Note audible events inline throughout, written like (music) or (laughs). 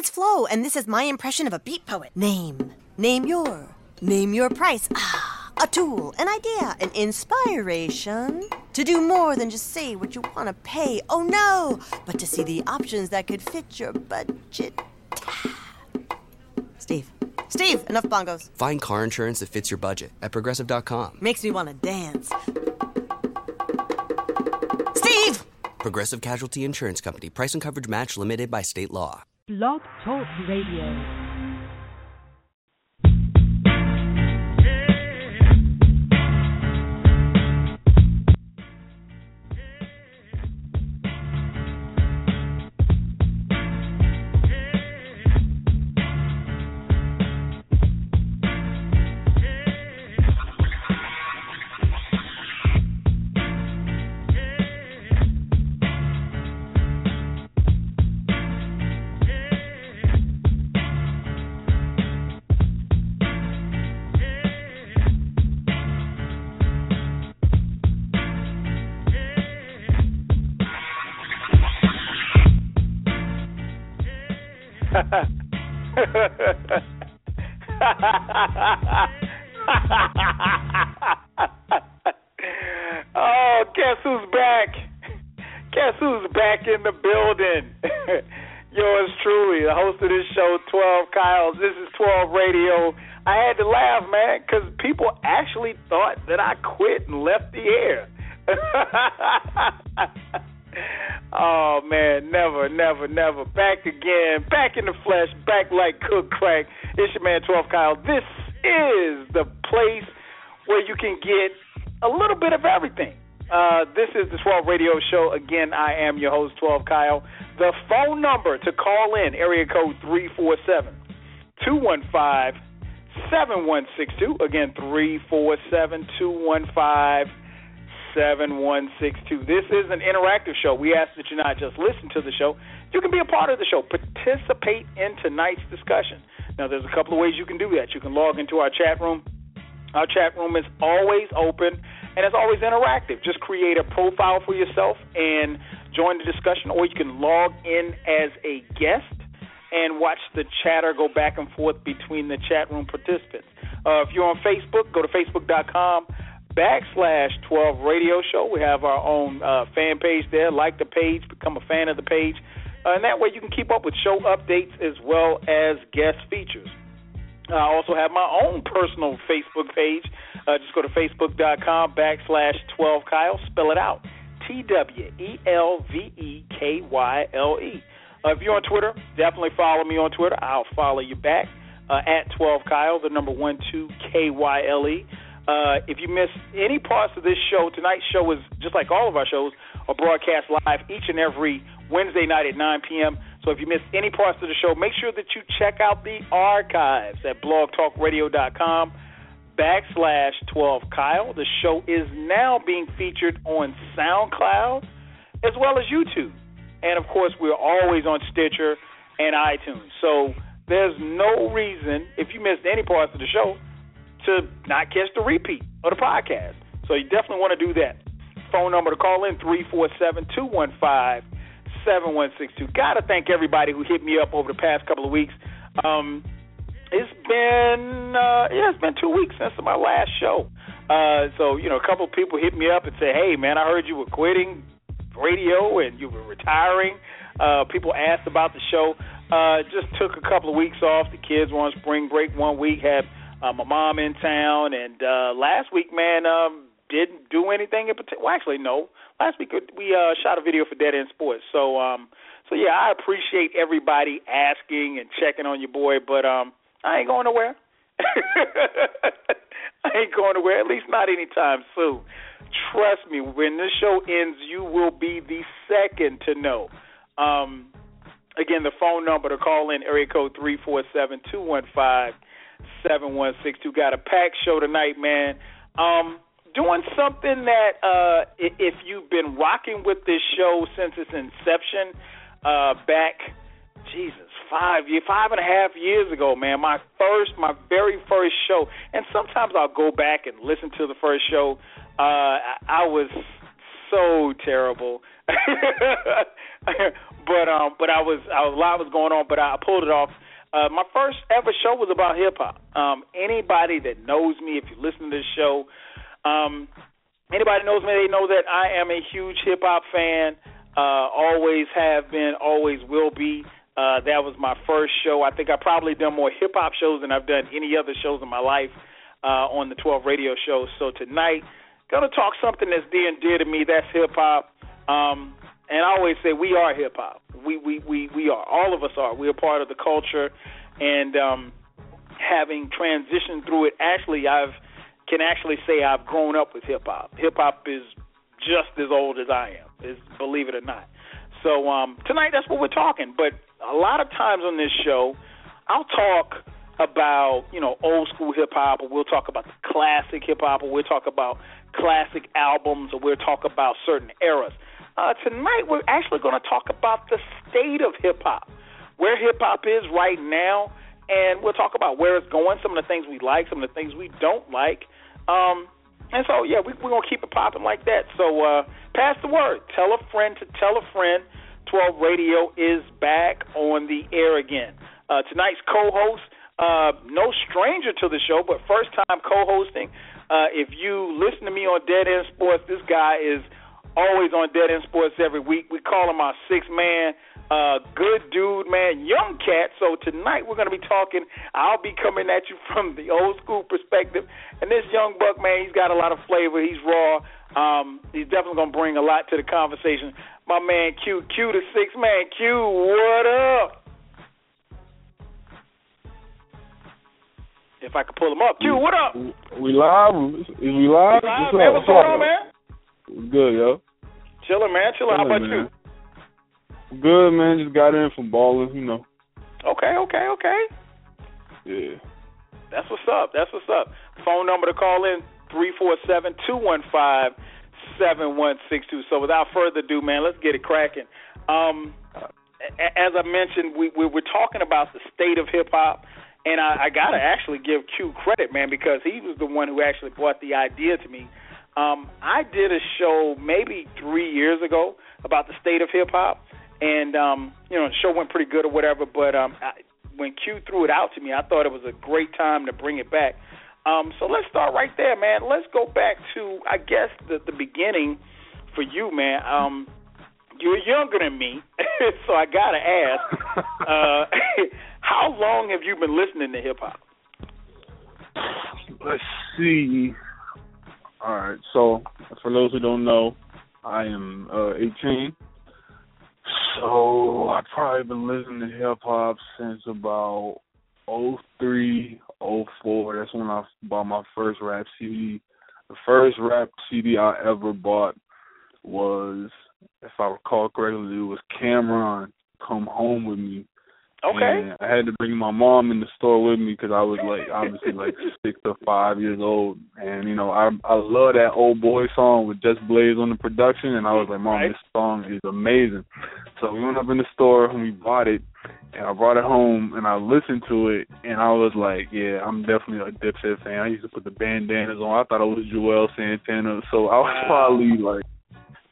it's Flo, and this is my impression of a beat poet. Name. Name your. Name your price. Ah, a tool, an idea, an inspiration. To do more than just say what you want to pay. Oh no! But to see the options that could fit your budget. (sighs) Steve. Steve, enough bongos. Find car insurance that fits your budget at progressive.com. Makes me want to dance. Steve! Progressive Casualty Insurance Company. Price and coverage match limited by state law. Blog Talk Radio. Is the 12 Radio Show. Again, I am your host, 12 Kyle. The phone number to call in, area code 347 215 7162. Again, 347 215 7162. This is an interactive show. We ask that you not just listen to the show, you can be a part of the show. Participate in tonight's discussion. Now, there's a couple of ways you can do that. You can log into our chat room. Our chat room is always open and it's always interactive. Just create a profile for yourself and join the discussion, or you can log in as a guest and watch the chatter go back and forth between the chat room participants. Uh, if you're on Facebook, go to facebook.com backslash 12 radio show. We have our own uh, fan page there. Like the page, become a fan of the page. Uh, and that way you can keep up with show updates as well as guest features. I also have my own personal Facebook page. Uh, just go to facebook.com backslash 12 Kyle. Spell it out. T W E L V E K Y L E. Uh, if you're on Twitter, definitely follow me on Twitter. I'll follow you back uh, at 12 Kyle, the number one two K Y L E. Uh, if you miss any parts of this show, tonight's show is just like all of our shows are broadcast live each and every Wednesday night at 9 p.m. So if you miss any parts of the show, make sure that you check out the archives at blogtalkradio.com backslash 12 Kyle. The show is now being featured on SoundCloud as well as YouTube. And of course, we're always on Stitcher and iTunes. So there's no reason, if you missed any parts of the show, to not catch the repeat of the podcast. So you definitely want to do that. Phone number to call in 347 215 7162. Got to thank everybody who hit me up over the past couple of weeks. Um, it's been uh, yeah, it's been two weeks since my last show. Uh, so you know, a couple of people hit me up and say, "Hey, man, I heard you were quitting radio and you were retiring." Uh, people asked about the show. Uh, just took a couple of weeks off. The kids were on spring break one week. Had uh, my mom in town, and uh, last week, man, um, didn't do anything in particular. Well, actually, no. Last week we uh, shot a video for Dead End Sports. So, um, so yeah, I appreciate everybody asking and checking on your boy, but um, I ain't going nowhere. (laughs) I ain't going nowhere. At least not anytime soon. Trust me, when this show ends, you will be the second to know. Um, again, the phone number to call in area code three four seven two one five seven one six two. Got a packed show tonight, man. Um, doing something that uh, if you've been rocking with this show since its inception, uh, back, Jesus, five year, five and a half years ago, man. My first, my very first show, and sometimes I'll go back and listen to the first show. Uh, I was so terrible. (laughs) but um, but I was I was a lot was going on, but I pulled it off. Uh, my first ever show was about hip hop. Um, anybody that knows me, if you listen to this show, um, anybody knows me, they know that I am a huge hip hop fan. Uh, always have been, always will be. Uh, that was my first show. I think I probably done more hip hop shows than I've done any other shows in my life uh, on the 12 radio shows. So tonight, gonna talk something that's dear and dear to me. That's hip hop. Um, and I always say we are hip hop. We we we we are. All of us are. We are part of the culture, and um, having transitioned through it, actually, I've can actually say I've grown up with hip hop. Hip hop is just as old as I am, is believe it or not. So um, tonight, that's what we're talking. But a lot of times on this show, I'll talk about you know old school hip hop, or we'll talk about the classic hip hop, or we'll talk about classic albums, or we'll talk about certain eras. Uh, tonight, we're actually going to talk about the state of hip hop, where hip hop is right now, and we'll talk about where it's going, some of the things we like, some of the things we don't like. Um, and so, yeah, we, we're going to keep it popping like that. So, uh, pass the word. Tell a friend to tell a friend. 12 Radio is back on the air again. Uh, tonight's co host, uh, no stranger to the show, but first time co hosting. Uh, if you listen to me on Dead End Sports, this guy is always on Dead End Sports every week. We call him our six man uh, good dude, man, young cat. So tonight we're going to be talking. I'll be coming at you (laughs) from the old school perspective. And this young buck, man, he's got a lot of flavor. He's raw. Um, he's definitely going to bring a lot to the conversation. My man Q, Q the six man. Q, what up? If I could pull him up. Q, what up? We live? Is we live? We live, man. What's going on, man? Good, yo. Chilling, man. Chilling. How about man. you? Good man, just got in from balling, you know. Okay, okay, okay. Yeah. That's what's up. That's what's up. Phone number to call in three four seven two one five seven one six two. So without further ado, man, let's get it cracking. Um, as I mentioned, we, we were talking about the state of hip hop, and I, I got to actually give Q credit, man, because he was the one who actually brought the idea to me. Um, I did a show maybe three years ago about the state of hip hop, and um, you know the show went pretty good or whatever. But um, I, when Q threw it out to me, I thought it was a great time to bring it back. Um, so let's start right there, man. Let's go back to I guess the the beginning for you, man. Um, you're younger than me, (laughs) so I gotta ask, (laughs) uh, (laughs) how long have you been listening to hip hop? Let's see. All right. So for those who don't know, I am uh, 18. So I've probably been listening to hip hop since about oh three, oh four. That's when I bought my first rap CD. The first rap CD I ever bought was, if I recall correctly, it was Cam'ron Come Home with Me. Okay. And I had to bring my mom in the store with me because I was like obviously like (laughs) six or five years old, and you know I I love that old boy song with Just Blaze on the production, and I was like, Mom, Right. this song is amazing. So we went up in the store and we bought it, and I brought it home and I listened to it, and I was like, yeah, I'm definitely a Dipset fan. I used to put the bandanas on. I thought it was Juelz Santana, so I was probably like.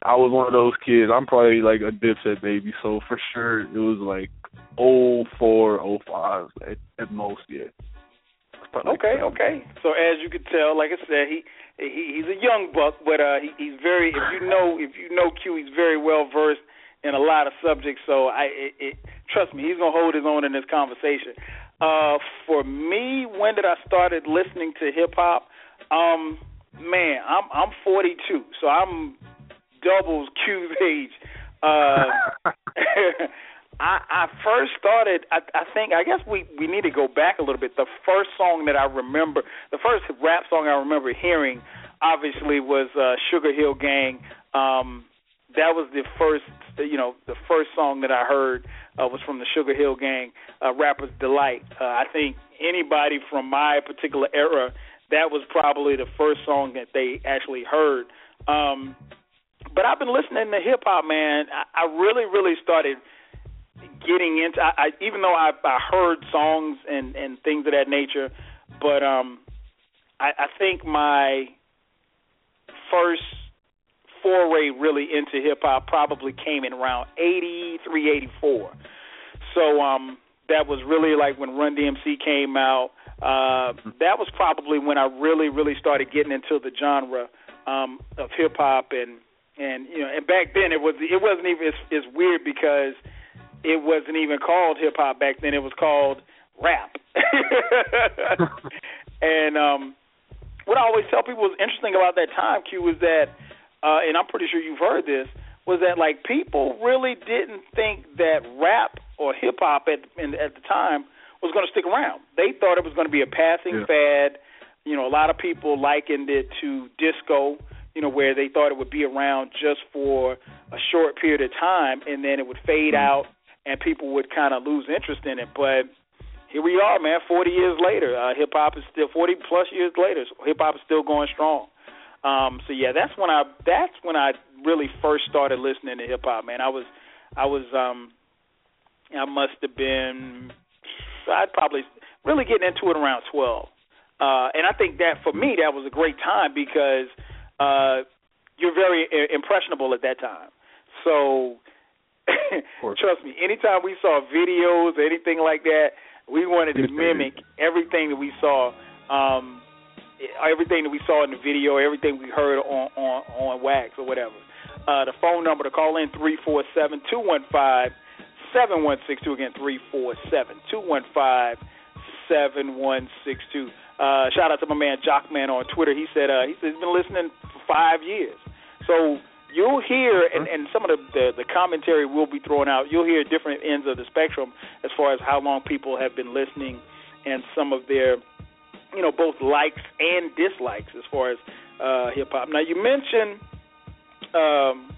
I was one of those kids. I'm probably like a Dipset baby, so for sure it was like oh four, oh five at, at most, yeah. Like Okay, that. okay. So as you can tell, like I said, he, he he's a young buck, but uh, he, he's very. If you know, if you know Q, he's very well versed in a lot of subjects. So I, it, it, trust me, he's gonna hold his own in this conversation. Uh, for me, when did I started listening to hip hop? Um, man, I'm I'm 42, so I'm doubles Q's age. Uh, (laughs) (laughs) I, I first started. I, I think. I guess we we need to go back a little bit. The first song that I remember, the first rap song I remember hearing, obviously was uh, Sugar Hill Gang. Um, that was the first, you know, the first song that I heard uh, was from the Sugar Hill Gang, uh, Rapper's Delight. Uh, I think anybody from my particular era, that was probably the first song that they actually heard. Um, but I've been listening to hip hop, man. I, I really, really started getting into. I, I even though I, I heard songs and and things of that nature, but um, I, I think my first foray really into hip hop probably came in around eighty three, eighty four. So um, that was really like when Run DMC came out. Uh, that was probably when I really, really started getting into the genre um, of hip hop, and and you know, and back then it was it wasn't even it's, it's weird because it wasn't even called hip hop back then. It was called rap. (laughs) and um, what I always tell people was interesting about that time, Q, was that, uh, and I'm pretty sure you've heard this, was that like people really didn't think that rap or hip hop at in, at the time was going to stick around. They thought it was going to be a passing yeah. fad. You know, a lot of people likened it to disco. You know, where they thought it would be around just for a short period of time, and then it would fade mm-hmm. out, and people would kind of lose interest in it. But here we are, man. Forty years later, uh, hip hop is still forty plus years later. Hip hop is still going strong. Um, so yeah, that's when I that's when I really first started listening to hip hop, man. I was I was um I must have been I'd probably really getting into it around twelve. Uh and I think that for me that was a great time because uh you're very impressionable at that time. So (laughs) trust me, anytime we saw videos, or anything like that, we wanted to mimic everything that we saw, um, everything that we saw in the video, everything we heard on on on wax or whatever. Uh, the phone number to call in three four seven two one five seven one six two again three four seven two one five seven one six two. Uh, shout out to my man Jockman on Twitter. He said uh, he said he's been listening for five years. So you'll hear, and, and some of the, the the commentary will be thrown out. You'll hear different ends of the spectrum as far as how long people have been listening, and some of their, you know, both likes and dislikes as far as uh, hip hop. Now you mentioned, um,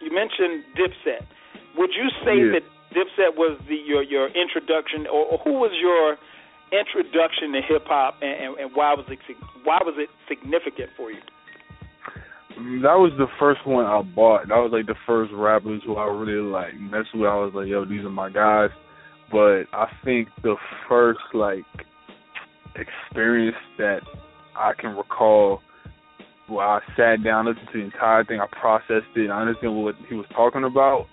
you mentioned Dipset. Would you say yeah. that Dipset was the your your introduction, or, or who was your introduction to hip hop, and, and, and why was it why was it significant for you? That was the first one I bought. That was like the first rappers who I really like messed with. I was like, yo, these are my guys. But I think the first like experience that I can recall where I sat down, listened to the entire thing, I processed it, I understood what he was talking about.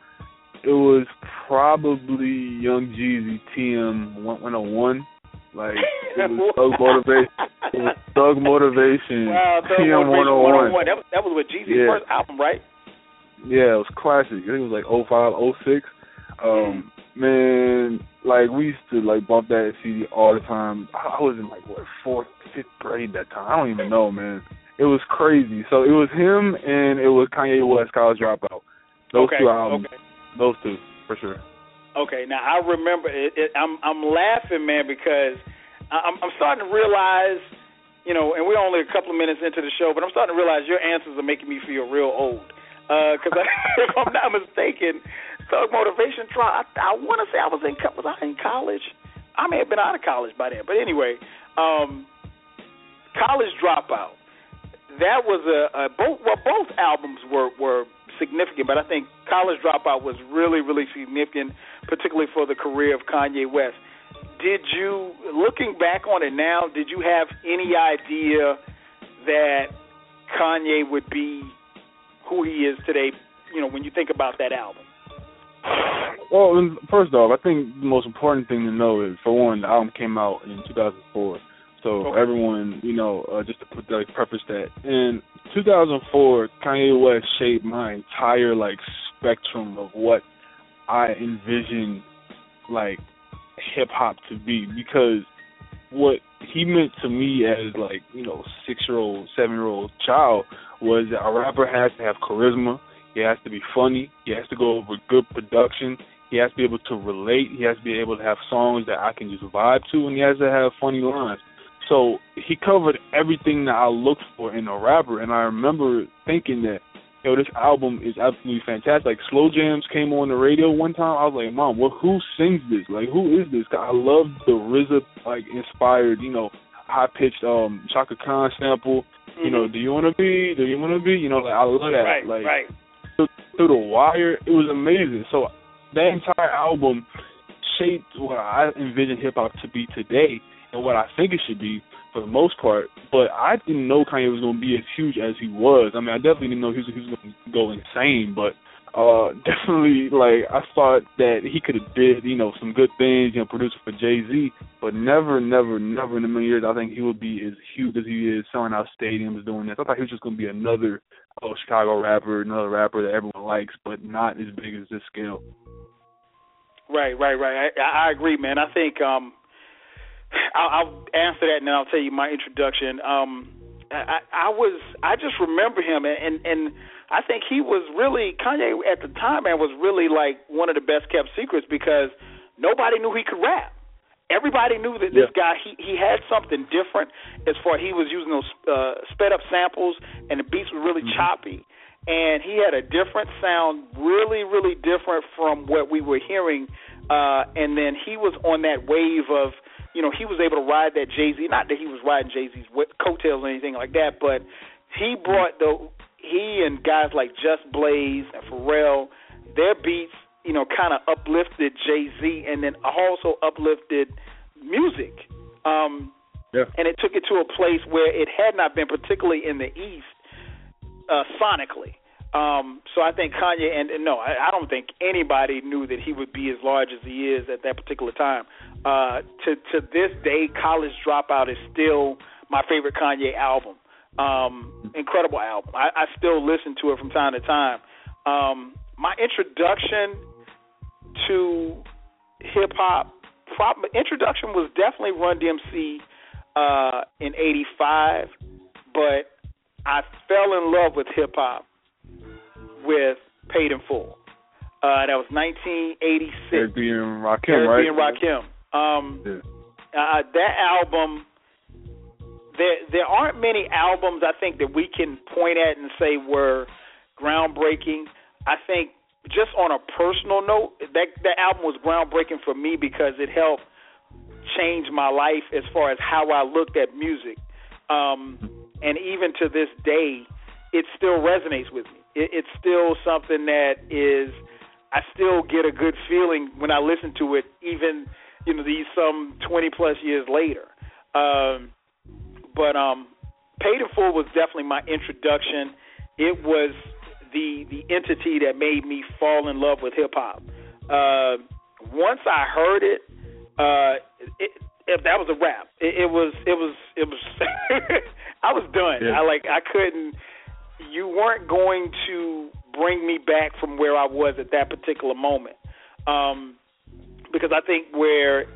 It was probably Young Jeezy TM 101. Like (laughs) it was Thug Motivation. It was Thug Motivation. Wow, Thug (laughs) Motivation 101. That was that was with Jeezy's yeah. first album, right? Yeah, it was classic. I think it was like 05, 06. Um, mm. man, like we used to like bump that CD all the time. I was in like what fourth, fifth grade that time. I don't even know, man. It was crazy. So it was him and it was Kanye West, College Dropout. Those okay, two albums. Okay. Those two for sure. Okay, now I remember. It, it, I'm I'm laughing, man, because I'm I'm starting to realize, you know, and we're only a couple of minutes into the show, but I'm starting to realize your answers are making me feel real old. Because uh, (laughs) if I'm not mistaken, Thug Motivation Trial. I, I want to say I was in was I in college? I may have been out of college by then, but anyway, um, College Dropout. That was a, a both well both albums were were significant, but I think College Dropout was really, really significant, particularly for the career of Kanye West. Did you, looking back on it now, did you have any idea that Kanye would be who he is today? You know, when you think about that album. Well, first off, I think the most important thing to know is, for one, the album came out in 2004. So okay. everyone, you know, uh, just to put like preface that in 2004, Kanye West shaped my entire like spectrum of what I envision like hip hop to be because what he meant to me as like you know six year old, seven year old child was that a rapper has to have charisma. He has to be funny. He has to go over good production. He has to be able to relate. He has to be able to have songs that I can just vibe to, and he has to have funny lines. So he covered everything that I looked for in a rapper, and I remember thinking that, yo, this album is absolutely fantastic. Like slow jams came on the radio one time. I was like, Mom, what? Who sings this? Like, who is this? I love the RZA like inspired, you know, high pitched um Chaka Khan sample. Mm-hmm. You know, mm-hmm. do you want to be? Do you want to be? You know, like I love that. Right, like right. Through, through the wire, it was amazing. So that entire album shaped what I envision hip hop to be today and what I think it should be for the most part. But I didn't know Kanye was going to be as huge as he was. I mean, I definitely didn't know he was, he was going to go insane, but uh (laughs) definitely like I thought that he could have did you know some good things you know producing for Jay Z but never never never in a million years I think he would be as huge as he is selling out stadiums doing this I thought he was just going to be another oh, Chicago rapper another rapper that everyone likes but not as big as this scale right right right I, I agree man I think um I'll, I'll answer that and then I'll tell you my introduction um I, I was I just remember him and and, and I think he was really Kanye at the time, man, was really like one of the best kept secrets because nobody knew he could rap. Everybody knew that this yeah. guy he he had something different as far he was using those uh, sped up samples and the beats were really mm-hmm. choppy and he had a different sound, really really different from what we were hearing. Uh, and then he was on that wave of you know he was able to ride that Jay Z. Not that he was riding Jay Z's coattails or anything like that, but he brought the he and guys like Just Blaze and Pharrell, their beats, you know, kind of uplifted Jay Z, and then also uplifted music. Um, yeah. And it took it to a place where it had not been, particularly in the East, uh, sonically. Um, so I think Kanye, and, and no, I, I don't think anybody knew that he would be as large as he is at that particular time. Uh, to to this day, College Dropout is still my favorite Kanye album. Um, incredible album. I, I still listen to it from time to time. Um, my introduction to hip hop, introduction was definitely Run DMC uh, in '85, but I fell in love with hip hop with Paid in Full. Uh, that was 1986. Eric B. and Rakim, right? B. and Rakim. Um, yeah. uh, that album there there aren't many albums I think that we can point at and say were groundbreaking. I think just on a personal note, that that album was groundbreaking for me because it helped change my life as far as how I looked at music. Um, and even to this day, it still resonates with me. It, it's still something that is I still get a good feeling when I listen to it, even you know these some twenty plus years later. Um, but um, Paid in Full was definitely my introduction. It was the the entity that made me fall in love with hip hop. Uh, once I heard it, uh, it, if that was a rap, it, it was it was it was. (laughs) I was done. Yeah. I like I couldn't. You weren't going to bring me back from where I was at that particular moment, um, because I think where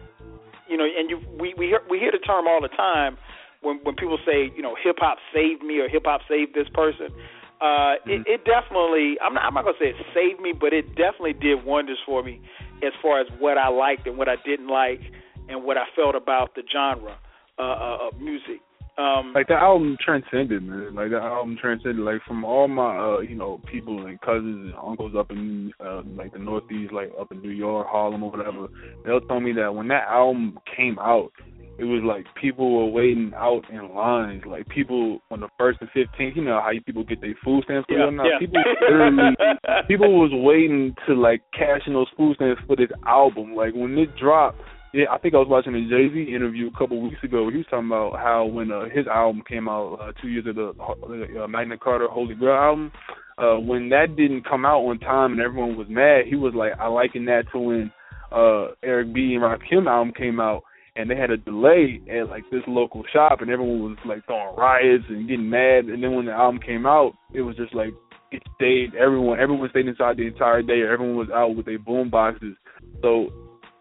you know, and you we we hear, we hear the term all the time when when people say you know hip hop saved me or hip hop saved this person, uh, mm-hmm. it, it definitely I'm not I'm not gonna say it saved me, but it definitely did wonders for me as far as what I liked and what I didn't like and what I felt about the genre uh, uh, of music. Um, like the album transcended, man. Like the album transcended. Like from all my, uh, you know, people and cousins and uncles up in uh, like the Northeast, like up in New York, Harlem, or whatever. They'll tell me that when that album came out, it was like people were waiting out in lines. Like people on the first and fifteenth, you know how you people get their food stamps yeah, or Yeah. People literally (laughs) people was waiting to like cash in those food stamps for this album. Like when it dropped, yeah, I think I was watching a Jay Z interview a couple weeks ago. He was talking about how when uh, his album came out uh, two years ago, the uh, Magna Carta Holy Grail album, uh, when that didn't come out on time and everyone was mad, he was like, I liken that to when uh Eric B and Rakim album came out and they had a delay at like this local shop and everyone was like throwing riots and getting mad and then when the album came out it was just like it stayed everyone everyone stayed inside the entire day everyone was out with their boom boxes so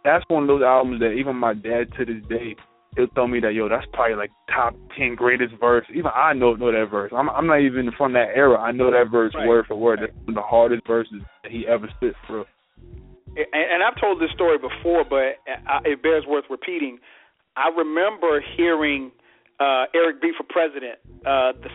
that's one of those albums that even my dad to this day he'll tell me that yo that's probably like top ten greatest verse even i know know that verse i'm i'm not even from that era i know that verse right. word for word that's one of the hardest verses that he ever spit for and I've told this story before, but it bears worth repeating. I remember hearing uh, Eric B for president, uh, the,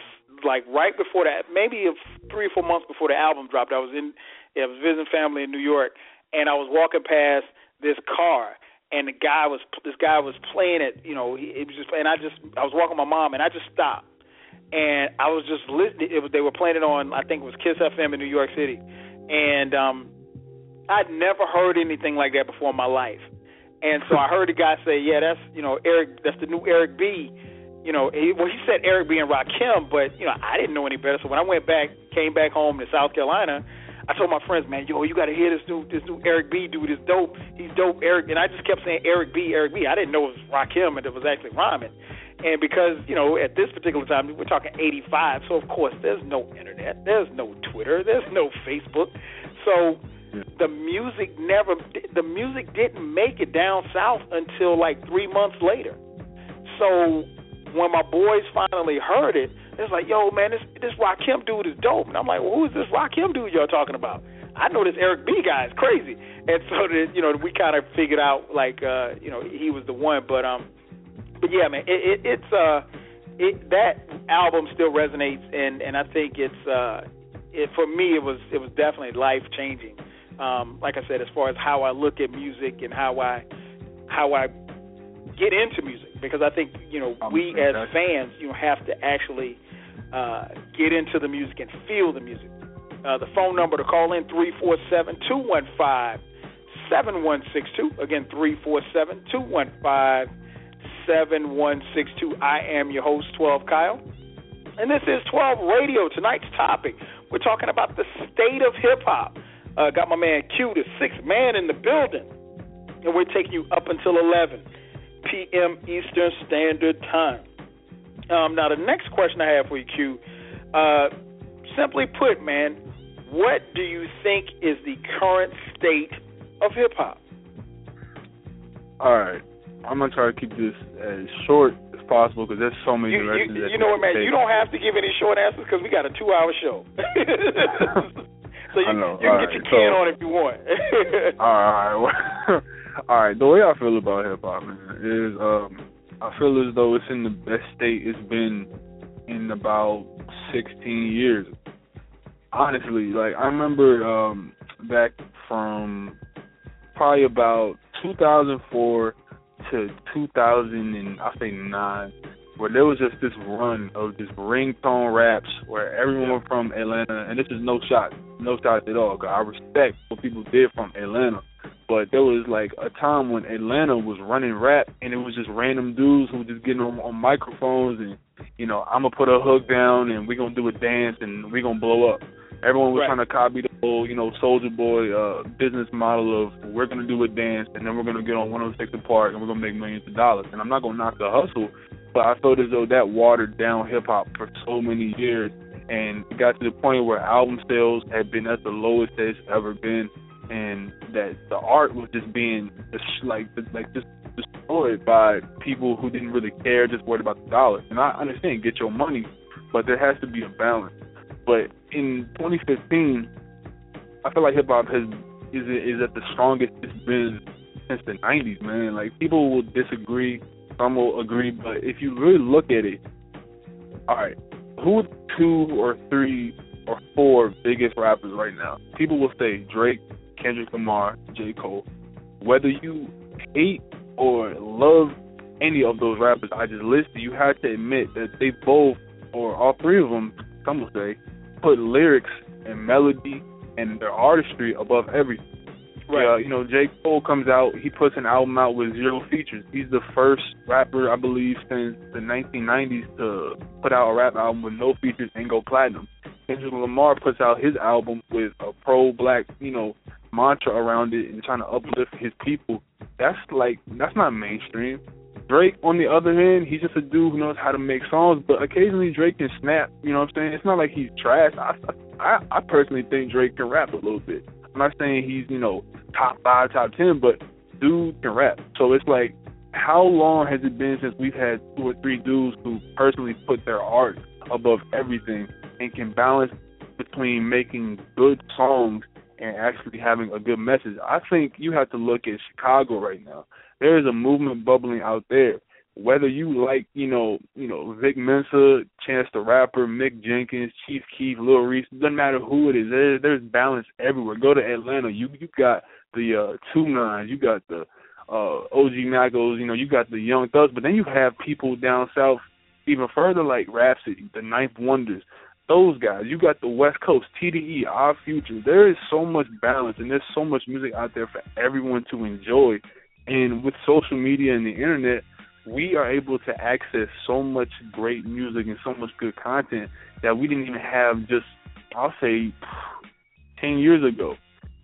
like right before that, maybe three or four months before the album dropped. I was in, I was visiting family in New York, and I was walking past this car, and the guy was, this guy was playing it. You know, he, it was just, and I just, I was walking my mom, and I just stopped, and I was just listening. It was, they were playing it on, I think it was Kiss FM in New York City, and um I'd never heard anything like that before in my life. And so I heard the guy say, "Yeah, that's you know Eric. That's the new Eric B." you know, he, well, he said Eric B and Rakim, but you know, I didn't know any better. So when I went back, came back home to South Carolina, I told my friends, man, yo, you got to hear this new this new Eric B dude is dope. He's dope, Eric. And I just kept saying Eric B, Eric B. I didn't know it was Rakim and it was actually rhyming. And because you know, at this particular time, we're talking '85, so of course there's no internet, there's no Twitter, there's no Facebook, so the music never the music didn't make it down south until like three months later. So when my boys finally heard it, it's like, yo, man, this this Rakim dude is dope. And I'm like, well, who is this Rakim dude y'all talking about? I know this Eric B guy is crazy. And so that you know, we kind of figured out like, uh, you know, he was the one. But um, but yeah, man, it, it, it's uh, it that album still resonates, and and I think it's uh, it for me it was it was definitely life changing. Um, like I said, as far as how I look at music and how I how I get into music because I think you know we as fans you know have to actually uh, get into the music and feel the music. Uh, the phone number to call in three four seven two one five seven one six two. Again three four seven two one five seven one six two. I am your host Twelve Kyle, and this is Twelve Radio. Tonight's topic we're talking about the state of hip hop. Uh, got my man Q, the sixth man in the building, and we're taking you up until eleven p.m. Eastern Standard Time. Um, now, the next question I have for you, Q, uh, simply put, man, what do you think is the current state of hip hop? All right, I'm gonna try to keep this as short as possible because there's so many you, directions. You, that you know what, man? take. You don't have to give any short answers because we got a two-hour show. (laughs) so you, I know. you can All get right, your can so- on if you want. (laughs) all right, all right. all (laughs) right. The way I feel about hip hop, man, is um, I feel as though it's in the best state it's been in about 16 years. Honestly, like I remember um back from probably about 2004 to 2000 and I say nine, where there was just this run of just ringtone raps where everyone from Atlanta, and this is no shot, no shot at all, 'cause I respect what people did from Atlanta, but there was like a time when Atlanta was running rap, and it was just random dudes who were just getting on, on microphones and, you know, I'm gonna put a hook down and we're gonna do a dance and we're gonna blow up. Everyone was Right. trying to copy the whole, you know, Soulja Boy uh, business model of we're gonna do a dance and then we're gonna get on 106 & Park and we're gonna make millions of dollars. And I'm not gonna knock the hustle, but I felt as though that watered down hip hop for so many years, and it got to the point where album sales had been at the lowest it's ever been, and that the art was just being just like like just destroyed by people who didn't really care, just worried about the dollars. And I understand, get your money, but there has to be a balance. But in 2015, I feel like hip hop has is is at the strongest it's been since the 90s, man. Like people will disagree, some will agree, but if you really look at it, all right, who are two or three or four biggest rappers right now? People will say Drake, Kendrick Lamar, J. Cole. Whether you hate or love any of those rappers I just listed, you have to admit that they both, or all three of them, some will say, put lyrics and melody and their artistry above everything. Right. Uh, you know, J. Cole comes out, he puts an album out with zero features. He's the first rapper, I believe, since the 1990s to put out a rap album with no features and go platinum. Kendrick Lamar puts out his album with a pro-black, you know, mantra around it and trying to uplift his people. That's like, that's not mainstream. Drake, on the other hand, he's just a dude who knows how to make songs, but occasionally Drake can snap. You know what I'm saying? It's not like he's trash. I, I, I personally think Drake can rap a little bit. I'm not saying he's, you know, top five, top ten, but dude can rap. So it's like, how long has it been since we've had two or three dudes who personally put their art above everything and can balance between making good songs and actually having a good message? I think you have to look at Chicago right now. There is a movement bubbling out there. Whether you like, you know, you know, Vic Mensa, Chance the Rapper, Mick Jenkins, Chief Keef, Lil Reese, doesn't matter who it is. There, there's balance everywhere. Go to Atlanta, you you got the uh two nines, you got the uh OG Migos, you know, you got the Young Thugs, but then you have people down south even further like Rapsody, the Ninth Wonders, those guys. You got the West Coast, TDE, Odd Future. There is so much balance and there's so much music out there for everyone to enjoy. And with social media and the internet, we are able to access so much great music and so much good content that we didn't even have just I'll say ten years ago.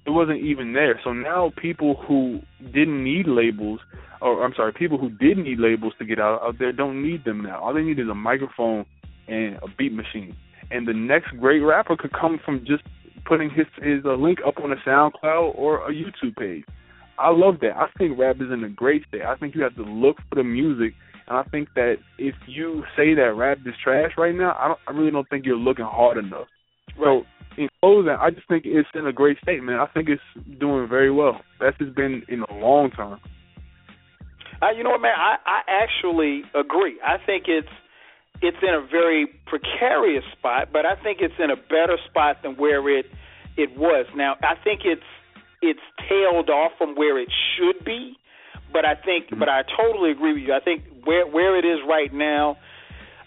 It wasn't even there. So now people who didn't need labels or I'm sorry, people who did need labels to get out out there don't need them now. All they need is a microphone and a beat machine. And the next great rapper could come from just putting his his uh, link up on a SoundCloud or a YouTube page. I love that. I think rap is in a great state. I think you have to look for the music, and I think that if you say that rap is trash right now, I don't. I really don't think you're looking hard enough. Right. So in closing, I just think it's in a great state, man. I think it's doing very well. That's just been in a long time. Uh, you know what, man? I, I actually agree. I think it's it's in a very precarious spot, but I think it's in a better spot than where it it was. Now, I think it's it's tailed off from where it should be, but I think, mm-hmm. but I totally agree with you. I think where where it is right now,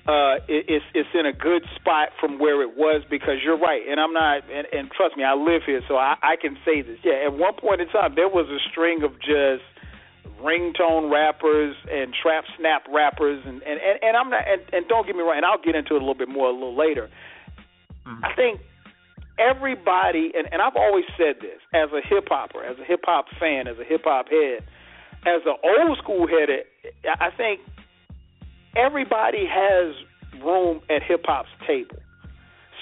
uh, it, it's it's in a good spot from where it was because you're right, and I'm not, and, and trust me, I live here, so I, I can say this. Yeah, at one point in time, there was a string of just ringtone rappers and trap snap rappers and and and, and I'm not and, and don't get me wrong and I'll get into it a little bit more a little later. Mm-hmm. I think everybody and, and I've always said this as a hip hopper, as a hip hop fan, as a hip hop head, as an old school head, I think everybody has room at hip hop's table.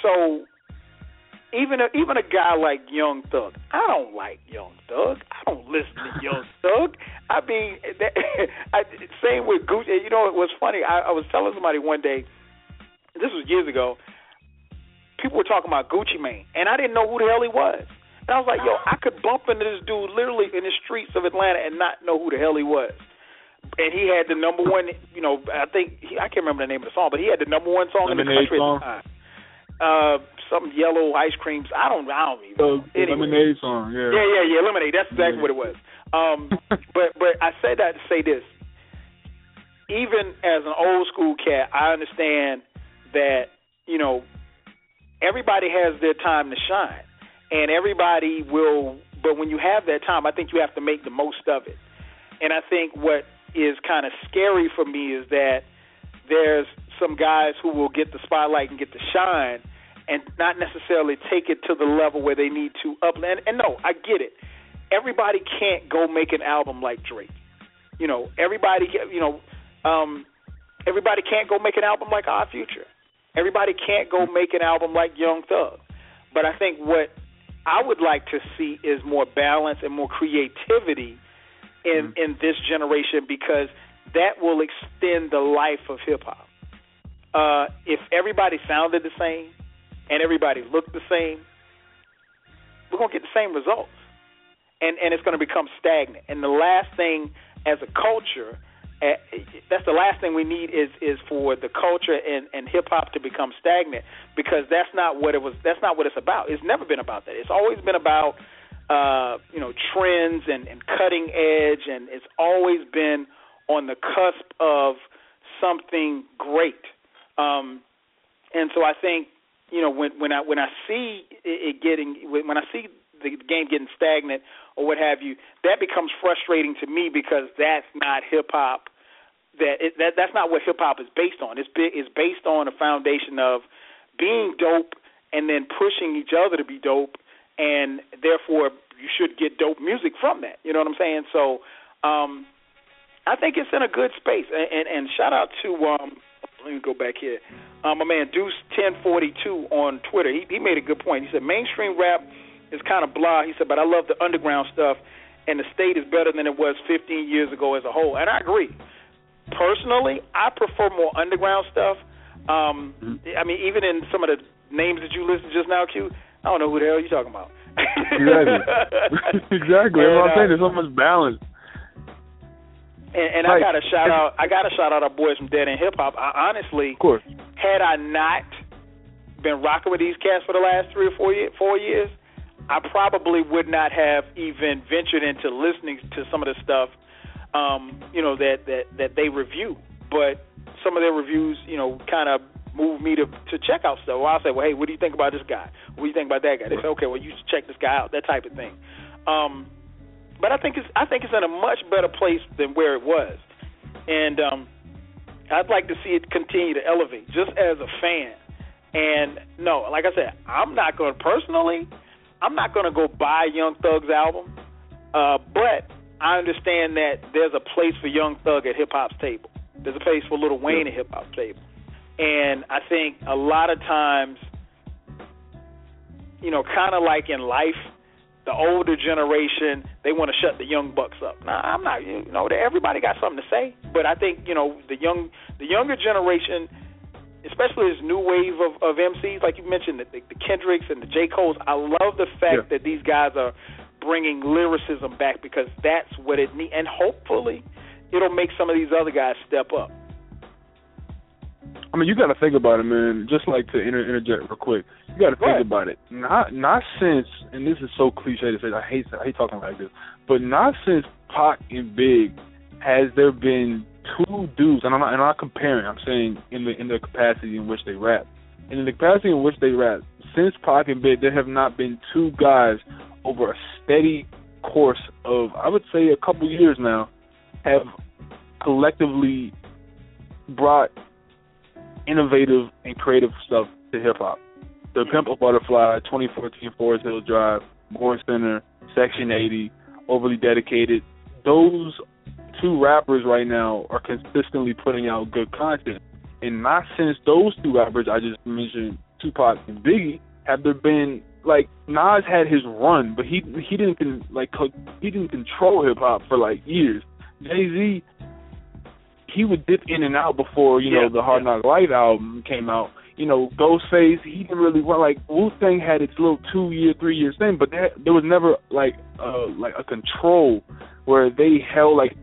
So even a, even a guy like Young Thug, I don't like Young Thug. I don't listen to Young (laughs) Thug. I mean, that, (laughs) I, same with Gucci. You know, it was funny. I, I was telling somebody one day, this was years ago. People were talking about Gucci Mane, and I didn't know who the hell he was. And I was like, yo, I could bump into this dude literally in the streets of Atlanta and not know who the hell he was. And he had the number one, you know, I think he, I can't remember the name of the song, but he had the number one song Lemonade in the country song. at the time. Uh, some yellow ice creams. I don't. I don't even. know. Uh, anyway. Lemonade song. Yeah. Yeah, yeah, yeah. Lemonade. That's exactly yeah. what it was. Um, (laughs) but but I say that to say this. Even as an old school cat, I understand that you know everybody has their time to shine, and everybody will. But when you have that time, I think you have to make the most of it. And I think what is kind of scary for me is that there's some guys who will get the spotlight and get to shine, and not necessarily take it to the level where they need to up. And, and no, I get it. Everybody can't go make an album like Drake. You know, everybody, you know, um, everybody can't go make an album like Odd Future. Everybody can't go make an album like Young Thug. But I think what I would like to see is more balance and more creativity in mm-hmm. in this generation because that will extend the life of hip hop. Uh, if everybody sounded the same, and everybody looked the same, we're gonna get the same results, and and it's gonna become stagnant. And the last thing as a culture, that's the last thing we need is is for the culture and and hip hop to become stagnant because that's not what it was. That's not what it's about. It's never been about that. It's always been about uh, you know trends and and cutting edge, and it's always been on the cusp of something great. Um, and so I think you know when when I when I see it getting when I see the game getting stagnant or what have you, that becomes frustrating to me because that's not hip hop. That it, that that's not what hip hop is based on. It's be, it's based on a foundation of being dope and then pushing each other to be dope, and therefore you should get dope music from that. You know what I'm saying? So um, I think it's in a good space. And and, and shout out to um, let me go back here. Um, my man Deuce ten forty two on Twitter. He he made a good point. He said mainstream rap is kind of blah. He said, but I love the underground stuff, and the state is better than it was 15 years ago as a whole. And I agree. Personally, I prefer more underground stuff. Um, mm-hmm. I mean, even in some of the names that you listed just now, Q, I don't know who the hell you're talking about. exactly. (laughs) exactly. And, I'm saying there's so much balance. And, and right. I got to shout out. I got to shout out our boys from Dead End Hip Hop. I honestly, of course, had I not been rocking with these cats for the last three or four year, four years, I probably would not have even ventured into listening to some of the stuff, um, you know, that that that they review. But some of their reviews, you know, kind of moved me to to check out stuff. Well, I'll say, well, hey, what do you think about this guy? What do you think about that guy? They say, okay, well, you should check this guy out. That type of thing. Um, but I think it's I think it's in a much better place than where it was. and um, I'd like to see it continue to elevate, just as a fan. And no, like I said, I'm not going to personally. I'm not going to go buy Young Thug's album, uh, but I understand that there's a place for Young Thug at hip hop's table. There's a place for Lil Wayne at hip hop's table, and I think a lot of times, you know, kind of like in life, the older generation they want to shut the young bucks up. Now, I'm not, you know, everybody got something to say, but I think you know the young, the younger generation, especially this new wave of, of MCs, like you mentioned, the, the Kendricks and the J Cole's. I love the fact yeah. that these guys are bringing lyricism back because that's what it needs, and hopefully, it'll make some of these other guys step up. I mean, you got to think about it, man. Just like to inter- interject real quick, you got to think ahead. about it. Not not since, and this is so cliche to say. I hate I hate talking like this, but not since Pac and Big has there been two dudes, and I'm not, and I'm not comparing. I'm saying in the in the capacity in which they rap, and in the capacity in which they rap. Since Pac and Big, there have not been two guys over a steady course of I would say a couple years now have collectively brought innovative and creative stuff to hip hop. The Pimp a Butterfly, 2014 Forest Hill Drive, Born Sinner, Section 80, Overly Dedicated. Those two rappers right now are consistently putting out good content. And not since those two rappers I just mentioned, Tupac and Biggie, have there been like Nas had his run, but he he didn't like he didn't control hip hop for like years. Jay Z he would dip in and out before you know the Hard yeah. Knock Life album came out. You know, Ghostface, he didn't really want like Wu Tang had its little two year, three year thing, but there there was never like uh like a control where they held like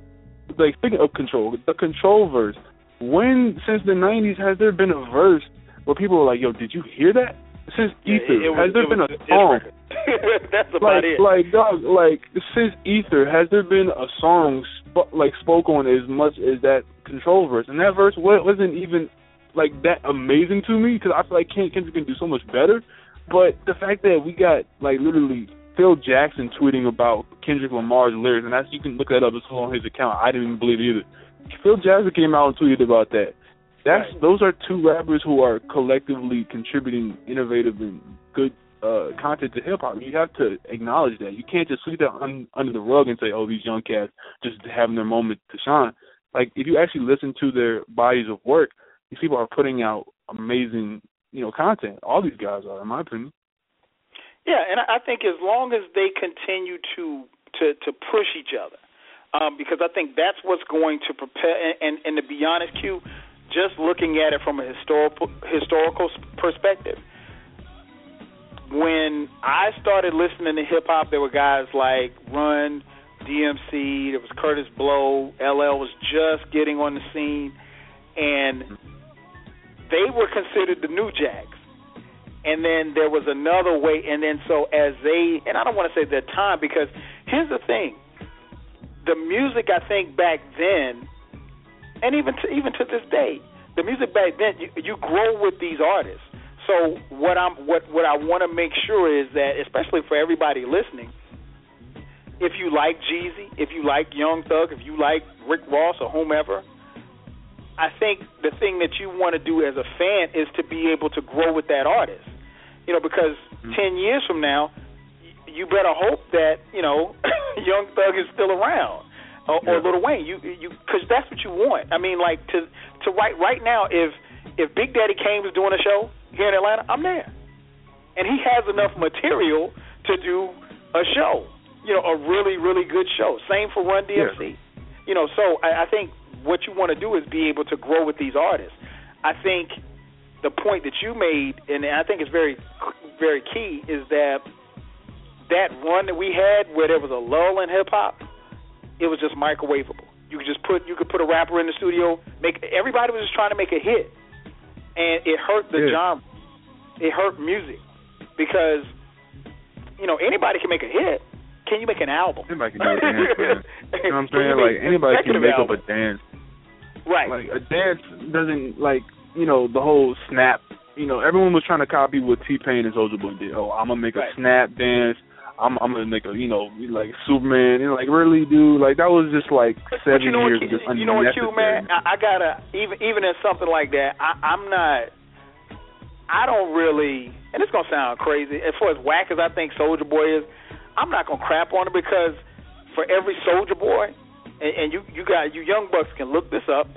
like speaking of control, the control verse. When since the nineties has there been a verse where people were like, Yo, did you hear that? Since Yeah, Ether, it, it has there been a song (laughs) That's about like, it. Like dog, like since Ether, has there been a song sp- like spoke on as much as that control verse? And that verse wa- wasn't even like that amazing to me because I feel like Ken- Kendrick can do so much better. But the fact that we got like literally Phil Jackson tweeting about Kendrick Lamar's lyrics, and that's you can look that up. It's all on his account. I didn't even believe it either. Phil Jackson came out and tweeted about that. That's Right. those are two rappers who are collectively contributing innovative and good uh content to hip hop. You have to acknowledge that. You can't just sweep that un, under the rug and say, "Oh, these young cats just having their moment to shine." Like if you actually listen to their bodies of work, these people are putting out amazing, you know, content. All these guys are, in my opinion. Yeah, and I think as long as they continue to to to push each other, um, because I think that's what's going to prepare. And, and, and to be honest, Q, just looking at it from a historical historical perspective, when I started listening to hip hop, there were guys like Run, DMC, there was Kurtis Blow, LL was just getting on the scene, and they were considered the new Jacks. And then there was another way, and then so as they, and I don't want to say their time because here's the thing: the music I think back then, and even to, even to this day, the music back then, you, you grow with these artists. So what I'm what what I want to make sure is that, especially for everybody listening, if you like Jeezy, if you like Young Thug, if you like Rick Ross or whomever, I think the thing that you want to do as a fan is to be able to grow with that artist. You know, because mm-hmm. ten years from now, you better hope that you know (coughs) Young Thug is still around, or, or Yeah. Lil Wayne. You you because that's what you want. I mean, like to to right right now, if if Big Daddy Kane was doing a show here in Atlanta, I'm there, and he has enough material to do a show. You know, a really really good show. Same for Run DMC. You know, so I, I think what you want to do is be able to grow with these artists. I think the point that you made, and I think it's very, very key, is that that run that we had where there was a lull in hip hop, it was just microwavable. You could just put you could put a rapper in the studio, make everybody was just trying to make a hit, and it hurt the Yeah. genre. It hurt music because you know anybody can make a hit. Can you make an album? Anybody can do a dance, man. (laughs) You know what I'm saying? make Like anybody can make up a dance. right. Like a dance doesn't like you know the whole snap. You know everyone was trying to copy what T Pain and Soulja Boy did. Oh, I'm gonna make Right. a snap dance. I'm I'm gonna make a you know like Superman and like really dude like that was just like seven you know years what, just you know what, Q, man? I, I gotta even even in something like that, I, I'm not. I don't really, and it's gonna sound crazy. As far as whack as I think Soulja Boy is, I'm not gonna crap on it because for every Soulja Boy, and, and you you got you young bucks can look this up.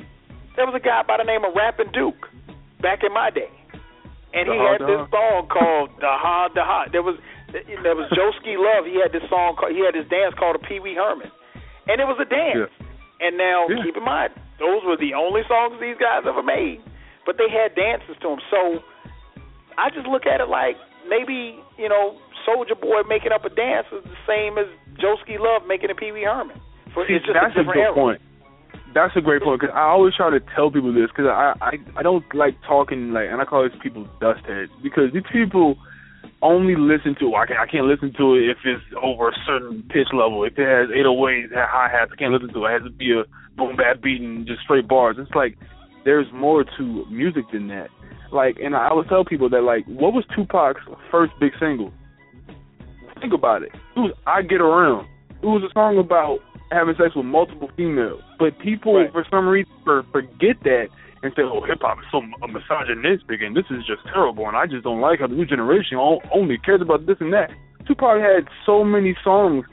There was a guy by the name of Rappin' Duke back in my day, and he had this song called "Da Ha Da Ha." There was there was Joeski (laughs) Love. He had this song called he had this dance called a Pee Wee Herman, and it was a dance. And now Yeah. keep in mind, those were the only songs these guys ever made, but they had dances to them. So I just look at it like maybe you know Soulja Boy making up a dance is the same as Joeski Love making a Pee Wee Herman. For, See, it's just that's a a different good era. point. That's a great point because I always try to tell people this because I, I I don't like talking like and I call these people dust heads because these people only listen to I can't I can't listen to it if it's over a certain pitch level. If it has 808s hi hats I can't listen to it. It has to be a boom bap beat and just straight bars. It's like there's more to music than that. Like and I would tell people that like what was Tupac's first big single? Think about it. It was I Get Around it was a song about having sex with multiple females. But people, Right. for some reason, for, forget that and say, "Oh, hip hop is so misogynistic, and this is just terrible, and I just don't like how the new generation only cares about this and that." Tupac had so many songs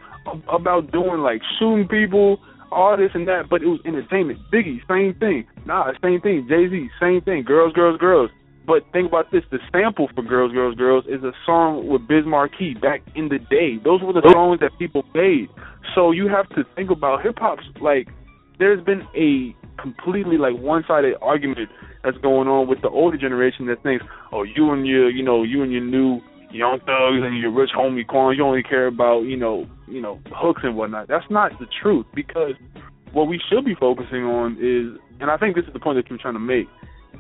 about doing like shooting people, all this and that, but it was entertainment. Biggie, same thing. Nah, same thing. Jay Z, same thing. Girls, girls, girls. But think about this: the sample for "Girls, Girls, Girls" is a song with Biz Markie back in the day. Those were the songs that people made. So you have to think about hip hop's like. There's been a completely like one-sided argument that's going on with the older generation that thinks, oh, you and your, you know, you and your new young thugs and your rich homie Quan, you only care about, you know, you know, hooks and whatnot. That's not the truth because what we should be focusing on is, and I think this is the point that you're trying to make.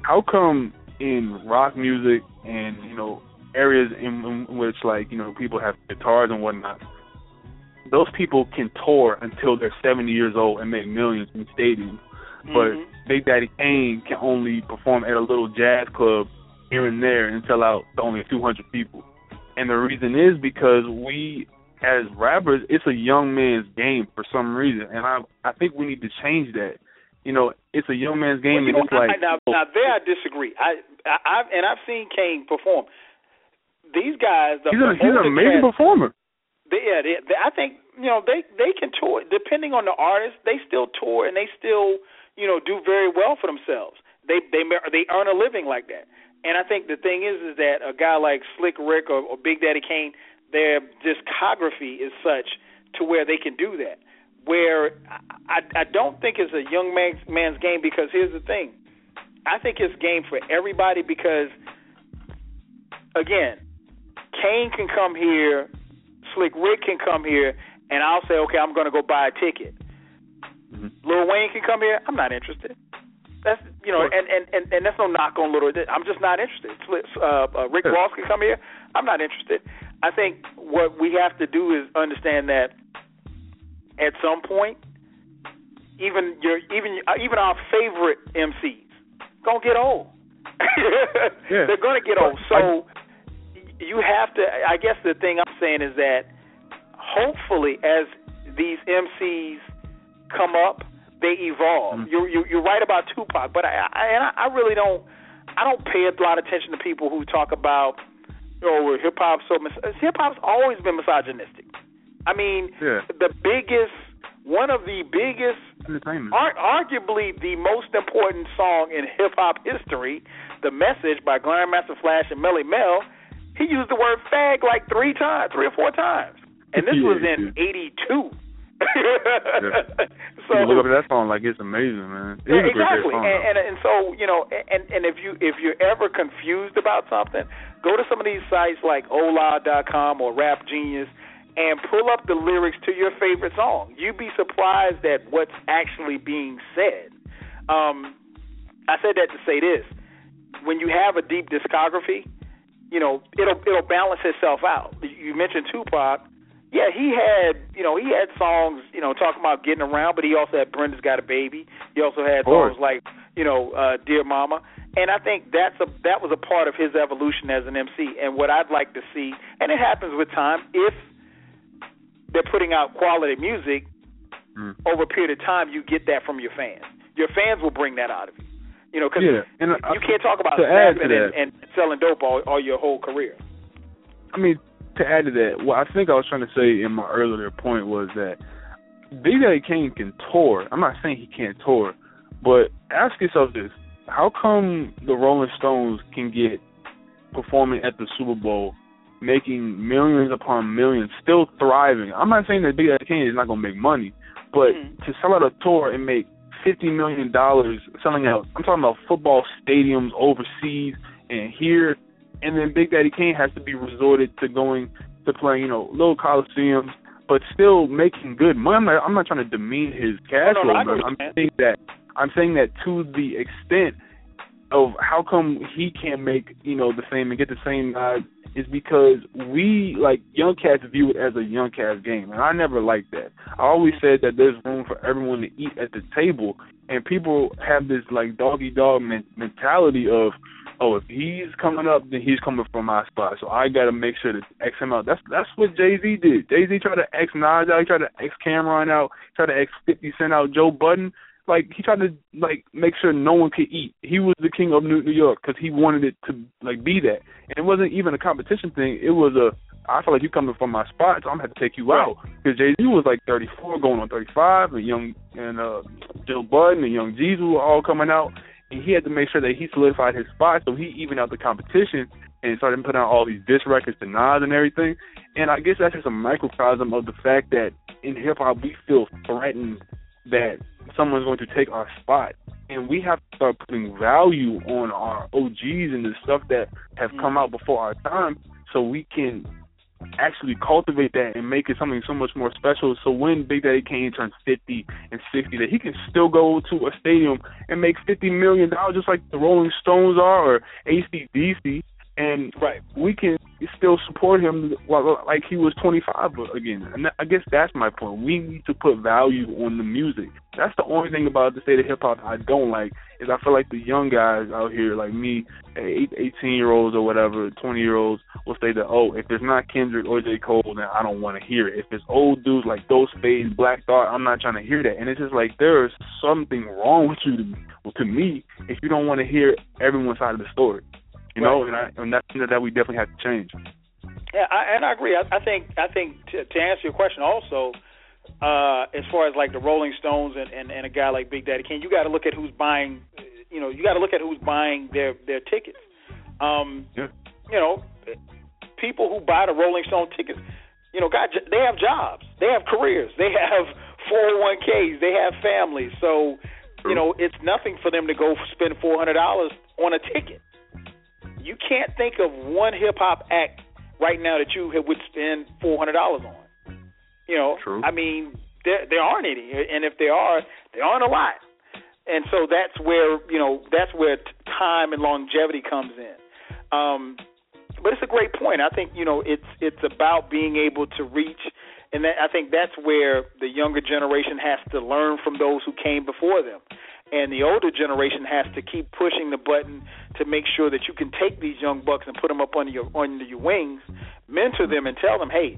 How come in rock music and you know areas in, in which like you know people have guitars and whatnot, those people can tour until they're 70 years old and make millions in stadiums. But Mhm. Big Daddy Kane can only perform at a little jazz club here and there and sell out to only 200 people. And the reason is because we, as rappers, it's a young man's game for some reason, and I I think we need to change that. You know, it's a young man's game, Well, and know, it's like I, now, now there I disagree. I, I I've and I've seen Kane perform. These guys, the, he's, a, he's an amazing cats, performer. They, yeah, they, they, I think you know they they can tour depending on the artist. They still tour and they still you know do very well for themselves. They they they earn a living like that. And I think the thing is is that a guy like Slick Rick or, or Big Daddy Kane, their discography is such to where they can do that. Where I I don't think it's a young man's man's game because here's the thing. I think it's game for everybody because again, Kane can come here, Slick Rick can come here, and I'll say, okay, I'm going to go buy a ticket. Mhm. Lil Wayne can come here. I'm not interested. That's you know, Sure. and, and and and that's no knock on Little. I'm just not interested. Uh, uh, Rick Sure. Ross can come here. I'm not interested. I think what we have to do is understand that at some point, even your even uh, even our favorite MCs gonna get old. (laughs) Yeah. They're gonna get old. But I- So you have to. I guess the thing I'm saying is that hopefully, as these MCs come up, they evolve. Mhm. You're, you're you're right about Tupac, but I, I and I, I really don't. I don't pay a lot of attention to people who talk about oh hip hop so mis- hip hop's always been misogynistic. I mean, Yeah. the biggest, one of the biggest Ar- arguably the most important song in hip hop history, "The Message" by Grandmaster Flash and Melle Mel, he used the word "fag" like three times, three or four times, and this (laughs) Yeah, was in yeah. '82. So (laughs) so you look up at that song like it's amazing, man. It yeah, is a great, exactly, song. and, and and so you know, and and if you if you're ever confused about something, go to some of these sites like OHHLA.com or Rap Genius, and pull up the lyrics to your favorite song. You'd be surprised at what's actually being said. Um, I said that to say this: when you have a deep discography, you know it'll it'll balance itself out. You mentioned Tupac. Yeah, he had, you know, he had songs, you know, talking about getting around, but he also had Brenda's Got a Baby. He also had songs like, you know, uh, Dear Mama. And I think that's a that was a part of his evolution as an MC. And what I'd like to see, and it happens with time, if they're putting out quality music, Mm. over a period of time, you get that from your fans. Your fans will bring that out of you. You know, because Yeah, I- you can't talk about snapping and, and selling dope all, all your whole career. I mean, to add to that, what I think I was trying to say in my earlier point was that Big Daddy Kane can tour. I'm not saying he can't tour, but ask yourself this: How come the Rolling Stones can get performing at the Super Bowl, making millions upon millions, still thriving? I'm not saying that Big Daddy Kane is not going to make money, but Mhm. to sell out a tour and make fifty million dollars selling out, I'm talking about football stadiums overseas and here and then Big Daddy Kane has to be resorted to going to playing, you know, little coliseums, but still making good money. I'm not, I'm not trying to demean his cash No, no, flow. I know man. what I'm saying that I'm saying that to the extent of how come he can't make you know the same and get the same nod is because we like young cats view it as a young cats game, and I never liked that. I always said that there's room for everyone to eat at the table, and people have this like doggy dog men- mentality of oh, if he's coming up, then he's coming from my spot. So I got to make sure to X him out. That's that's what Jay Z did. Jay Z tried to X Nas out. He tried to X Cam'ron out. Tried to X Fifty Cent out. Joe Budden. Like he tried to like make sure no one could eat. He was the king of New New York because he wanted it to like be that. And it wasn't even a competition thing. It was a I feel like you coming from my spot, so I'm gonna have to take you out. Because Jay Z was like 34, going on 35, and young and uh Joe Budden and Young Jeezy were all coming out and he had to make sure that he solidified his spot so he evened out the competition and started putting out all these diss records to Nas and everything. And I guess that's just a microcosm of the fact that in hip hop we feel threatened that someone's going to take our spot. And we have to start putting value on our OGs and the stuff that have come mm. out before our time so we can actually cultivate that and make it something so much more special. So when Big Daddy Kane turns 50 and 60, that he can still go to a stadium and make 50 million dollars, just like the Rolling Stones are or ACDC, and Right. we can still support him while- like he was 25 again. And I guess that's my point. We need to put value on the music. That's the only thing about the state of hip hop I don't like is I feel like the young guys out here, like me, eight, 18 year olds or whatever, 20 year olds, will say that oh, if it's not Kendrick or J Cole, then I don't want to hear it. If it's old dudes like Ghostface, Black Thought, I'm not trying to hear that. And it's just like there is something wrong with you to, to me if you don't want to hear everyone's side of the story. You know, and, I, and that's something that we definitely have to change. Yeah, I, and I agree. I, I think I think to, to answer your question also, uh, as far as like the Rolling Stones and, and, and a guy like Big Daddy King, you got to look at who's buying. You know, you got to look at who's buying their their tickets. Um, Yeah. You know, people who buy the Rolling Stone tickets, you know, God, they have jobs, they have careers, they have 401ks, they have families. So, you know, it's nothing for them to go spend four hundred dollars on a ticket. You can't think of one hip hop act right now that you would spend four hundred dollars on. You know, True. I mean, there there aren't any, and if there are, there aren't a lot. And so that's where you know that's where t- time and longevity comes in. Um, but it's a great point. I think you know it's it's about being able to reach, and that, I think that's where the younger generation has to learn from those who came before them, and the older generation has to keep pushing the button to make sure that you can take these young bucks and put them up under your under your wings, mentor them, and tell them, hey,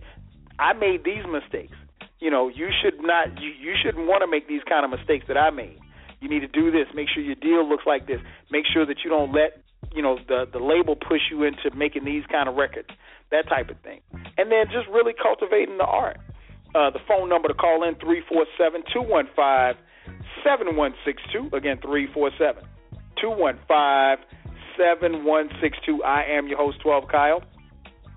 I made these mistakes. You know, you should not you, you shouldn't want to make these kind of mistakes that I made. You need to do this. Make sure your deal looks like this. Make sure that you don't let you know the the label push you into making these kind of records, that type of thing. And then just really cultivating the art. Uh, the phone number to call in three four seven two one five seven one six two. Again, three four seven two one five seven one six two. I am your host, Twelve Kyle.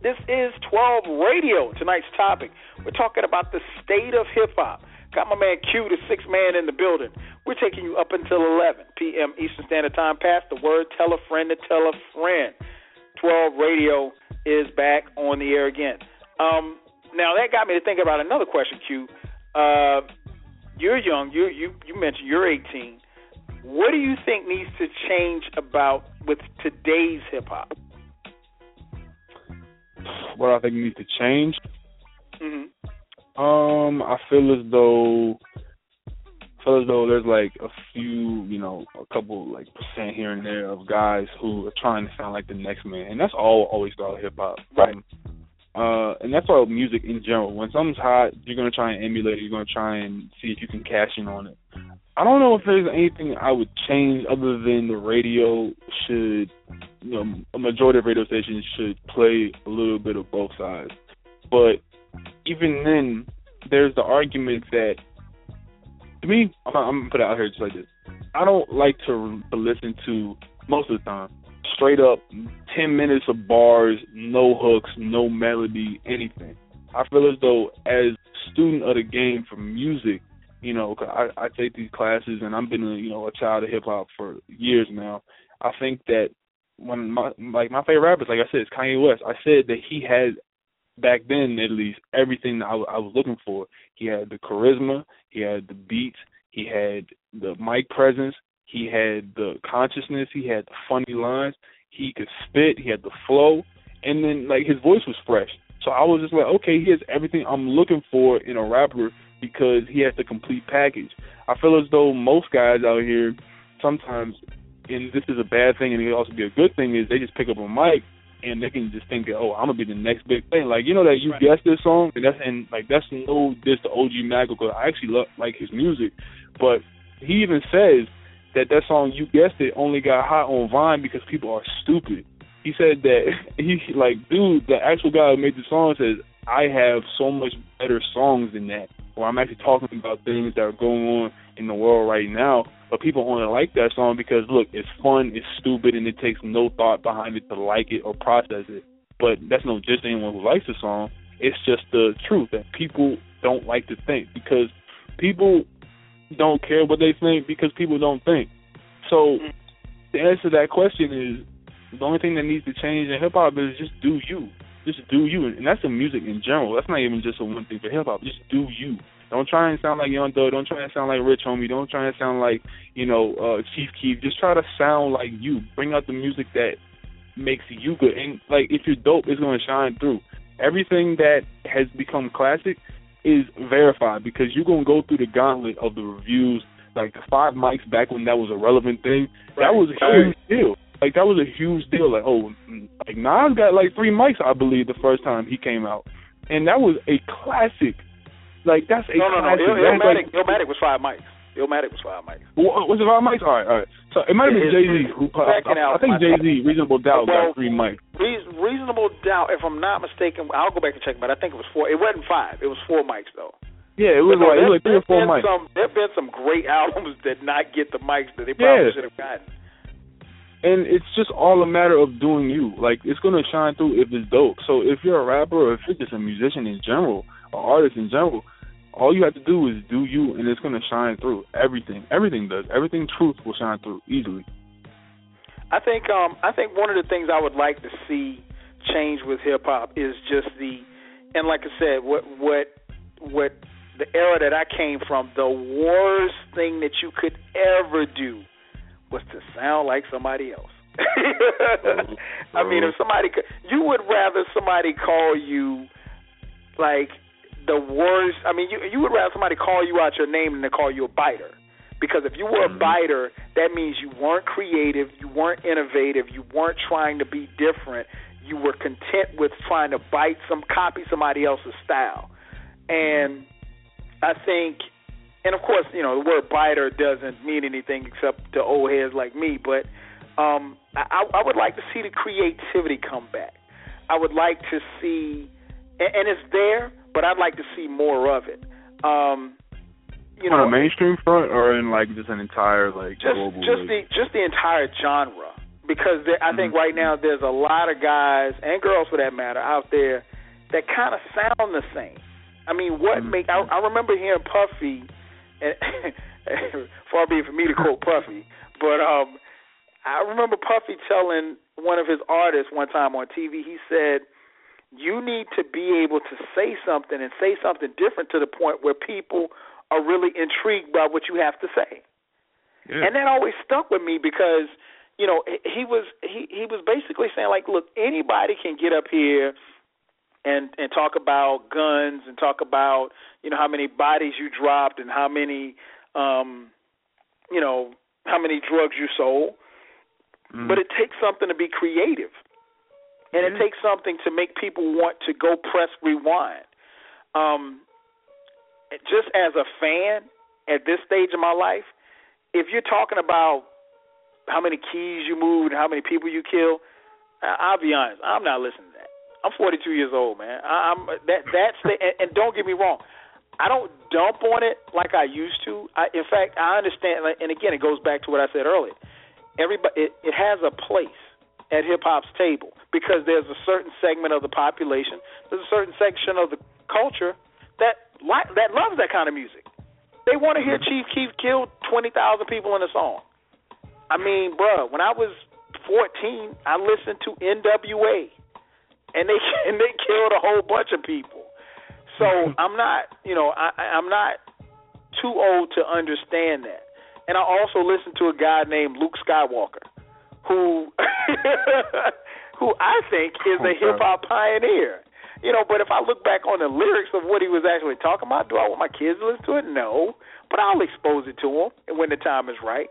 This is 12 Radio. Tonight's topic. We're talking about the state of hip hop. Got my man Q, the sixth man in the building. We're taking you up until 11 p.m. Eastern Standard Time. Pass the word. Tell a friend to tell a friend. 12 Radio is back on the air again. Um, now that got me to think about another question, Q. Uh, you're young. You you you mentioned you're 18. What do you think needs to change about with today's hip hop? What do I think needs to change. hmm Um, I feel as though I feel as though there's like a few, you know, a couple like percent here and there of guys who are trying to sound like the next man, and that's all always throughout hip hop. Right. Um, Uh, and that's all music in general. When something's hot, you're gonna try and emulate it. You're gonna try and see if you can cash in on it. I don't know if there's anything I would change other than the radio should, you know, a majority of radio stations should play a little bit of both sides. But even then, there's the argument that, to me, I'm, I'm gonna put it out here just like this. I don't like to, to listen to most of the time straight up 10 minutes of bars, no hooks, no melody, anything. I feel as though as student of the game for music, you know, I, I take these classes and I've been a, you know a child of hip hop for years now. I think that when my like my favorite rappers, like I said, is Kanye West. I said that he had back then at least everything that I, I was looking for. He had the charisma, he had the beats, he had the mic presence, he had the consciousness, he had the funny lines, he could spit, he had the flow, and then like his voice was fresh. So I was just like, okay, he has everything I'm looking for in a rapper because he has the complete package. I feel as though most guys out here sometimes, and this is a bad thing, and it can also be a good thing, is they just pick up a mic and they can just think, oh, I'm gonna be the next big thing. Like you know that you right. guessed this song, and that's and like that's no this to OG Maco because I actually love like his music, but he even says that that song you guessed it only got hot on Vine because people are stupid. He said that (laughs) he like dude, the actual guy who made the song says I have so much better songs than that. Or I'm actually talking about things that are going on in the world right now, but people only like that song because look, it's fun, it's stupid, and it takes no thought behind it to like it or process it. But that's no just anyone who likes the song. It's just the truth that people don't like to think because people don't care what they think because people don't think. So the answer to that question is the only thing that needs to change in hip hop is just do you. Just do you, and that's in music in general. That's not even just a one thing for hip hop. Just do you. Don't try and sound like Young Thug. Don't try and sound like Rich Homie. Don't try and sound like you know uh, Chief Keef. Just try to sound like you. Bring out the music that makes you good. And like if you're dope, it's gonna shine through. Everything that has become classic is verified because you're gonna go through the gauntlet of the reviews, like the five mics back when that was a relevant thing. Right. That was a huge deal. Like that was a huge deal. Like oh, like Nas got like three mics, I believe, the first time he came out, and that was a classic. Like that's a no, no, classic. no. Illmatic, like, Illmatic was five mics. Illmatic was five mics. Was it five mics? All right, all right. So it might have been Jay Z who. I, I, I think Jay Z, Reasonable Doubt, well, got three mics. Reasonable Doubt, if I'm not mistaken, I'll go back and check, but I think it was four. It wasn't five. It was four mics though. Yeah, it was like it was like three or four mics. Some, there've been some great (laughs) albums that not get the mics that they probably yeah. should have gotten. And it's just all a matter of doing you. Like it's gonna shine through if it's dope. So if you're a rapper or if you're just a musician in general, or artist in general, all you have to do is do you, and it's going to shine through. Everything, everything does. Everything truth will shine through easily. I think um I think one of the things I would like to see change with hip hop is just the and like I said, what what what the era that I came from, the worst thing that you could ever do was to sound like somebody else. (laughs) I mean, if somebody could, you would rather somebody call you like the worst. I mean, you you would rather somebody call you out your name than to call you a biter. Because if you were a mm-hmm. biter, that means you weren't creative, you weren't innovative, you weren't trying to be different. You were content with trying to bite some copy somebody else's style. And I think and of course, you know, the word biter doesn't mean anything except to old heads like me, but um I, I would like to see the creativity come back. I would like to see and, and it's there, but I'd like to see more of it. Um, you on know, a mainstream front, or in like just an entire like just global just the just the entire genre. Because there, I think mm-hmm. right now there's a lot of guys and girls for that matter out there that kind of sound the same. I mean, what mm-hmm. make I, I remember hearing Puffy, and (laughs) far be it for me to quote Puffy, but um, I remember Puffy telling one of his artists one time on TV. He said, you need to be able to say something and say something different to the point where people are really intrigued by what you have to say. Yeah. And that always stuck with me because you know he was he he was basically saying like look anybody can get up here and and talk about guns and talk about you know how many bodies you dropped and how many um you know how many drugs you sold mm. but it takes something to be creative and it takes something to make people want to go press rewind. Um, just as a fan at this stage of my life, if you're talking about how many keys you moved, and how many people you kill, I'll be honest, I'm not listening to that. I'm 42 years old, man. I'm that that's the and, and don't get me wrong, I don't dump on it like I used to. I, in fact, I understand, and again, it goes back to what I said earlier. Everybody, it, it has a place at hip hop's table because there's a certain segment of the population, there's a certain section of the culture that like that loves that kind of music. They want to hear mm-hmm. Chief Keef kill twenty thousand people in a song. I mean, bruh, when I was fourteen, I listened to N.W.A. and they (laughs) and they killed a whole bunch of people. So mm-hmm. I'm not, you know, I, I'm not too old to understand that. And I also listened to a guy named Luke Skyywalker, who (laughs) who I think is a hip hop pioneer. You know, but if I look back on the lyrics of what he was actually talking about, do I want my kids to listen to it? No. But I'll expose it to them when the time is right.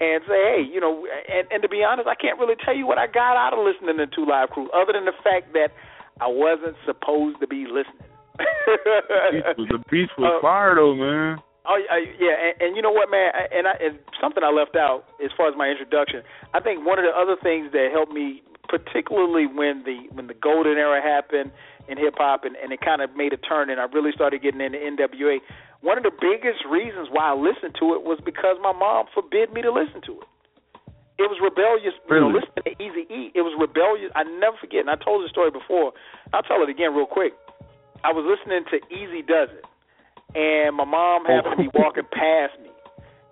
And say, hey, you know, and, and to be honest, I can't really tell you what I got out of listening to Two Live Crew, other than the fact that I wasn't supposed to be listening. the beach was (laughs) uh, fire though, man. Oh yeah, and, and you know what, man, and, I, and something I left out as far as my introduction. I think one of the other things that helped me, particularly when the when the golden era happened in hip hop, and, and it kind of made a turn, and I really started getting into NWA. One of the biggest reasons why I listened to it was because my mom forbid me to listen to it. It was rebellious. Really? You know, listening to Easy E, it was rebellious. I never forget, and I told the story before. I'll tell it again real quick. I was listening to Eazy-Duz-It, and my mom happened to be oh. (laughs) walking past me,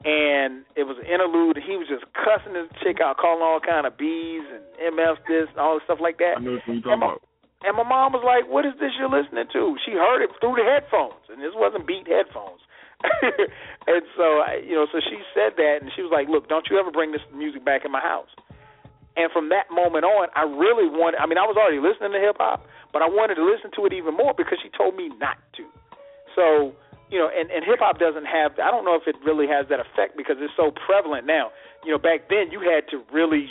and it was an interlude. And he was just cussing this chick out, calling all kind of B's and MFs this and all this stuff like that. I know what you're talking about. And my mom was like, "What is this you're listening to?" She heard it through the headphones, and this wasn't beat headphones. (laughs) and so, I, you know, so she said that, and she was like, "Look, don't you ever bring this music back in my house." And from that moment on, I really wanted. I mean, I was already listening to hip hop, but I wanted to listen to it even more because she told me not to. So, you know, and, and hip hop doesn't have. I don't know if it really has that effect because it's so prevalent now. You know, back then you had to really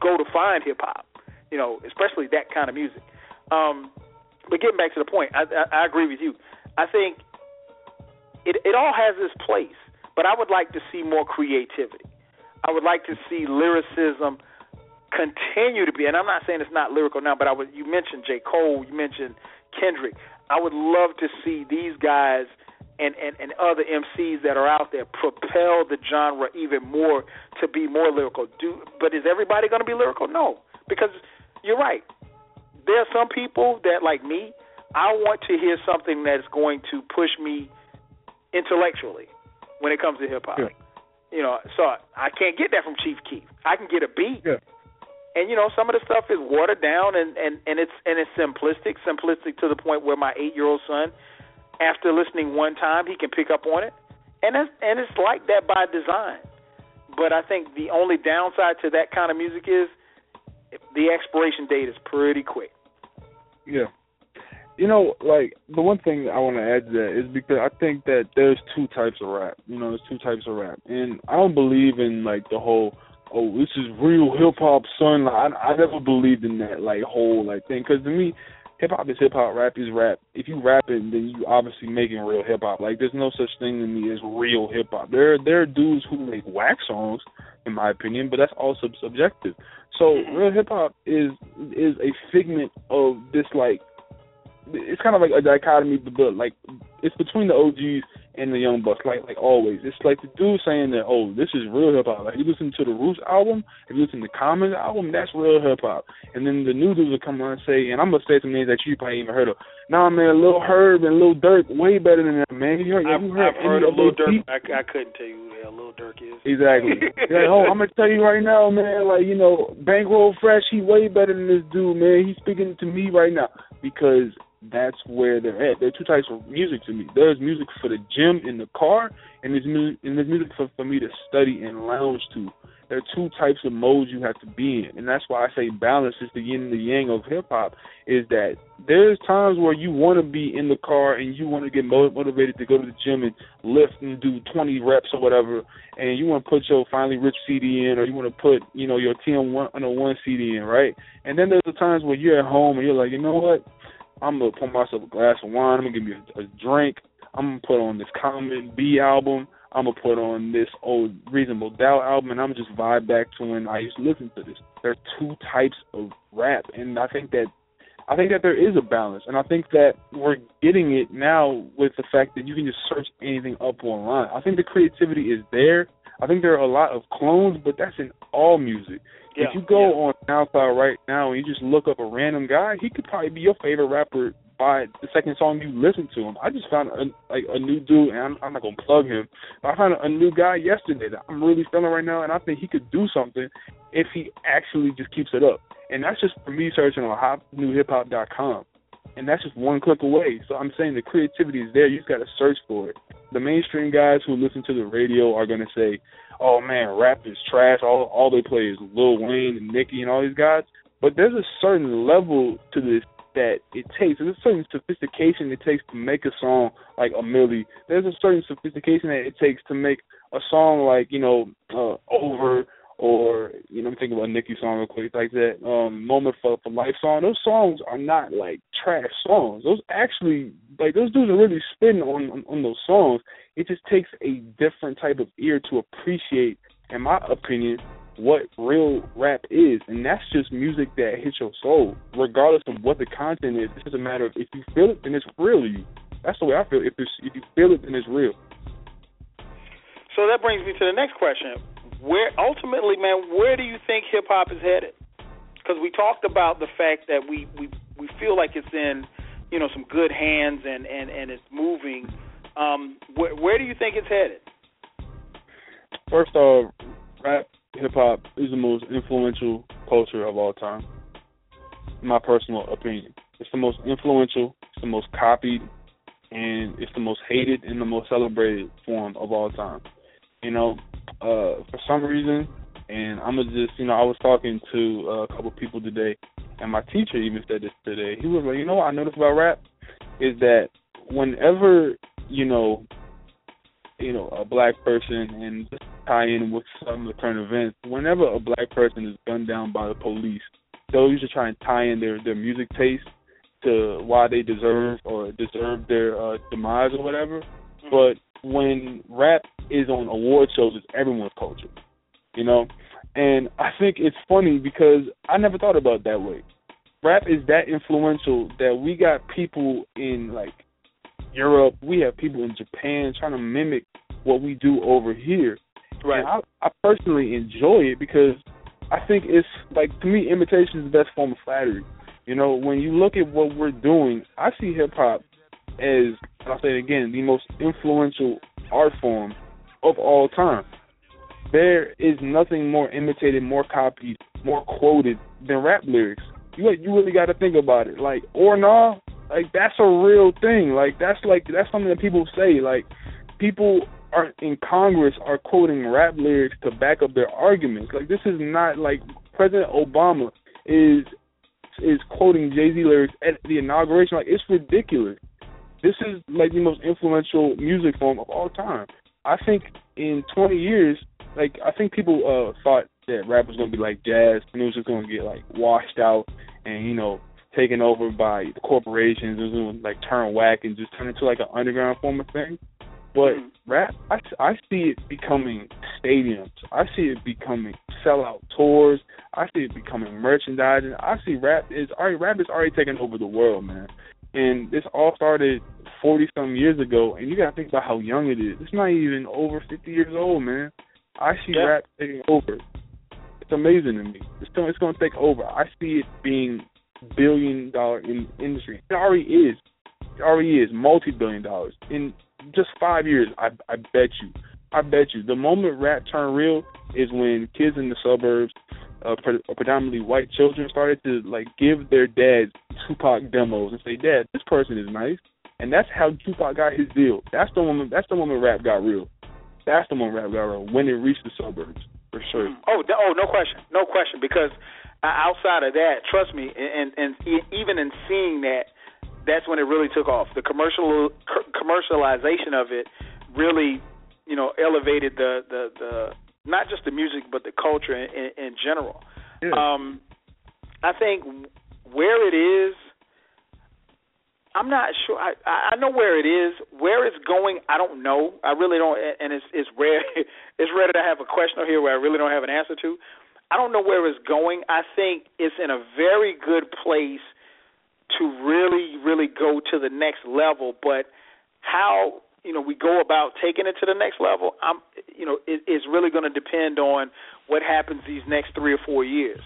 go to find hip hop you know, especially that kind of music. Um, but getting back to the point, I, I, I agree with you. I think it it all has its place, but I would like to see more creativity. I would like to see lyricism continue to be, and I'm not saying it's not lyrical now, but I would. You mentioned J. Cole, you mentioned Kendrick. I would love to see these guys and, and, and other MCs that are out there propel the genre even more to be more lyrical. Do but is everybody going to be lyrical? No, because you're right. There are some people that, like me, I want to hear something that's going to push me intellectually when it comes to hip hop. Yeah. You know, so I can't get that from Chief Keef. I can get a beat. Yeah. And you know, some of the stuff is watered down and and and it's and it's simplistic, simplistic to the point where my 8-year-old son after listening one time, he can pick up on it. And it's and it's like that by design. But I think the only downside to that kind of music is the expiration date is pretty quick. Yeah. You know, like the one thing I want to add to that is because I think that there's two types of rap. You know, there's two types of rap, and I don't believe in like the whole oh this is real hip hop, son. Like, I I never believed in that like whole like thing because to me, hip hop is hip hop, rap is rap. If you rap it, then you obviously making real hip hop. Like there's no such thing to me as real hip hop. There there are dudes who make whack songs, in my opinion, but that's also subjective. So mm-hmm. real hip hop is is a figment of this like it's kind of like a dichotomy, but like it's between the OGs and the young bucks, like like always. It's like the dude saying that, oh, this is real hip hop. Like you listen to the Roots album, if you listen to the Common album, that's real hip hop. And then the new dudes will come on and say, and I'm gonna say some names that you probably even heard of. Nah, man, Lil Herb and Lil Durk, way better than that, man. You heard, I've, you heard, I've heard of Lil Durk. I, I couldn't tell you who the hell Lil Durk is. Exactly. (laughs) yeah, oh, I'm gonna tell you right now, man. Like you know, Bankroll Fresh, he way better than this dude, man. He's speaking to me right now because that's where they're at. There are two types of music to me. There's music for the gym in the car, and there's music and there's music for, for me to study and lounge to. there are two types of modes you have to be in, and that's why I say balance is the yin and the yang of hip hop. Is that there's times where you want to be in the car and you want to get motivated to go to the gym and lift and do 20 reps or whatever, and you want to put your Finally Rich CD in, or you want to put you know your TM one oh one CD in, right? And then there's the times where you're at home and you're like, you know what? I'm gonna pour myself a glass of wine. I'm gonna give me a, a drink. I'm gonna put on this Common Be album. I'm gonna put on this old Reasonable Doubt album, and I'm just vibe back to when I used to listen to this. There are two types of rap, and I think that I think that there is a balance, and I think that we're getting it now with the fact that you can just search anything up online. I think the creativity is there. I think there are a lot of clones, but that's in all music. Yeah, if you go yeah. on SoundCloud right now and you just look up a random guy, he could probably be your favorite rapper by the second song you listen to him. I just found a, like a new dude, and I'm, I'm not gonna plug him. But I found a new guy yesterday that I'm really feeling right now, and I think he could do something if he actually just keeps it up. And that's just for me searching on hotnewhiphop.com, and that's just one click away. So I'm saying the creativity is there. You just got to search for it. The mainstream guys who listen to the radio are gonna say, "Oh man, rap is trash. All all they play is Lil Wayne and Nicki and all these guys." But there's a certain level to this that it takes. There's a certain sophistication it takes to make a song like a Milli. There's a certain sophistication that it takes to make a song like you know uh, Over or you know I'm thinking about Nicki song real quick like that um Moment for for Life song. Those songs are not like trash songs. Those actually like those dudes are really spitting on, on on those songs. It just takes a different type of ear to appreciate, in my opinion, what real rap is, and that's just music that hits your soul, regardless of what the content is. It's just a matter of if you feel it, then it's real you. That's the way I feel. If if you feel it, then it's real. So that brings me to the next question: Where ultimately, man, where do you think hip hop is headed? Because we talked about the fact that we we we feel like it's in you know some good hands and and and it's moving. Um, where where do you think it's headed? First off, rap hip hop is the most influential culture of all time. In my personal opinion, it's the most influential, it's the most copied, and it's the most hated and the most celebrated form of all time. You know, uh, for some reason, and I'm gonna just, you know, I was talking to a couple people today, and my teacher even said this today. He was like, you know what I noticed about rap is that whenever you know you know, a black person and just tie in with some of the current events. Whenever a black person is gunned down by the police, they'll usually try and tie in their their music taste to why they deserve or deserve their uh, demise or whatever. But when rap is on award shows, it's everyone's culture, you know. And I think it's funny because I never thought about it that way. Rap is that influential that we got people in like Europe. We have people in Japan trying to mimic what we do over here. Right. And I, I personally enjoy it because I think it's like to me, imitation is the best form of flattery. You know, when you look at what we're doing, I see hip hop as I'll say it again, the most influential art form of all time. There is nothing more imitated, more copied, more quoted than rap lyrics. You you really got to think about it. Like or nah, like that's a real thing. Like that's like that's something that people say. Like people are in Congress are quoting rap lyrics to back up their arguments. Like this is not like President Obama is is quoting Jay Z lyrics at the inauguration. Like it's ridiculous. This is like the most influential music form of all time. I think in 20 years, like I think people uh thought that rap was gonna be like jazz and it was just gonna get like washed out and you know taken over by the corporations. It was gonna like turn whack and just turn into like an underground form of thing. But rap, I, I see it becoming stadiums. I see it becoming sellout tours. I see it becoming merchandising. I see rap is already rap is already taking over the world, man. And this all started forty some years ago, and you gotta think about how young it is. It's not even over fifty years old, man. I see Yeah. rap taking over. It's amazing to me. It's gonna, it's going to take over. I see it being billion dollar in industry. It already is. It already is multi billion dollars in just five years. I I bet you. I bet you. The moment rap turned real is when kids in the suburbs, uh, pre- predominantly white children, started to like give their dads Tupac demos and say, "Dad, this person is nice," and that's how Tupac got his deal. That's the moment. That's the moment rap got real. That's the one rap got real When it reached the suburbs, for sure. Mm. Oh, oh, no question, no question. Because uh, outside of that, trust me, and and even in seeing that, that's when it really took off. The commercial commercialization of it really, you know, elevated the the the not just the music but the culture in, in, in general. Yeah. Um, I think where it is I'm not sure. I I know where it is. Where it's going, I don't know. I really don't. And it's it's rare. (laughs) It's rare that I have a question here where I really don't have an answer to. I don't know where it's going. I think it's in a very good place to really really go to the next level. But how you know we go about taking it to the next level, I'm you know it, it's really going to depend on what happens these next three or four years.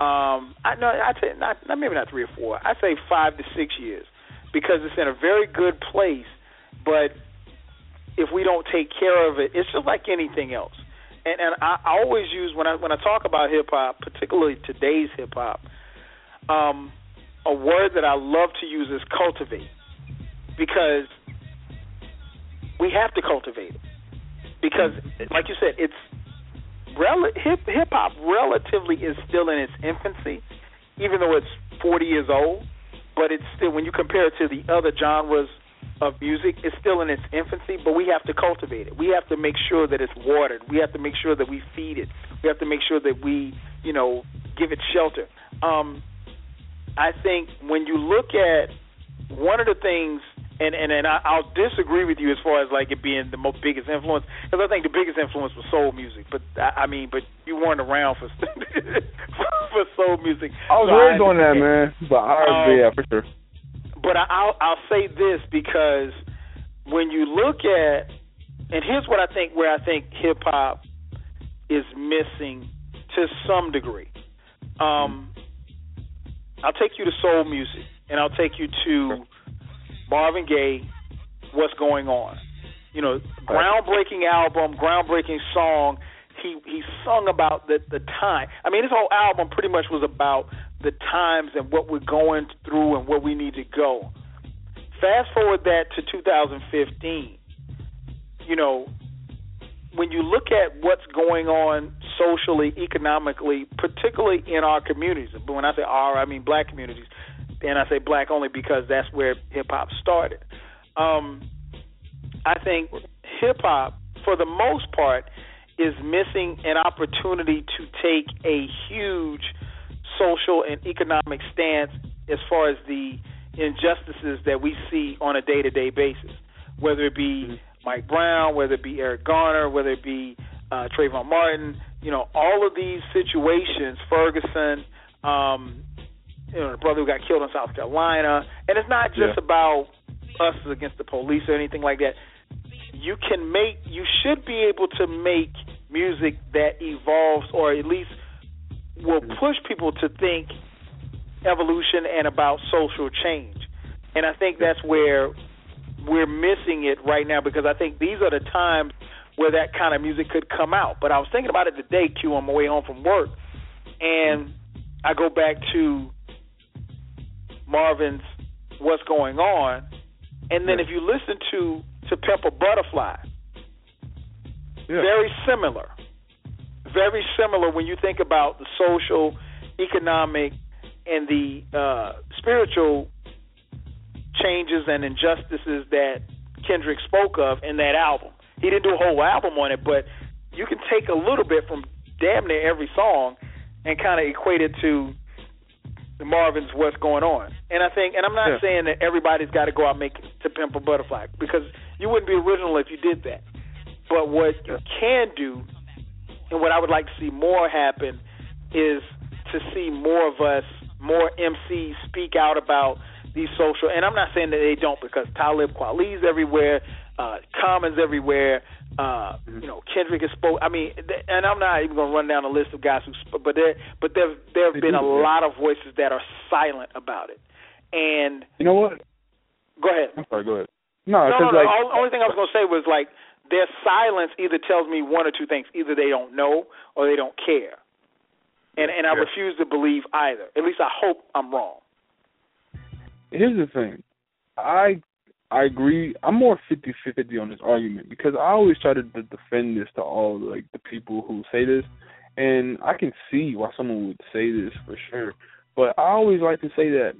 Um, I know I say not, not maybe not three or four. I say five to six years because it's in a very good place. But if we don't take care of it, it's just like anything else. And and I, I always use when I when I talk about hip hop, particularly today's hip hop, um, a word that I love to use is cultivate, because we have to cultivate it. Because, like you said, it's rel- hip hip hop relatively is still in its infancy, even though it's 40 years old but it's still when you compare it to the other genres of music, it's still in its infancy, but we have to cultivate it. We have to make sure that it's watered. We have to make sure that we feed it. We have to make sure that we, you know, give it shelter. Um, I think when you look at one of the things and and and I, I'll disagree with you as far as like it being the most biggest influence because I think the biggest influence was soul music. But I, I mean, but you weren't around for (laughs) for soul music. I was so raised on that, man. But I, Um, yeah, for sure. But I, I'll I'll say this because when you look at and here's what I think where I think hip hop is missing to some degree. Um, I'll take you to soul music, and I'll take you to Marvin Gaye. What's going on? You know, groundbreaking album, groundbreaking song. He he sung about the the time. I mean, his whole album pretty much was about the times and what we're going through and where we need to go. Fast forward that to 2015. You know, when you look at what's going on socially, economically, particularly in our communities, but when I say our, I mean black communities, and I say black only because that's where hip hop started. Um, I think hip hop, for the most part, is missing an opportunity to take a huge social and economic stance as far as the injustices that we see on a day to day basis, whether it be Mike Brown, whether it be Eric Garner, whether it be uh, Trayvon Martin, you know, all of these situations, Ferguson, um, you know, the brother who got killed in South Carolina, and it's not just Yeah. about us against the police or anything like that. You can make, you should be able to make music that evolves or at least will push people to think evolution and about social change. And I think that's where we're missing it right now because I think these are the times where that kind of music could come out. But I was thinking about it today, Q, on my way home from work, and I go back to Marvin's "What's Going On," and then if you listen to to Pimp a Butterfly, Yeah. very similar. Very similar when you think about the social, economic, and the uh, spiritual changes and injustices that Kendrick spoke of in that album. He didn't do a whole album on it, but you can take a little bit from damn near every song and kind of equate it to the Marvin's "What's Going On." And I think, and I'm not Yeah. saying that everybody's got to go out and make to Pimp a Butterfly because you wouldn't be original if you did that. But what you can do, and what I would like to see more happen, is to see more of us, more MCs speak out about these social. And I'm not saying that they don't because Talib Kweli's everywhere, uh, Commons everywhere. Uh, you know, Kendrick has spoke. I mean, th- and I'm not even going to run down a list of guys who, sp- but there, but there, there have They been a yeah. lot of voices that are silent about it. And You know what? go ahead. I'm sorry. Go ahead. No, No, no, no. like The only thing I was going to say was like their silence either tells me one or two things: either they don't know or they don't care. And and I Yeah. refuse to believe either. At least I hope I'm wrong. here's the thing. I I agree. I'm more fifty fifty on this argument because I always try to defend this to all like the people who say this, and I can see why someone would say this for sure. But I always like to say that.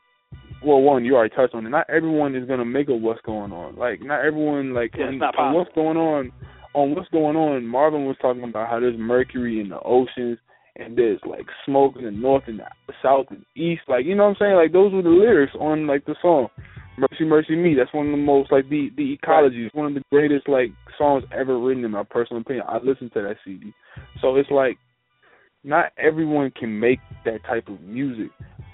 Well, one, you already touched on it. Not everyone is gonna make up what's going on. Like, not everyone like Yeah, it's on, not on what's going on. On what's going on, Marvin was talking about how there's mercury in the oceans and there's like smoke in the north and the south and east. Like, you know what I'm saying? Like, those were the lyrics on like the song. Mercy, Mercy Me. That's one of the most like the the ecology. It's one of the greatest like songs ever written in my personal opinion. I listened to that CD, so it's like not everyone can make that type of music,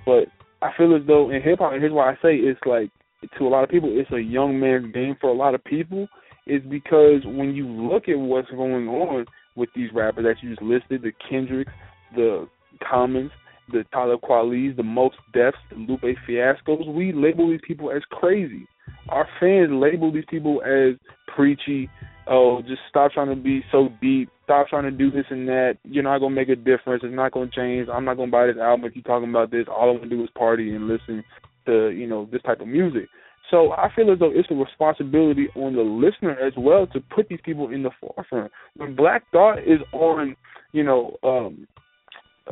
but I feel as though in hip hop, and here's why I say it's like to a lot of people, it's a young man's game for a lot of people, is because when you look at what's going on with these rappers that you just listed, the Kendricks, the Commons, the Talib Kwelis, the Mos Defs, the Lupe Fiascos, we label these people as crazy. Our fans label these people as preachy. Oh, just stop trying to be so deep. Stop trying to do this and that. You're not gonna make a difference. It's not gonna change. I'm not gonna buy this album if you're talking about this. All I want to do is party and listen to you know this type of music. So I feel as though it's a responsibility on the listener as well to put these people in the forefront. When Black Thought is on, you know, um,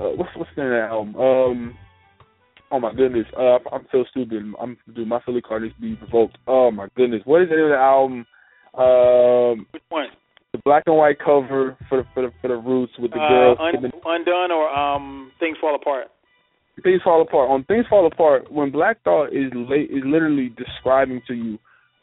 uh, what's what's the name of that album? Um, oh my goodness, uh, I'm so stupid. I'm dude, my Philly card needs to be revoked. Oh my goodness, what is the name of the album? Um, Which one? the black and white cover for the for the for the roots with the Uh, girls. un- Undun or um, things fall apart. Things fall apart. On Things Fall Apart, when Black Thought is la- is literally describing to you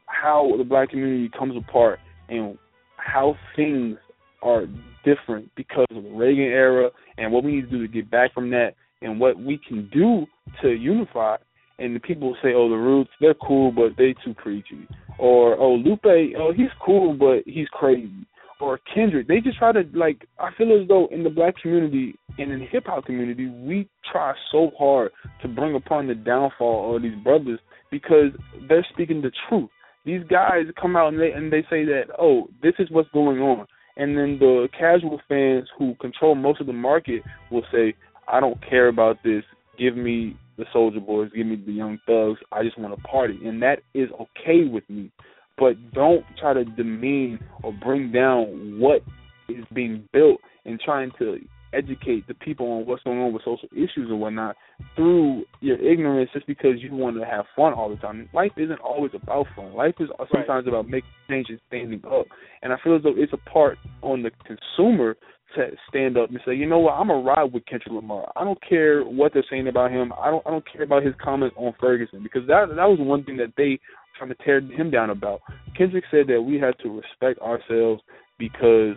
how the black community comes apart and how things are different because of the Reagan era and what we need to do to get back from that and what we can do to unify. And the people say, "Oh, the Roots, they're cool, but they too preachy," or "Oh, Lupe, oh, he's cool, but he's crazy." or Kendrick. They just try to like. I feel as though in the black community and in the hip hop community, we try so hard to bring upon the downfall of these brothers because they're speaking the truth. These guys come out and they and they say that oh, this is what's going on, and then the casual fans who control most of the market will say, I don't care about this. Give me the Soulja Boys. Give me the Young Thugs. I just want to party, and that is okay with me but don't try to demean or bring down what is being built and trying to educate the people on what's going on with social issues and whatnot through your ignorance just because you want to have fun all the time. Life isn't always about fun. Life is sometimes about making change and standing up. And I feel as though it's a part on the consumer to stand up and say, you know what, I'm gonna ride with Kendrick Lamar. I don't care what they're saying about him. I don't I don't care about his comments on Ferguson because that that was one thing that they trying to tear him down about. Kendrick said that we had to respect ourselves because,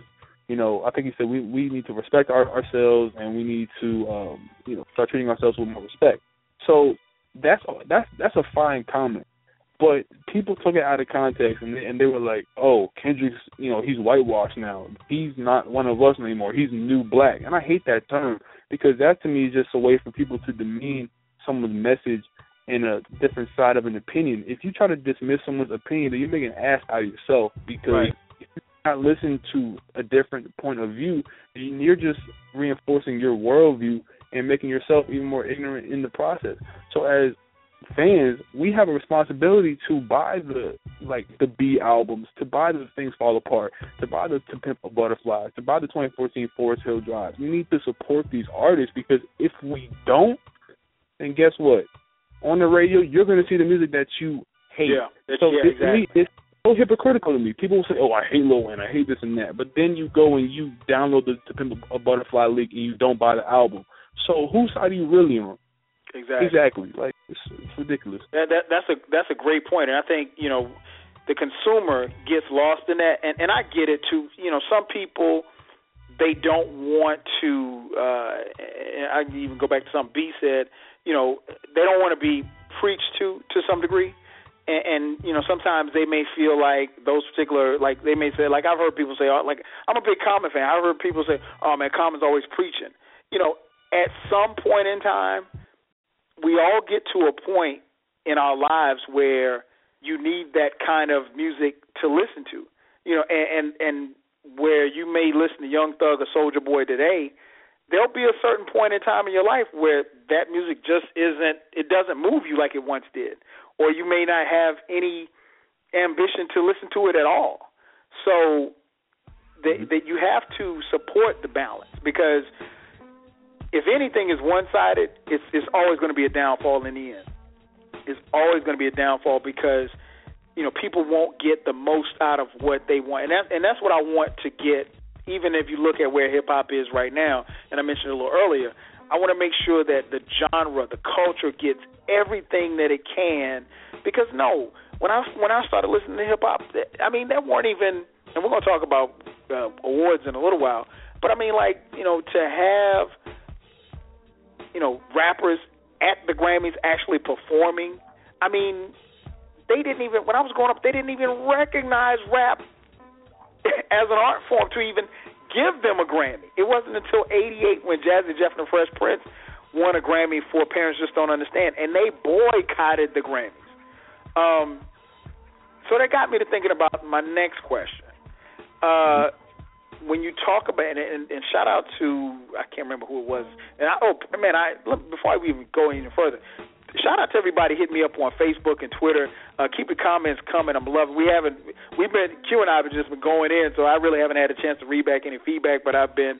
you know, I think he said we we need to respect our, ourselves and we need to, um, you know, start treating ourselves with more respect. So that's that's that's a fine comment, but people took it out of context and they, and they were like, oh, Kendrick's, you know, he's whitewashed now. He's not one of us anymore. He's new black, and I hate that term because that to me is just a way for people to demean someone's message in a different side of an opinion. If you try to dismiss someone's opinion, then you're making an ass out of yourself because Right. Not listening to a different point of view, you're just reinforcing your worldview and making yourself even more ignorant in the process. So as fans, we have a responsibility to buy the like the Be albums, to buy the Things Fall Apart, to buy the To Pimp a Butterfly, to buy the 2014 Forest Hill Drive. We need to support these artists because if we don't, then guess what? On the radio, you're going to see the music that you hate. Yeah, so yeah, it, to me, it's so hypocritical to me. People will say, "Oh, I hate Lil Wayne, I hate this and that," but then you go and you download the To Pimp a Butterfly leak and you don't buy the album. So whose side are you really on? Exactly. Exactly. Like it's, it's ridiculous. That, that that's a that's a great point, and I think you know the consumer gets lost in that, and and I get it too. You know, some people they don't want to. uh I even go back to something B said. You know, they don't want to be preached to to some degree, and, and you know sometimes they may feel like those particular like they may say like I've heard people say oh, like I'm a big Common fan. I've heard people say oh man Common's always preaching. You know, at some point in time we all get to a point in our lives where you need that kind of music to listen to. You know, and and, and where you may listen to Young Thug or Soulja Boy today, there'll be a certain point in time in your life where that music just isn't it doesn't move you like it once did. Or you may not have any ambition to listen to it at all. So that, mm-hmm. that you have to support the balance because if anything is one sided, it's it's always going to be a downfall in the end. It's always going to be a downfall because you know people won't get the most out of what they want, and that and that's what I want to get. Even if you look at where hip hop is right now, and I mentioned it a little earlier, I want to make sure that the genre, the culture, gets everything that it can. Because no, when I when I started listening to hip hop, I mean, there weren't even, and we're to talk about uh, awards in a little while. But I mean, like you know, to have you know rappers at the Grammys actually performing. I mean, they didn't even when I was growing up, they didn't even recognize rap (laughs) as an art form to even give them a Grammy. It wasn't until '88 when Jazzy Jeff and the Fresh Prince won a Grammy for Parents Just Don't Understand, and they boycotted the Grammys. Um, so that got me to thinking about my next question. Uh, when you talk about and, and, and shout out to I can't remember who it was. And I, oh man, I look, before we even go any further, shout out to everybody hit me up on Facebook and Twitter. Uh, keep the comments coming. I'm loving. We haven't we've been Q and I have just been going in, so I really haven't had a chance to read back any feedback, but I've been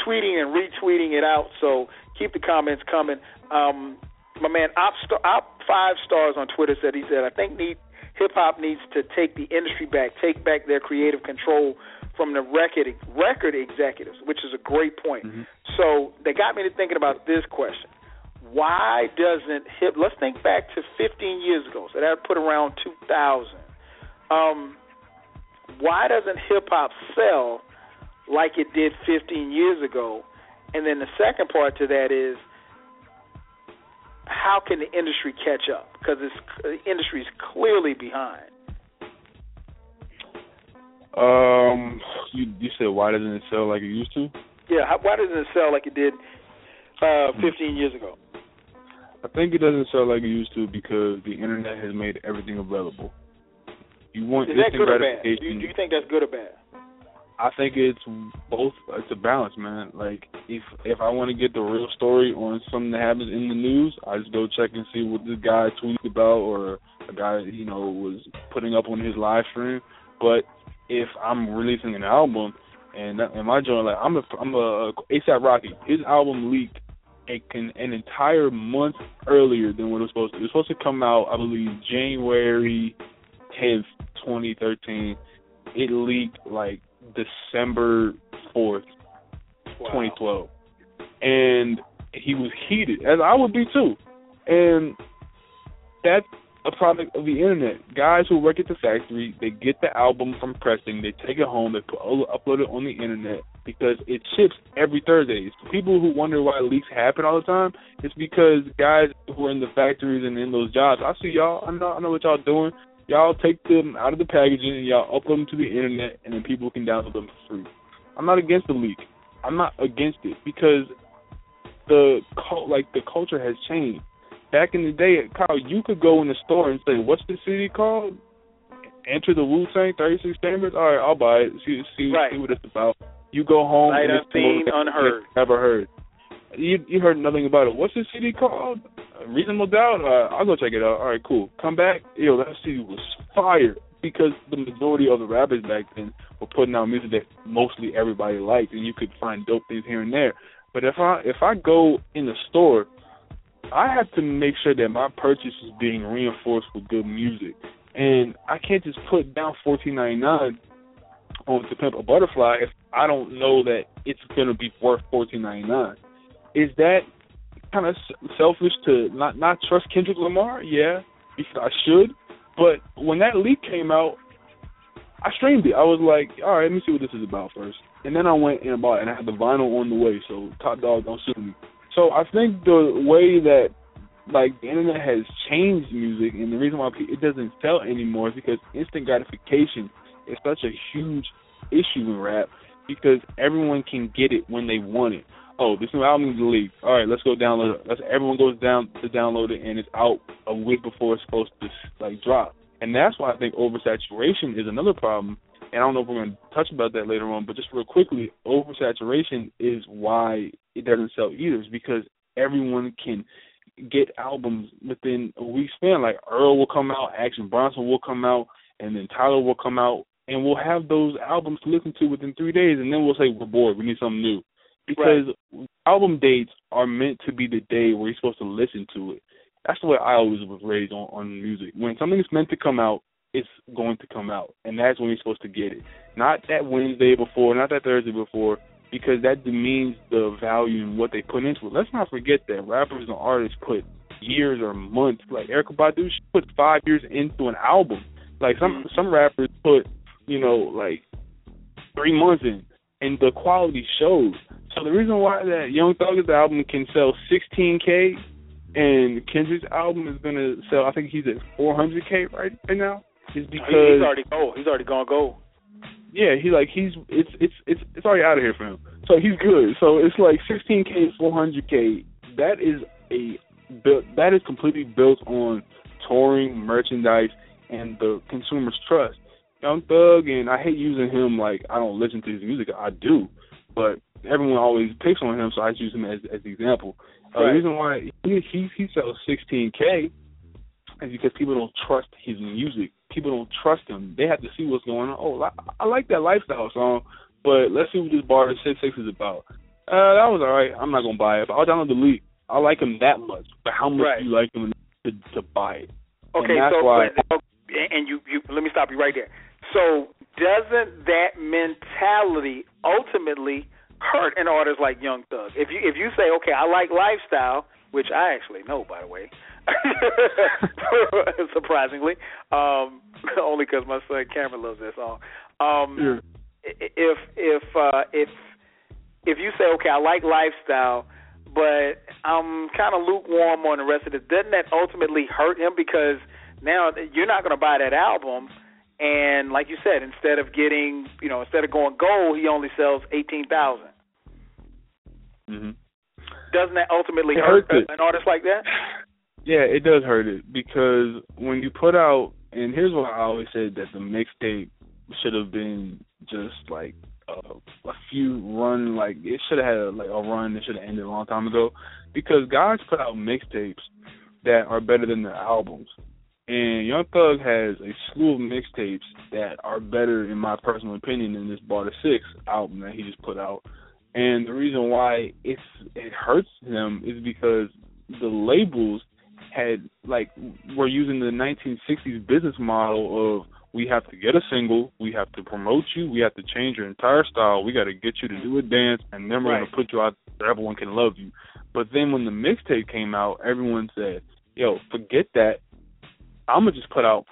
tweeting and retweeting it out. So keep the comments coming. Um, my man Op, Star, Op five stars on Twitter said he said I think need hip hop needs to take the industry back, take back their creative control from the record record executives, which is a great point. Mm-hmm. So they got me to thinking about this question: Why doesn't hip? Let's think back to 15 years ago. So that put around 2000. Um, why doesn't hip hop sell like it did 15 years ago? And then the second part to that is how can the industry catch up? Because the industry is clearly behind. Um, you you said why doesn't it sell like it used to? Yeah, why doesn't it sell like it did uh 15 years ago? I think it doesn't sell like it used to because the internet has made everything available. You want Is that good or bad? Do you, do you think that's good or bad? I think it's both. It's a balance, man. Like if if I want to get the real story on something that happens in the news, I just go check and see what this guy tweeted about or a guy you know was putting up on his live stream. But if I'm releasing an album and and my joint like I'm a I'm a ASAP Rocky. His album leaked a, can, an entire month earlier than what it was supposed to. It was supposed to come out, I believe, January 10th, 2013. It leaked like December 4th, Wow. 2012, and he was heated, as I would be too. And that's a product of the internet. Guys who work at the factory, they get the album from pressing, they take it home, they put, upload it on the internet because it ships every Thursday. People who wonder why leaks happen all the time, it's because guys who are in the factories and in those jobs. I see y'all. I know. I know what y'all doing. Y'all take them out of the packaging and y'all upload them to the internet, and then people can download them for free. I'm not against the leak. I'm not against it because the cult, like the culture has changed. Back in the day, Kyle, you could go in the store and say, "What's the CD called?" Enter the Wu Tang 36 Chambers. All right, I'll buy it. See, see, Right. see what it's about. You go home. Sight and it's unseen, most- unheard. Never heard. You you heard nothing about it. What's the CD called? Reasonable Doubt. Uh, I'll go check it out. All right, cool. Come back. Yo, that CD was fire because the majority of the rappers back then were putting out music that mostly everybody liked, and you could find dope things here and there. But if I if I go in the store, I have to make sure that my purchase is being reinforced with good music, and I can't just put down fourteen ninety nine on To Pimp a Butterfly if I don't know that it's gonna be worth fourteen ninety nine. Is that kind of selfish to not not trust Kendrick Lamar? Yeah, because I should. But when that leak came out, I streamed it. I was like, all right, let me see what this is about first. And then I went and bought and I had the vinyl on the way. So Top Dawg, don't sue me. So I think the way that like the internet has changed music, and the reason why it doesn't sell anymore is because instant gratification is such a huge issue in rap because everyone can get it when they want it. Oh, this new album is leaked. All right, let's go download it. Let's, everyone goes down to download it, and it's out a week before it's supposed to like drop. And that's why I think oversaturation is another problem. And I don't know if we're going to touch about that later on, but just real quickly, oversaturation is why it doesn't sell either. Because everyone can get albums within a week span. Like Earl will come out, Action Bronson will come out, and then Tyler will come out and we'll have those albums to listen to within three days, and then we'll say we're bored, we need something new, because right. album dates are meant to be the day where you're supposed to listen to it. That's the way I always was raised on on music. When something is meant to come out, it's going to come out, and that's when you're supposed to get it. Not that Wednesday before, not that Thursday before, because that demeans the value in what they put into it. Let's not forget that rappers and artists put years or months. Like Erykah Badu, she put five years into an album. Like some mm-hmm. some rappers put, you know, like three months in, and the quality shows. So the reason why that Young Thug's album can sell 16k and Kendrick's album is gonna sell, I think he's at 400k right right now, is because he's already gold. He's already gone gold yeah, he like he's it's it's it's it's already out of here for him. So he's good. So it's like 16k, 400k. That is a built that is completely built on touring, merchandise, and the consumer's trust. Young Thug, and I hate using him like I don't listen to his music. I do, but everyone always picks on him, so I just use him as as the example. Uh, right. The reason why he he he sells 16k is because people don't trust his music people don't trust him. They have to see what's going on. Oh, I, I like that lifestyle song, but let's see what this bar six six is about. Uh, that was all right. I'm not gonna buy it, but I'll download the leak. I like him that much, but how much right. do you like him to to buy it? Okay, so why, and you you let me stop you right there. So doesn't that mentality ultimately hurt an artist like Young Thug? If you if you say, okay, I like lifestyle, which I actually know by the way, (laughs) surprisingly, um, (laughs) only because my son Cameron loves that song. Um, yeah. If if uh, if if you say, okay, I like lifestyle, but I'm kind of lukewarm on the rest of it, doesn't that ultimately hurt him because now you're not going to buy that album? And like you said, instead of getting, you know, instead of going gold, he only sells eighteen thousand. Mm-hmm. Doesn't that ultimately it hurt an artist like that? (laughs) Yeah, it does hurt it because when you put out, and here's what I always said that the mixtape should have been just like a, few run, like it should have had a, like a run that should have ended a long time ago, because guys put out mixtapes that are better than their albums. And Young Thug has a slew of mixtapes that are better, in my personal opinion, than this Barter Six album that he just put out. And the reason why it's it hurts him is because the labels had like we're using the 1960s business model of we have to get a single, we have to promote you, we have to change your entire style, we got to get you to do a dance, and then we're right. gonna put you out so everyone can love you. But then when the mixtape came out, everyone said, "Yo, forget that. I'm gonna just put out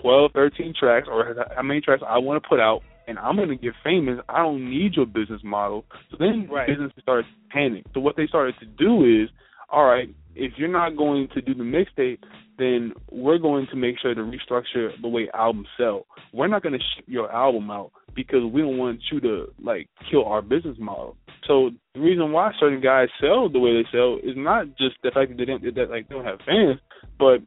12, 13 tracks, or how many tracks I want to put out, and I'm gonna get famous. I don't need your business model." So then right. business started panic. So what they started to do is, all right, if you're not going to do the mixtape, then we're going to make sure to restructure the way albums sell. We're not going to ship your album out because we don't want you to like kill our business model. So the reason why certain guys sell the way they sell is not just the fact that they don't that like they don't have fans, but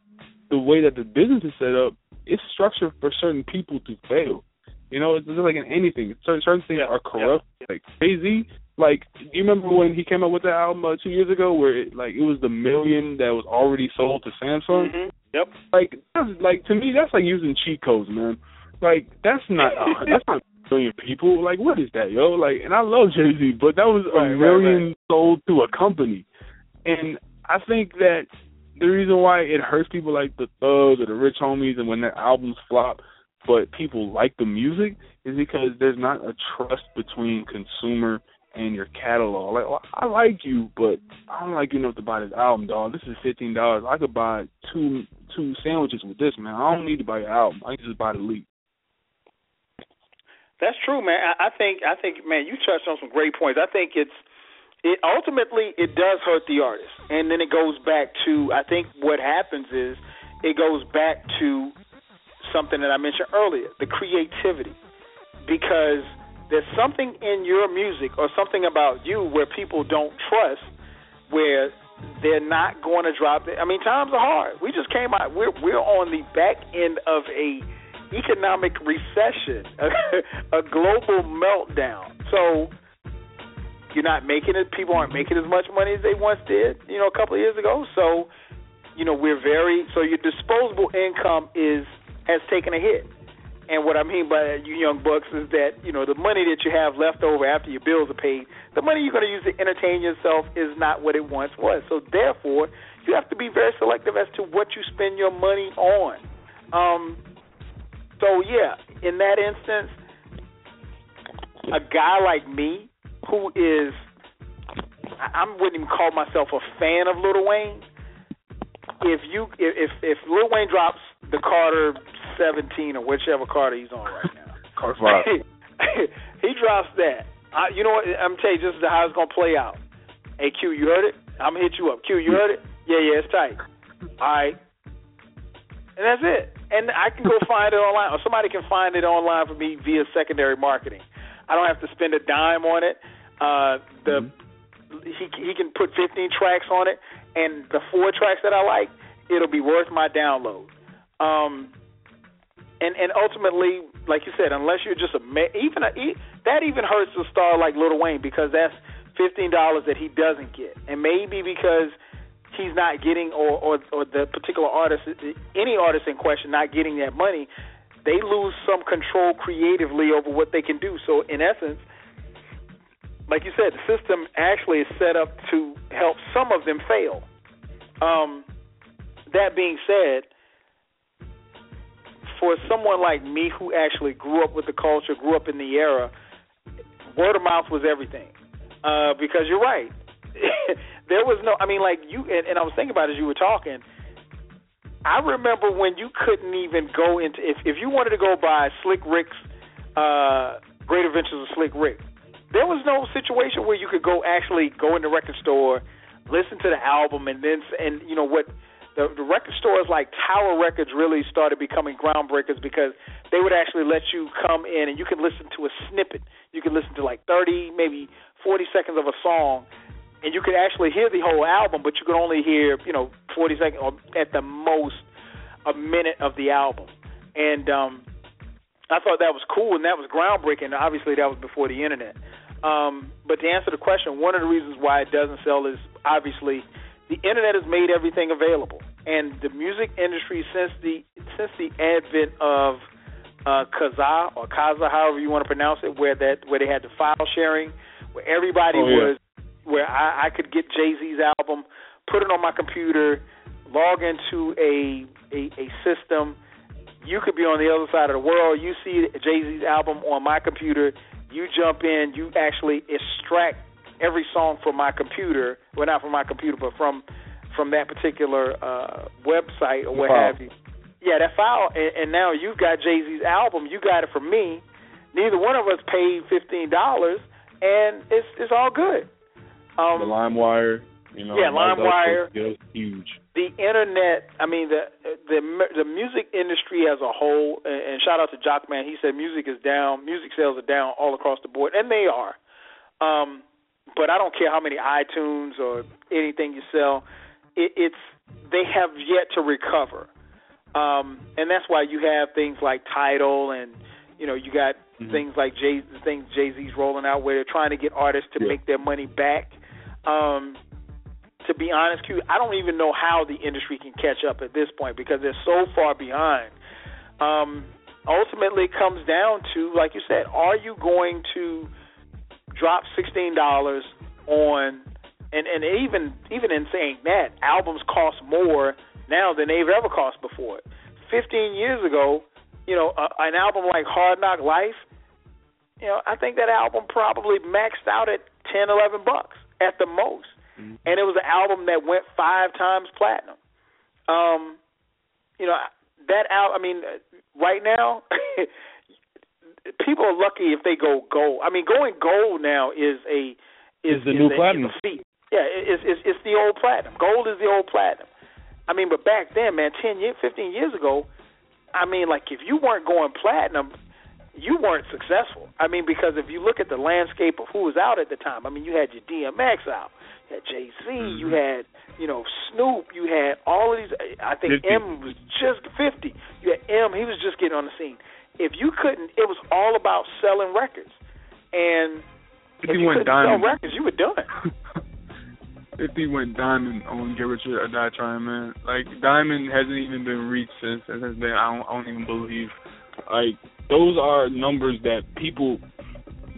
the way that the business is set up, it's structured for certain people to fail. You know, it's just like in anything. Certain certain things are corrupt. Like Jay Z like, do you remember when he came out with that album uh, two years ago, where it, like it was the million that was already sold to Samsung? Mm-hmm. Yep. Like, that's like to me, that's like using cheat codes, man. Like, that's not uh, (laughs) that's not a million people. Like, what is that, yo? Like, and I love Jay Z, but that was a million right, right. sold to a company, and I think that the reason why it hurts people like the Thugs or the Rich Homies, and when their albums flop, but people like the music, is because there's not a trust between consumer and your catalog. Like well, I like you, but I don't like you enough to buy this album, dog. This is fifteen dollars. I could buy two two sandwiches with this, man. I don't need to buy your album. I can just buy the leak. That's true, man. I, I think I think man, you touched on some great points. I think it's it ultimately it does hurt the artist, and then it goes back to I think what happens is it goes back to something that I mentioned earlier, the creativity, because there's something in your music or something about you where people don't trust, where they're not going to drop it. I mean, times are hard. We just came out. We're we're on the back end of a economic recession, a, (laughs) a global meltdown. So you're not making it. People aren't making as much money as they once did. You know, a couple of years ago. So you know, we're very. So your disposable income is has taken a hit. And what I mean by that, you young bucks, is that you know the money that you have left over after your bills are paid, the money you're going to use to entertain yourself is not what it once was. So therefore, you have to be very selective as to what you spend your money on. Um, so yeah, in that instance, a guy like me who is I wouldn't even call myself a fan of Lil Wayne. If you if if Lil Wayne drops the Carter 17 or whichever Carter he's on right now, (laughs) (laughs) he drops that. I, you know what? I'm telling you, this is how it's gonna play out. Hey Q, you heard it? I'm gonna hit you up. Q, you heard it? Yeah, yeah, it's tight. All right, and that's it. And I can go find it online, or somebody can find it online for me via secondary marketing. I don't have to spend a dime on it. Uh, the mm-hmm he he can put 15 tracks on it, and the four tracks that I like, it'll be worth my download. Um, and and ultimately, like you said, unless you're just a even a, that even hurts a star like Lil Wayne because that's fifteen dollars that he doesn't get, and maybe because he's not getting or, or or the particular artist, any artist in question, not getting that money, they lose some control creatively over what they can do. So in essence, like you said, the system actually is set up to help some of them fail. Um, that being said, for someone like me who actually grew up with the culture, grew up in the era, word of mouth was everything. Uh, because you're right. (laughs) there was no, I mean, like you, and, and I was thinking about it as you were talking. I remember when you couldn't even go into if if you wanted to go buy Slick Rick's uh, Great Adventures of Slick Rick, there was no situation where you could go actually go in the record store, listen to the album, and then and you know what the, the record stores like Tower Records really started becoming groundbreakers because they would actually let you come in and you could listen to a snippet. You could listen to like 30, maybe 40 seconds of a song, and you could actually hear the whole album, but you could only hear you know 40 seconds or at the most a minute of the album. And um, I thought that was cool and that was groundbreaking. Obviously, that was before the internet. Um, but to answer the question, one of the reasons why it doesn't sell is obviously the internet has made everything available, and the music industry since the since the advent of uh, Kazaa or Kaza, however you want to pronounce it, where that where they had the file sharing, where everybody oh, yeah. was, where I, I could get Jay Z's album, put it on my computer, log into a, a a system. You could be on the other side of the world. You see Jay Z's album on my computer you jump in, you actually extract every song from my computer, well not from my computer, but from from that particular uh, website or what have you. Yeah, that file, and, and now you've got Jay Z's album. You got it from me. Neither one of us paid fifteen dollars, and it's it's all good. Um, the LimeWire, you know, yeah, LimeWire, huge the internet i mean the the the music industry as a whole and, shout out to jockman he said music is down music sales are down all across the board and they are um but i don't care how many itunes or anything you sell it, it's they have yet to recover um and that's why you have things like Tidal and you know you got mm-hmm. things like jay things jay-z's rolling out where they're trying to get artists to yeah. make their money back um to be honest, Q, I don't even know how the industry can catch up at this point because they're so far behind. Um, ultimately, it comes down to, like you said, are you going to drop sixteen dollars on? And and even even in saying that, albums cost more now than they've ever cost before. Fifteen years ago, you know, a, an album like Hard Knock Life, you know, I think that album probably maxed out at ten, eleven bucks at the most mm-hmm. and it was an album that went five times platinum. Um, you know that album. I mean, right now, (laughs) people are lucky if they go gold. I mean, going gold now is a is, the is new a, platinum. Is a feat. Yeah, it's, it's it's the old platinum. Gold is the old platinum. I mean, but back then, man, ten years, fifteen years ago, I mean, like if you weren't going platinum, you weren't successful. I mean, because if you look at the landscape of who was out at the time, I mean, you had your DMX out, you had Jay Z, mm-hmm. you had you know Snoop, you had all of these. I think 50. M was just fifty. You had M, he was just getting on the scene. If you couldn't, it was all about selling records, and if, you couldn't diamond. sell records, you were done. (laughs) if he went diamond on Get Rich or Die Trying, man, like diamond hasn't even been reached since. Has been. I don't, I don't even believe. Like those are numbers that people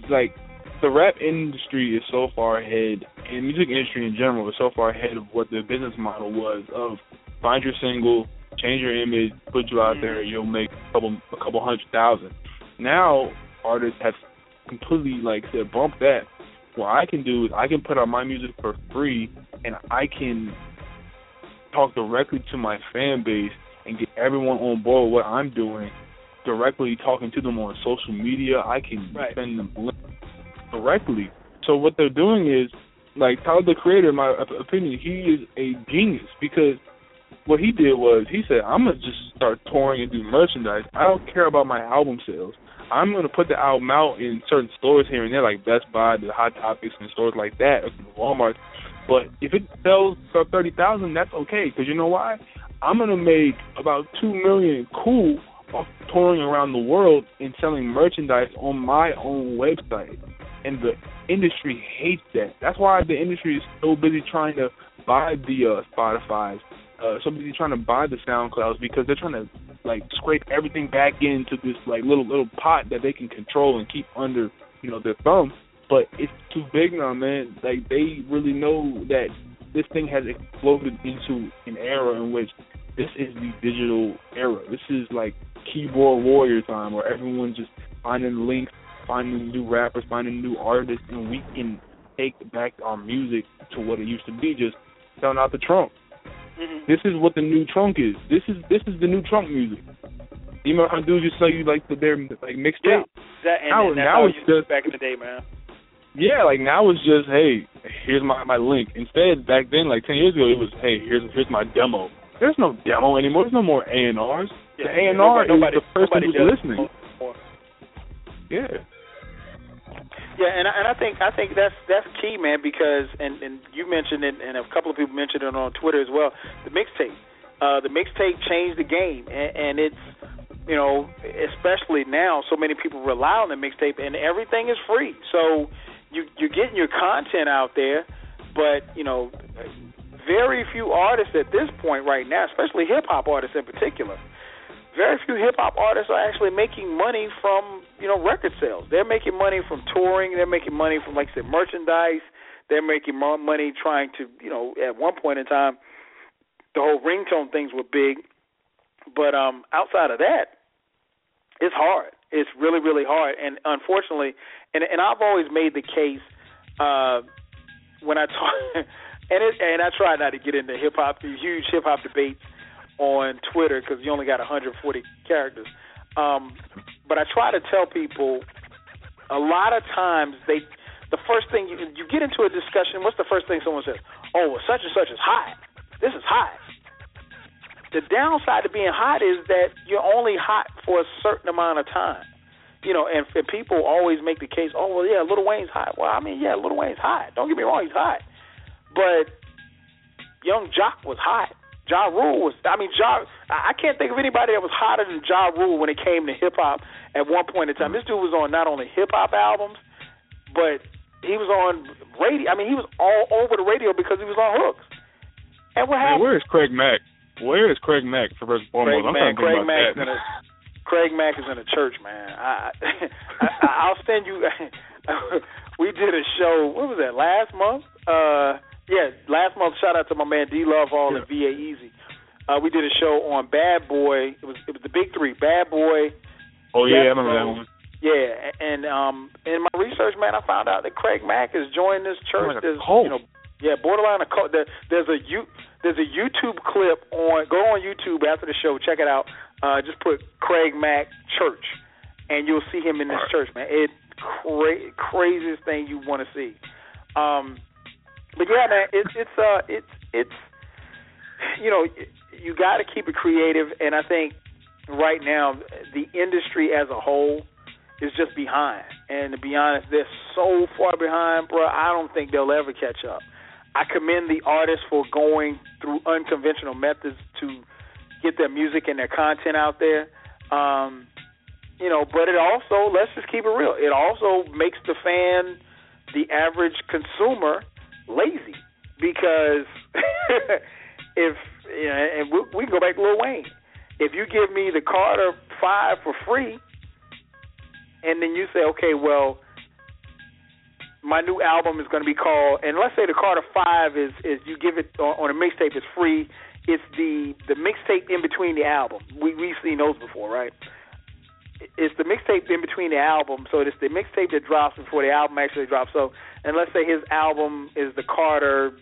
like. The rap industry is so far ahead, and music industry in general is so far ahead of what the business model was of find your single, change your image, put you out there, mm-hmm. you'll make a couple a couple hundred thousand. Now artists have completely like said bump that. What I can do is I can put out my music for free and I can talk directly to my fan base and get everyone on board with what I'm doing, directly talking to them on social media. I can right. send them links directly. So what they're doing is, like Tyler the Creator, in my opinion, he is a genius because what he did was he said, I'm gonna just start touring and do merchandise. I don't care about my album sales. I'm gonna put the album out in certain stores here and there, like Best Buy, the Hot Topics, and stores like that, Walmart. But if it sells for thirty thousand, that's okay. Because you know why? I'm gonna make about two million cool off touring around the world and selling merchandise on my own website. And the industry hates that. That's why the industry is so busy trying to buy the uh, Spotify's, uh, so busy trying to buy the SoundClouds because they're trying to like scrape everything back into this like little little pot that they can control and keep under you know their thumb but it's too big now, man. Like they really know that this thing has exploded into an era in which this is the digital era. This is like keyboard warrior time, where everyone's just finding links, finding new rappers, finding new artists, and we can take back our music to what it used to be, just selling out the trunk. Mm-hmm. This is what the new trunk is. This is this is the new trunk music. You know how dudes just sell you like the, their like mixtape. Yeah, that, and, now, and now how it's just back in the day, man. Yeah, like now it's just hey, here's my my link. Instead, back then, like ten years ago, it was hey, here's here's my demo. There's no demo anymore. There's no more A and R's. The A and R is the person who's listening. Yeah. Yeah, and I, and I think I think that's that's key, man, because and and you mentioned it, and a couple of people mentioned it on Twitter as well. The mixtape, uh, the mixtape changed the game, and, and it's you know especially now, so many people rely on the mixtape, and everything is free. So you you're getting your content out there, but you know, very few artists at this point right now, especially hip hop artists in particular, very few hip hop artists are actually making money from you know record sales. They're making money from touring. They're making money from like I said merchandise. They're making more money trying to you know at one point in time the whole ringtone things were big, but um outside of that, it's hard. It's really really hard, and unfortunately, and and I've always made the case uh, when I talk, (laughs) and it, and I try not to get into hip hop, huge hip hop debates on Twitter because you only got 140 characters. Um, but I try to tell people a lot of times they the first thing you you get into a discussion. What's the first thing someone says? Oh, well, such and such is hot. This is hot. The downside of being hot is that you're only hot for a certain amount of time you know, and, and people always make the case, oh well, yeah, Lil Wayne's hot. Well, I mean, yeah, Lil Wayne's hot. Don't get me wrong, he's hot, but Young Joc was hot. Ja Rule was. I mean, Ja. I can't think of anybody that was hotter than Ja Rule when it came to hip hop at one point in time. This dude was on not only hip hop albums, but he was on radio. I mean, he was all over the radio because he was on hooks. And what happened? Man, where is Craig Mack? Where is Craig Mack for first and foremost? Craig I'm Mack, trying to think Craig Mack's that. in a Craig Mack is in a church, man. I, I (laughs) I'll send you. (laughs) we did a show. What was that? Last month? Uh, yeah, last month. Shout out to my man D Love Hall and VA Easy. Uh, we did a show on Bad Boy. It was it was the big three: Bad Boy. Oh yeah, I Death remember that one. Yeah, and um, in my research, man, I found out that Craig Mack has joined this church. Like a There's, cult. you know, yeah, borderline a cult. There, there's a you there's a YouTube clip on. Go on YouTube after the show. Check it out. Uh, just put Craig Mack Church, and you'll see him in this church, man. It cra- craziest thing you want to see. Um, but yeah, man, it's it's uh it's it's you know you got to keep it creative, and I think right now the industry as a whole is just behind. And to be honest, they're so far behind, bro. I don't think they'll ever catch up. I commend the artists for going through unconventional methods to get their music and their content out there. Um, you know, but it also let's just keep it real. It also makes the fan, the average consumer, lazy because (laughs) if you know, and we, we can go back to Lil Wayne. If you give me the Carter Five for free, and then you say, okay, well, my new album is going to be called, and let's say the Carter Five is is you give it on, on a mixtape, it's free. It's the the mixtape in between the album. We we've seen those before, right? It's the mixtape in between the album, so it's the mixtape that drops before the album actually drops. So, and let's say his album is the Carter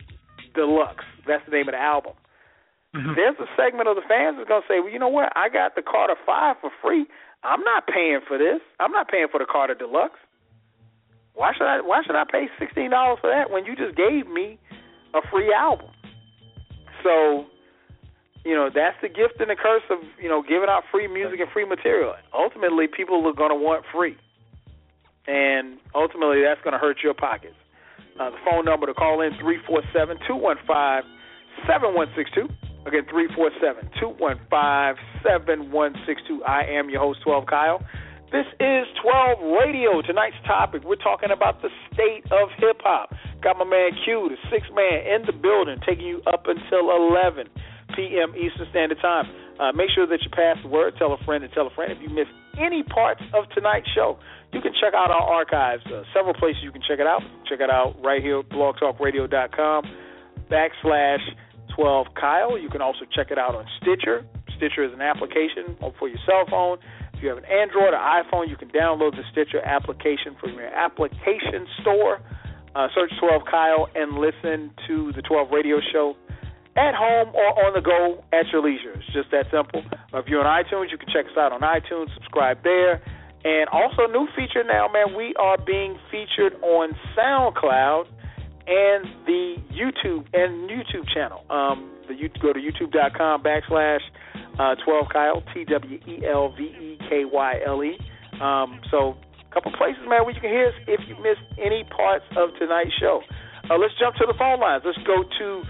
Deluxe. That's the name of the album. Mm-hmm. There's a segment of the fans that's gonna say, well, you know what? I got the Carter Five for free. I'm not paying for this. I'm not paying for the Carter Deluxe. Why should I? Why should I pay sixteen dollars for that when you just gave me a free album? So, you know, that's the gift and the curse of you know giving out free music and free material. Ultimately, people are going to want free, and ultimately, that's going to hurt your pockets. Uh, the phone number to call in three four seven two one five seven one six two. Again, 347 215 7162. I am your host, 12 Kyle. This is 12 Radio. Tonight's topic, we're talking about the state of hip hop. Got my man Q, the six man, in the building, taking you up until 11 p.m. Eastern Standard Time. Uh, make sure that you pass the word, tell a friend, and tell a friend. If you missed any parts of tonight's show, you can check out our archives. Uh, several places you can check it out. Check it out right here, blogtalkradio.com backslash 12 Kyle. You can also check it out on Stitcher. Stitcher is an application for your cell phone. If you have an Android or iPhone, you can download the Stitcher application from your application store. Uh, search 12 Kyle and listen to the 12 radio show at home or on the go at your leisure. It's just that simple. If you're on iTunes, you can check us out on iTunes, subscribe there. And also, new feature now, man, we are being featured on SoundCloud and the YouTube and YouTube channel. Um, the you go to youtube.com backslash uh, 12 Kyle T W E L V E K Y L E. Um, so a couple places, man, where you can hear us if you missed any parts of tonight's show. Uh, let's jump to the phone lines. Let's go to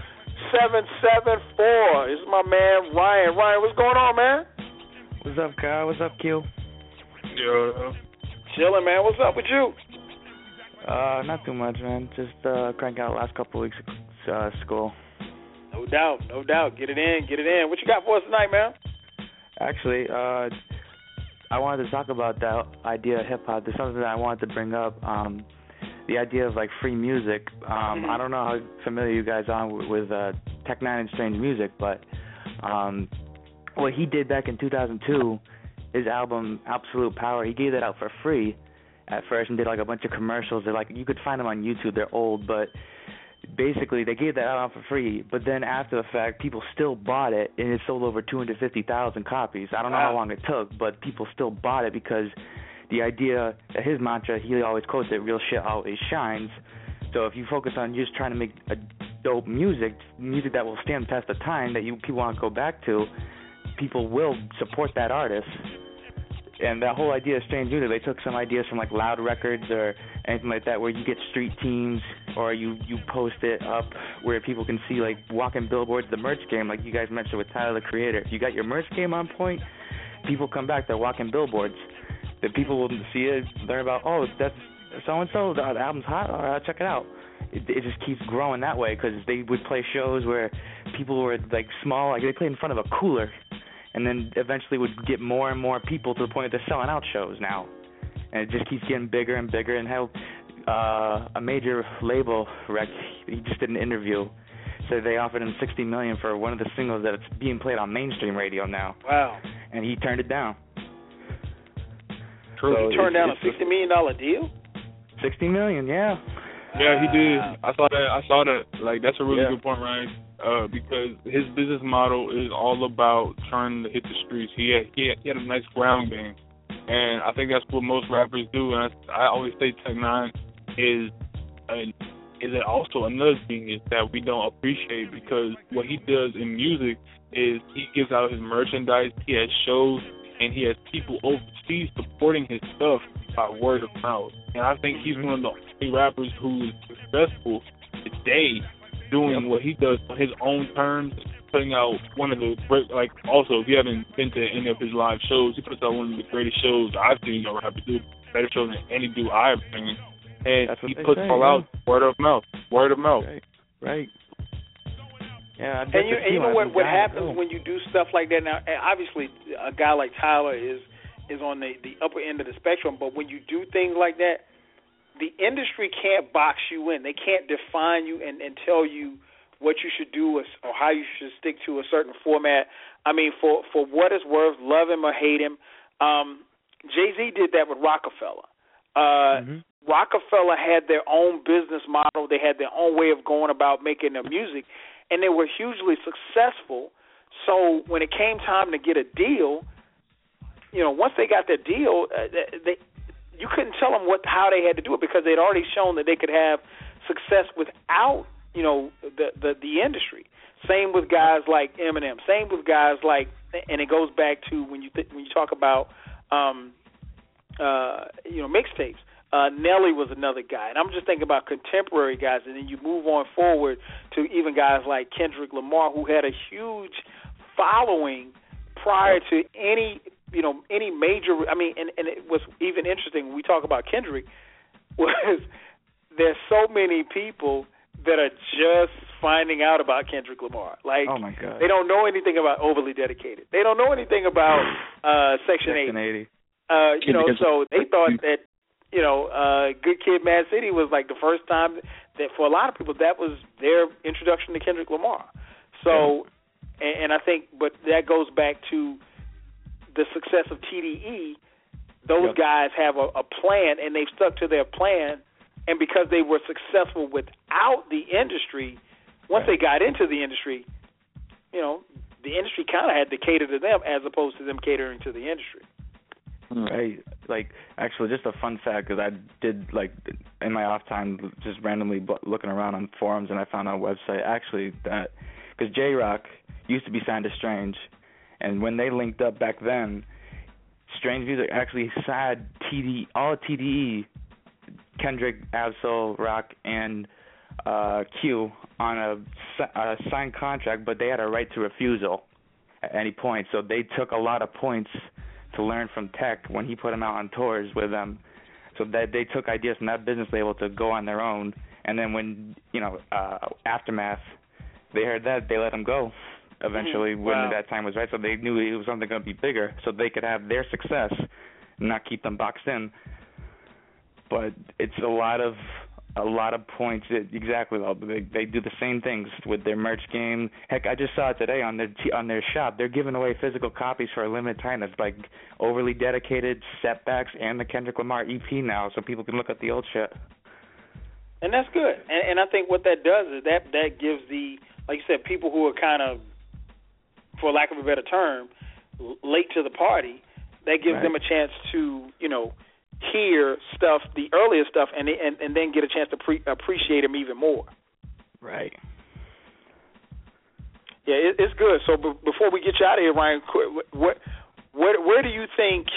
seven seven four. This is my man Ryan. Ryan, what's going on, man? What's up, Kyle? What's up, Q? Yo. Chilling, man. What's up with you? Uh, not too much, man. Just uh, crank out last couple of weeks of uh, school. No doubt, no doubt. Get it in, get it in. What you got for us tonight, man? Actually, uh, I wanted to talk about that idea of hip hop. There's something that I wanted to bring up. Um, the idea of like free music. Um, mm-hmm. I don't know how familiar you guys are with, with uh, Tech N9ne and Strange Music, but um, what he did back in 2002, his album Absolute Power, he gave that out for free at first and did like a bunch of commercials. They're like you could find them on YouTube. They're old, but basically they gave that out for free. But then after the fact, people still bought it, and it sold over 250,000 copies. I don't know wow. how long it took, but people still bought it because the idea that his mantra, he always quotes it, "Real shit always shines." So if you focus on just trying to make a dope music, music that will stand the test of time, that you people want to go back to, people will support that artist and that whole idea of strange music, they took some ideas from like Loud Records or anything like that, where you get street teams or you you post it up where people can see like walking billboards, the merch game, like you guys mentioned with Tyler the Creator. If you got your merch game on point, people come back. They're walking billboards. The people will see it, learn about oh that's so and so. The album's hot. All right, I'll check it out. It, it just keeps growing that way because they would play shows where people were like small, like they played in front of a cooler and then eventually would get more and more people to the point that they're selling out shows now, and it just keeps getting bigger and bigger. And how uh, a major label rec, he just did an interview, said they offered him 60 million for one of the singles that's being played on mainstream radio now. Wow! And he turned it down. True. So he turned down a 60 million dollar deal. 60 million, yeah. Yeah, he did. I saw that. I saw that. Like that's a really yeah. good point, Ryan uh, because his business model is all about trying to hit the streets. He had, he had, he had a nice ground game, and I think that's what most rappers do. And I, I always say Tech N9ne is an is it also another thing is that we don't appreciate because what he does in music is he gives out his merchandise, he has shows, and he has people overseas supporting his stuff by word of mouth. And I think he's one of the only rappers who is successful today doing what he does on his own terms, putting out one of the great, like, also, if you haven't been to any of his live shows, he puts out one of the greatest shows I've seen a rapper do, better shows than any dude I've seen. And he puts say, all yeah. out word of mouth, word of mouth. Right. right. Yeah, and you, and you know what? What happens when you do stuff like that? Now, obviously, a guy like Tyler is is on the the upper end of the spectrum. But when you do things like that, the industry can't box you in. They can't define you and and tell you what you should do or, or how you should stick to a certain format. I mean, for for what it's worth, love him or hate him, um, Jay Z did that with Roc-A-Fella. Uh, mm-hmm. Roc-A-Fella had their own business model. They had their own way of going about making their music, and they were hugely successful. So when it came time to get a deal, you know, once they got their deal, uh, they you couldn't tell them what how they had to do it because they'd already shown that they could have success without you know the the the industry. Same with guys like Eminem. Same with guys like, and it goes back to when you th- when you talk about um, uh, you know mixtapes. Uh, Nelly was another guy, and I'm just thinking about contemporary guys, and then you move on forward to even guys like Kendrick Lamar, who had a huge following prior to any you know any major. I mean, and and it was even interesting when we talk about Kendrick (laughs) was there's so many people that are just finding out about Kendrick Lamar. Like, oh my god, they don't know anything about overly dedicated. They don't know anything about uh Section, Section 80. 80. Uh, you know, so they thought that you know, uh Good Kid, Mad City was like the first time that for a lot of people that was their introduction to Kendrick Lamar. So, yeah. and, and I think, but that goes back to the success of TDE. Those yep. guys have a, a plan, and they've stuck to their plan and because they were successful without the industry, once right. they got into the industry, you know, the industry kind of had to cater to them as opposed to them catering to the industry. Mm, right. Like, actually, just a fun fact because I did like in my off time just randomly looking around on forums and I found a website actually that because Jay Rock used to be signed to Strange, and when they linked up back then, Strange Music actually signed TD all TDE Kendrick, Ab-Soul, Rock, and uh, Q on a, a signed contract, but they had a right to refusal at any point. So they took a lot of points to learn from Tech when he put them out on tours with them. So that they took ideas from that business label to go on their own. And then when you know uh, aftermath, they heard that they let him go. Eventually, mm-hmm. when wow. that time was right, so they knew it was something going to be bigger, so they could have their success, not keep them boxed in but it's a lot of a lot of points. exactly, they they do the same things with their merch game. Heck, I just saw it today on their on their shop. They're giving away physical copies for a limited time. It's like overly dedicated setbacks and the Kendrick Lamar EP now, so people can look at the old shit. And that's good. And, and I think what that does is that that gives the like you said people who are kind of, for lack of a better term, late to the party. That gives right. them a chance to you know hear stuff, the earlier stuff, and and, and then get a chance to pre- appreciate them even more. Right. Yeah, it, it's good. So b- before we get you out of here, Ryan, what, where where do you think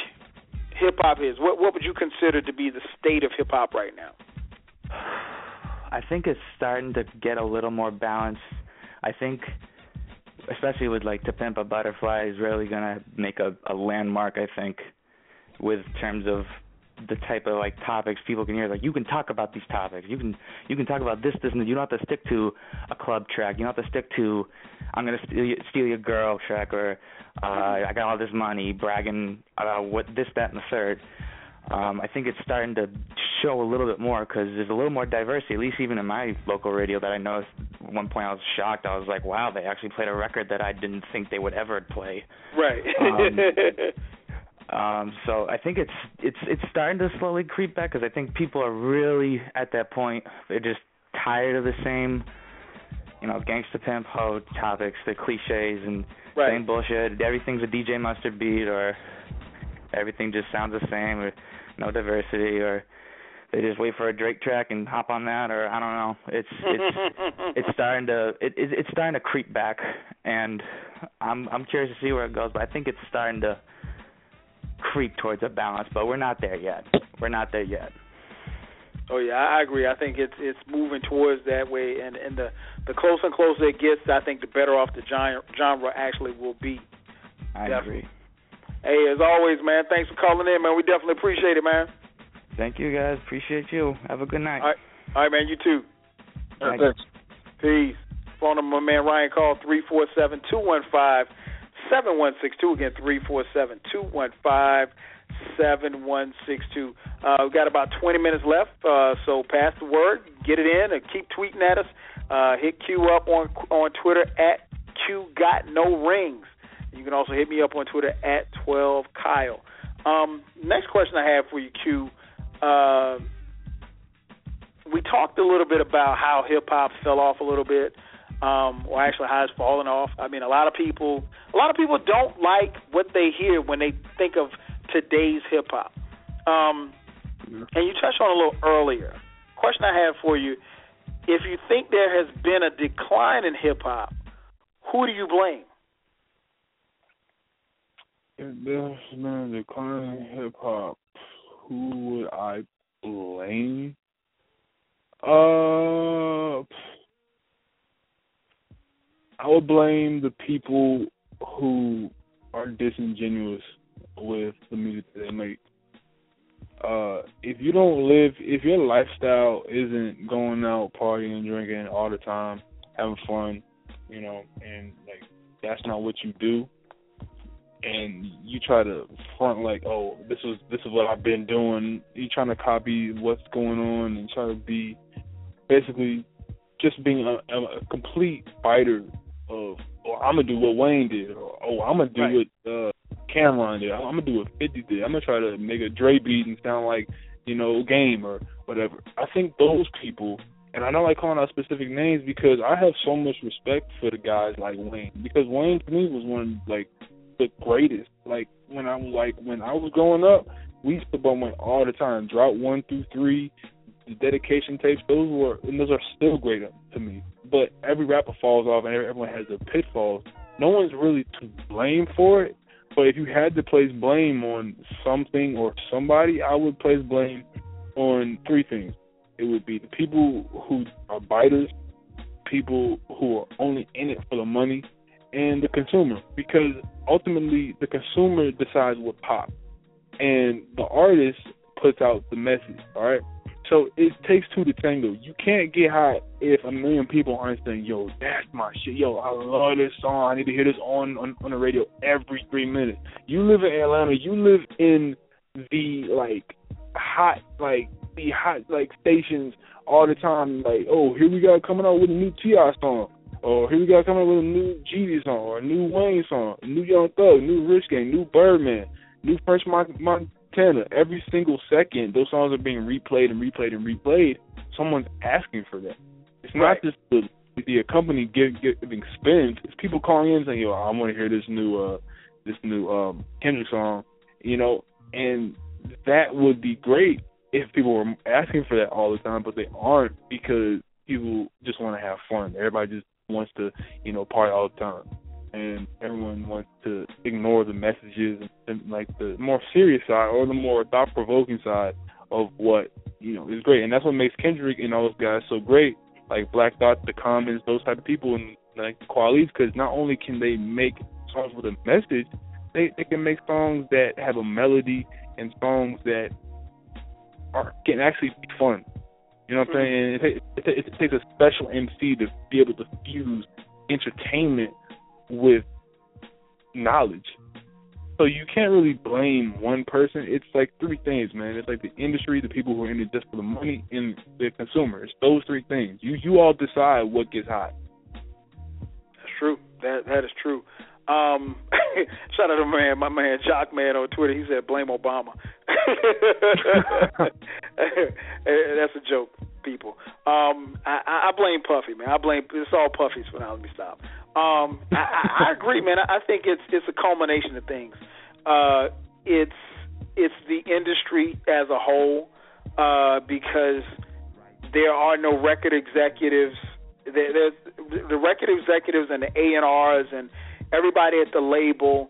hip hop is? What what would you consider to be the state of hip hop right now? I think it's starting to get a little more balanced. I think, especially with like To Pimp a Butterfly, is really gonna make a, a landmark. I think, with terms of the type of like topics people can hear. Like you can talk about these topics. You can you can talk about this, this, and you don't have to stick to a club track. You don't have to stick to I'm gonna steal, steal your girl track or uh, I got all this money, bragging about what this, that, and the third. Um, I think it's starting to show a little bit more because there's a little more diversity. At least even in my local radio that I noticed. At one point, I was shocked. I was like, "Wow, they actually played a record that I didn't think they would ever play." Right. Um, Um, so I think it's it's it's starting to slowly creep back because I think people are really at that point. They're just tired of the same, you know, gangster pimp ho topics, the cliches and right. same bullshit. Everything's a DJ Mustard beat, or everything just sounds the same, or no diversity, or they just wait for a Drake track and hop on that, or I don't know. It's it's (laughs) it's starting to it, it it's starting to creep back, and I'm I'm curious to see where it goes. But I think it's starting to creep towards a balance, but we're not there yet. We're not there yet. Oh yeah, I agree. I think it's it's moving towards that way, and and the the closer and closer it gets, I think the better off the genre genre actually will be. I definitely. agree. Hey, as always, man, thanks for calling in, man. We definitely appreciate it, man. Thank you, guys. Appreciate you. Have a good night. All right, all right man. You too. Thanks. Peace. Phone number, my man Ryan. Call three four seven two one five. 7162 again 347 215 7162. Uh, we've got about 20 minutes left, uh, so pass the word, get it in, and keep tweeting at us. Uh, hit Q up on on Twitter at Q Got No Rings. You can also hit me up on Twitter at 12 Kyle. Um, next question I have for you, Q. Uh, we talked a little bit about how hip hop fell off a little bit, um, or actually how it's fallen off. I mean, a lot of people, a lot of people don't like what they hear when they think of today's hip hop. Um, and you touched on a little earlier. Question I have for you: If you think there has been a decline in hip hop, who do you blame? If there's been a decline in hip hop, who would I blame? Uh, I would blame the people who are disingenuous with the music that they make. Uh, if you don't live, if your lifestyle isn't going out partying, drinking all the time, having fun, you know, and like that's not what you do, and you try to front like, oh, this is this is what I've been doing. You trying to copy what's going on and try to be basically just being a, a complete fighter of, oh, I'm gonna do what Wayne did, or oh, I'm gonna do right. what uh, Cam'ron did. I'm gonna do what 50 did. I'm gonna try to make a Dre beat and sound like you know Game or whatever. I think those people, and I don't like calling out specific names because I have so much respect for the guys like Wayne because Wayne to me was one of like the greatest. Like when I was like when I was growing up, we used to Wayne all the time. Drought one through three, the dedication tapes, those were and those are still great to me. But every rapper falls off, and everyone has their pitfalls. No one's really to blame for it. But if you had to place blame on something or somebody, I would place blame on three things. It would be the people who are biters, people who are only in it for the money, and the consumer. Because ultimately, the consumer decides what pop, and the artist puts out the message. All right. So it takes two to tango. You can't get hot if a million people aren't saying, "Yo, that's my shit." Yo, I love this song. I need to hear this on on, on the radio every three minutes. You live in Atlanta. You live in the like hot like the hot like stations all the time. Like, oh, here we got coming out with a new T.I. song. Or here we got coming out with a new Jeezy song, or a new Wayne song, a new Young Thug, new Rich Gang, new Birdman, new French Montana. Every single second, those songs are being replayed and replayed and replayed. Someone's asking for that. It's right. not just the the company giving giving spins. It's people calling in saying, "Yo, I want to hear this new uh this new um Kendrick song," you know, and that would be great if people were asking for that all the time, but they aren't because people just want to have fun. Everybody just wants to, you know, party all the time and everyone wants to ignore the messages and, like the more serious side or the more thought provoking side of what you know is great, and that's what makes Kendrick and all those guys so great. Like Black Thought, the Commons, those type of people, and like the Kwelis, because not only can they make songs with a message, they they can make songs that have a melody and songs that are can actually be fun. You know what I'm mm-hmm. saying? It, it, it, it takes a special MC to be able to fuse entertainment with knowledge. So you can't really blame one person. It's like three things, man. It's like the industry, the people who are in it just for the money, and the consumers. Those three things. You you all decide what gets hot. That's true. That that is true. Um, (laughs) shout out to man, my man Jock Man on Twitter. He said blame Obama. (laughs) That's a joke, people. Um, I, I blame Puffy, man. I blame it's all Puffy's for now. Let me stop. Um, I, I agree, man. I think it's it's a culmination of things. Uh, it's it's the industry as a whole uh, because there are no record executives. There, there's the record executives and the A and R's and everybody at the label.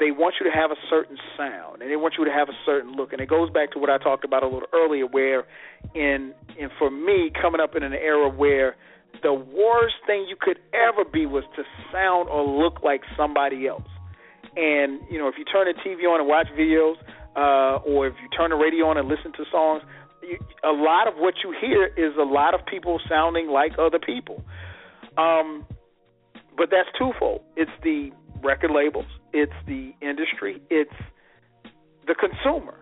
They want you to have a certain sound and they want you to have a certain look, and it goes back to what I talked about a little earlier, where in and for me coming up in an era where the worst thing you could ever be was to sound or look like somebody else. And you know, if you turn the TV on and watch videos, uh, or if you turn the radio on and listen to songs, you, a lot of what you hear is a lot of people sounding like other people. Um, but that's twofold. It's the record labels, it's the industry, it's the consumer.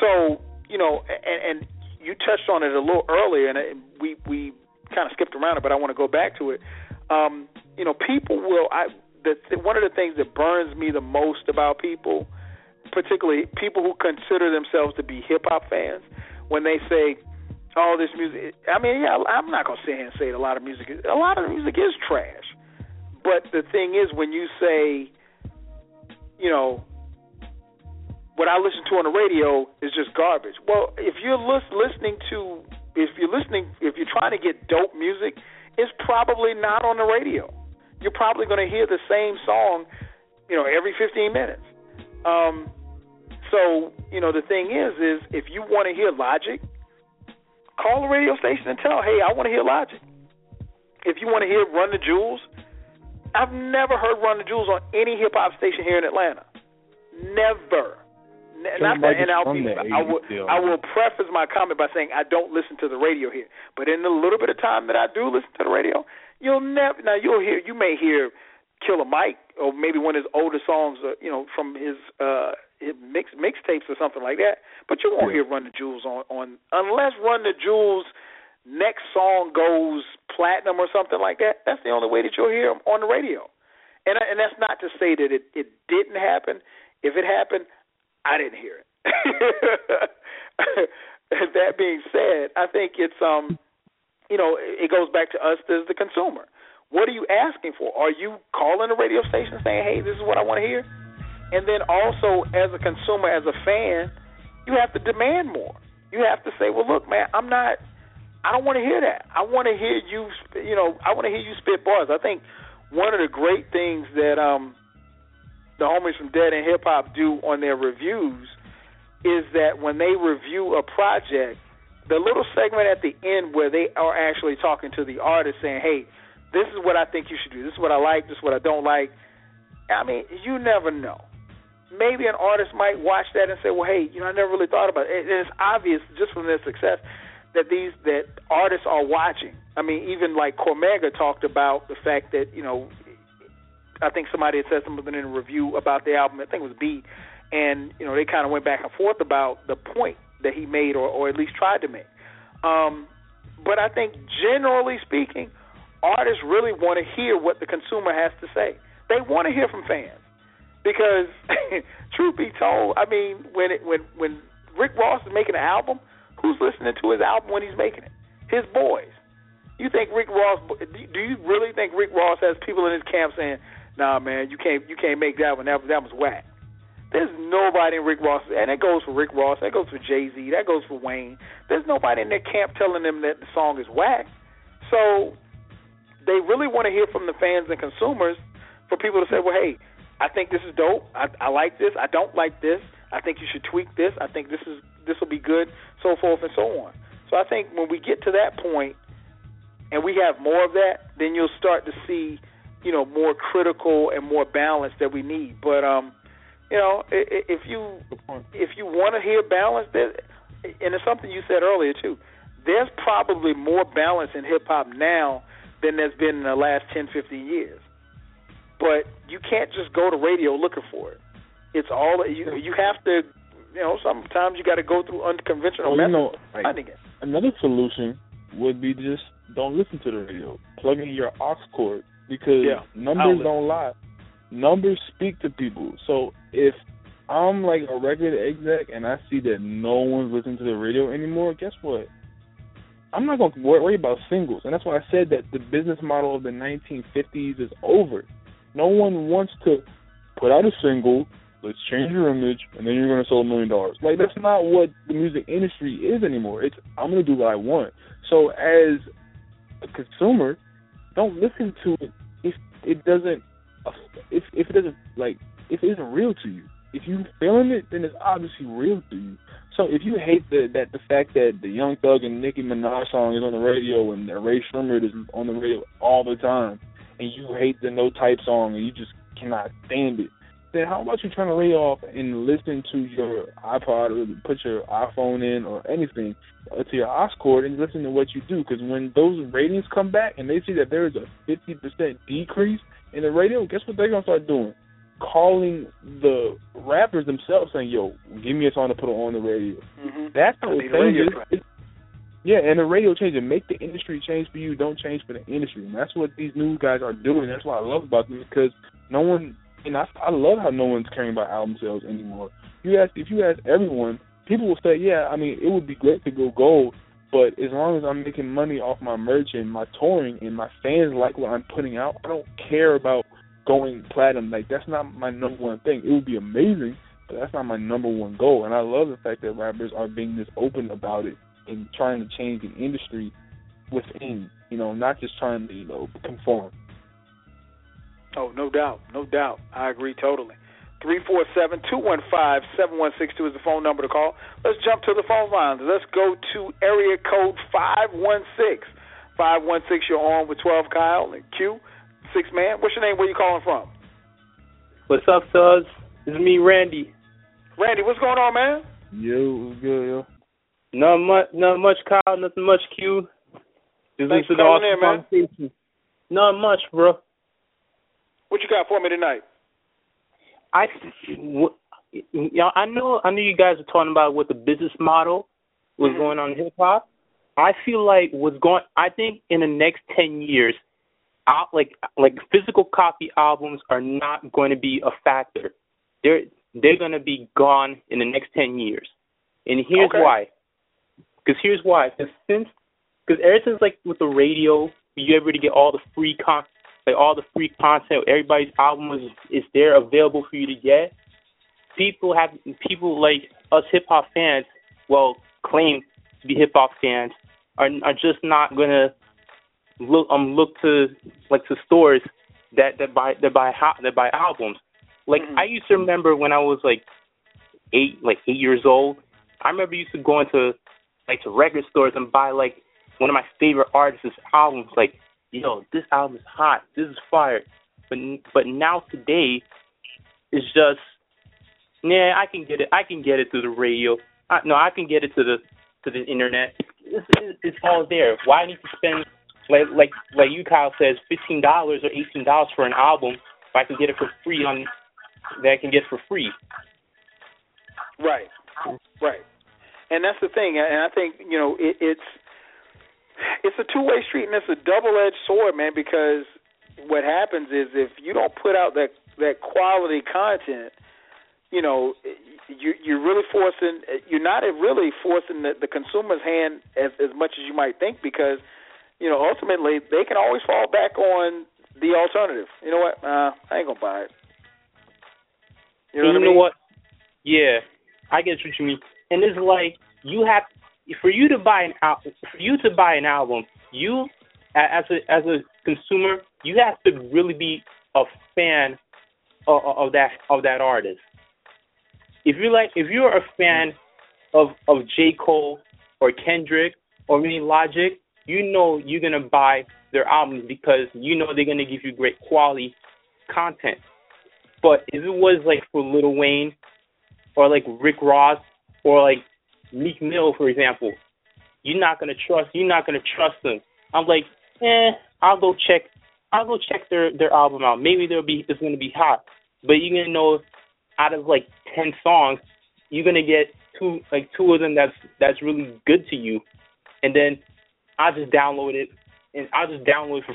So you know, and, and you touched on it a little earlier, and we we kind of skipped around it, but I want to go back to it. Um, you know, people will. I the, one of the things that burns me the most about people, particularly people who consider themselves to be hip hop fans, when they say, "Oh, this music." I mean, yeah, I'm not gonna sit here and say a lot of music. A lot of music is trash, but the thing is, when you say, you know, what I listen to on the radio is just garbage. Well, if you're listening to, if you're listening, if you're trying to get dope music, it's probably not on the radio. You're probably going to hear the same song, you know, every 15 minutes. Um, so, you know, the thing is, is if you want to hear Logic, call the radio station and tell, hey, I want to hear Logic. If you want to hear Run the Jewels, I've never heard Run the Jewels on any hip hop station here in Atlanta. Never not that, be, I will, I will preface my comment by saying I don't listen to the radio here, but in the little bit of time that I do listen to the radio, you'll never now you'll hear you may hear Killer Mike or maybe one of his older songs, uh, you know, from his uh his mix mixtapes or something like that, but you won't yeah. hear Run the Jewels on on unless Run the Jewels next song goes platinum or something like that. That's the only way that you'll hear him on the radio. And and that's not to say that it it didn't happen. If it happened, I didn't hear it. (laughs) that being said, I think it's um, you know, it goes back to us as the consumer. What are you asking for? Are you calling the radio station saying, "Hey, this is what I want to hear"? And then also, as a consumer, as a fan, you have to demand more. You have to say, "Well, look, man, I'm not. I don't want to hear that. I want to hear you. You know, I want to hear you spit bars." I think one of the great things that um the homies from Dead End Hip Hop do on their reviews is that when they review a project, the little segment at the end where they are actually talking to the artist saying, "Hey, this is what I think you should do. This is what I like. This is what I don't like." I mean, you never know. Maybe an artist might watch that and say, "Well, hey, you know, I never really thought about it." And it's obvious just from their success that these that artists are watching. I mean, even like Cormega talked about the fact that you know I think somebody had said something in a review about the album. I think it was B, and you know they kind of went back and forth about the point that he made, or, or at least tried to make. Um, but I think generally speaking, artists really want to hear what the consumer has to say. They want to hear from fans because, (laughs) truth be told, I mean, when it, when when Rick Ross is making an album, who's listening to his album when he's making it? His boys. You think Rick Ross? Do you really think Rick Ross has people in his camp saying, nah, man, you can't you can't make that one. That that was whack. There's nobody in Rick Ross, and that goes for Rick Ross, that goes for Jay Z, that goes for Wayne. There's nobody in their camp telling them that the song is whack. So they really want to hear from the fans and consumers for people to say, well, hey, I think this is dope. I, I like this. I don't like this. I think you should tweak this. I think this is this will be good, so forth and so on. So I think when we get to that point, and we have more of that, then you'll start to see you know more critical and more balance that we need. But um, you know, if you if you want to hear balance, there, and it's something you said earlier too. There's probably more balance in hip hop now than there's been in the last 10, 15 years. But you can't just go to radio looking for it. It's all you you have to. You know, sometimes you got to go through unconventional well, methods. You know, like, another solution would be just don't listen to the radio. Plug in your aux cord because yeah, numbers don't lie. Numbers speak to people. So if I'm like a record exec and I see that no one's listening to the radio anymore, guess what? I'm not going to worry about singles. And that's why I said that the business model of the 1950s is over. No one wants to put out a single, let's change your image, and then you're going to sell a million dollars. Like, that's not what the music industry is anymore. It's, I'm going to do what I want. So, as a consumer, don't listen to it if it doesn't if if it doesn't like if it isn't real to you. If you feeling it, then it's obviously real to you. So if you hate the that the fact that the Young Thug and Nicki Minaj song is on the radio and the Rae Sremmurd is on the radio all the time, and you hate the No Type song and you just cannot stand it, then how about you trying to lay off and listen to your iPod or put your iPhone in or anything uh, to your aux cord and listen to what you do? Because when those ratings come back and they see that there is a 50% decrease in the radio, guess what they're going to start doing? calling the rappers themselves saying, "Yo, give me a song to put on the radio." Mm-hmm. That's how it radio changes. Yeah, and the radio changes. Make the industry change for you. Don't change for the industry. And that's what these new guys are doing. That's what I love about them because no one. And I, I love how no one's caring about album sales anymore. You ask if you ask everyone, people will say, "Yeah, I mean, it would be great to go gold." But as long as I'm making money off my merch and my touring and my fans like what I'm putting out, I don't care about going platinum. Like that's not my number one thing. It would be amazing, but that's not my number one goal. And I love the fact that rappers are being this open about it and trying to change the industry within, you know, not just trying to, you know, conform. Oh, no doubt, no doubt. I agree totally. Three four seven two one five seven one six two is the phone number to call. Let's jump to the phone lines. Let's go to area code five one six. Five one six. You're on with twelve Kyle and Q. Six man. What's your name? Where you calling from? What's up, Suds? This is me, Randy. Randy, what's going on, man? Yo, what's good, yo? Not much, not much, Kyle. Nothing much, Q. Just Thanks for listening to calling awesome in, man. Not much, bro. What you got for me tonight? I, you know, I know, I know you guys are talking about what the business model was Mhm. going on in hip hop. I feel like what's going. I think in the next ten years, out like like physical copy albums are not going to be a factor. They're they're going to be gone in the next ten years, and here's Okay. why. Because here's why. Because since because ever since like with the radio, you able to get all the free con like all the free content, everybody's album is is there available for you to get. People have people like us hip hop fans, well, claim to be hip hop fans, are are just not gonna look um look to like to stores that that buy that buy that buy albums. Like Mhm. I used to remember when I was like eight like eight years old. I remember used to go into like to record stores and buy like one of my favorite artists' albums. Like, yo, this album is hot. This is fire. But but now today, it's just, yeah, I can get it. I can get it through the radio. I, no, I can get it to the to the internet. It's, it's, it's all there. Why need to spend like like like you Kyle says, fifteen dollars or eighteen dollars for an album if I can get it for free on that I can get for free. Right, right, and that's the thing. And I think you know it, it's it's a two way street and it's a double edged sword, man. Because what happens is if you don't put out that that quality content, you know, you you're really forcing. You're not really forcing the, the consumer's hand as as much as you might think because you know ultimately they can always fall back on the alternative. You know what? Uh, I ain't gonna buy it. You know and what I you mean? know what? Yeah, I get what you mean. And it's like you have for you to buy an al- for you to buy an album, you as a as a consumer, you have to really be a fan of, of that of that artist. If you like, if you're a fan of of J Cole or Kendrick or maybe Logic, you know you're gonna buy their albums because you know they're gonna give you great quality content. But if it was like for Lil Wayne or like Rick Ross or like Meek Mill, for example, you're not gonna trust. You're not gonna trust them. I'm like, eh, I'll go check. I'll go check their their album out. Maybe they'll be it's gonna be hot. But you're gonna know out of like ten songs, you're gonna get two like two of them that's that's really good to you, and then I'll just download it and I'll just download for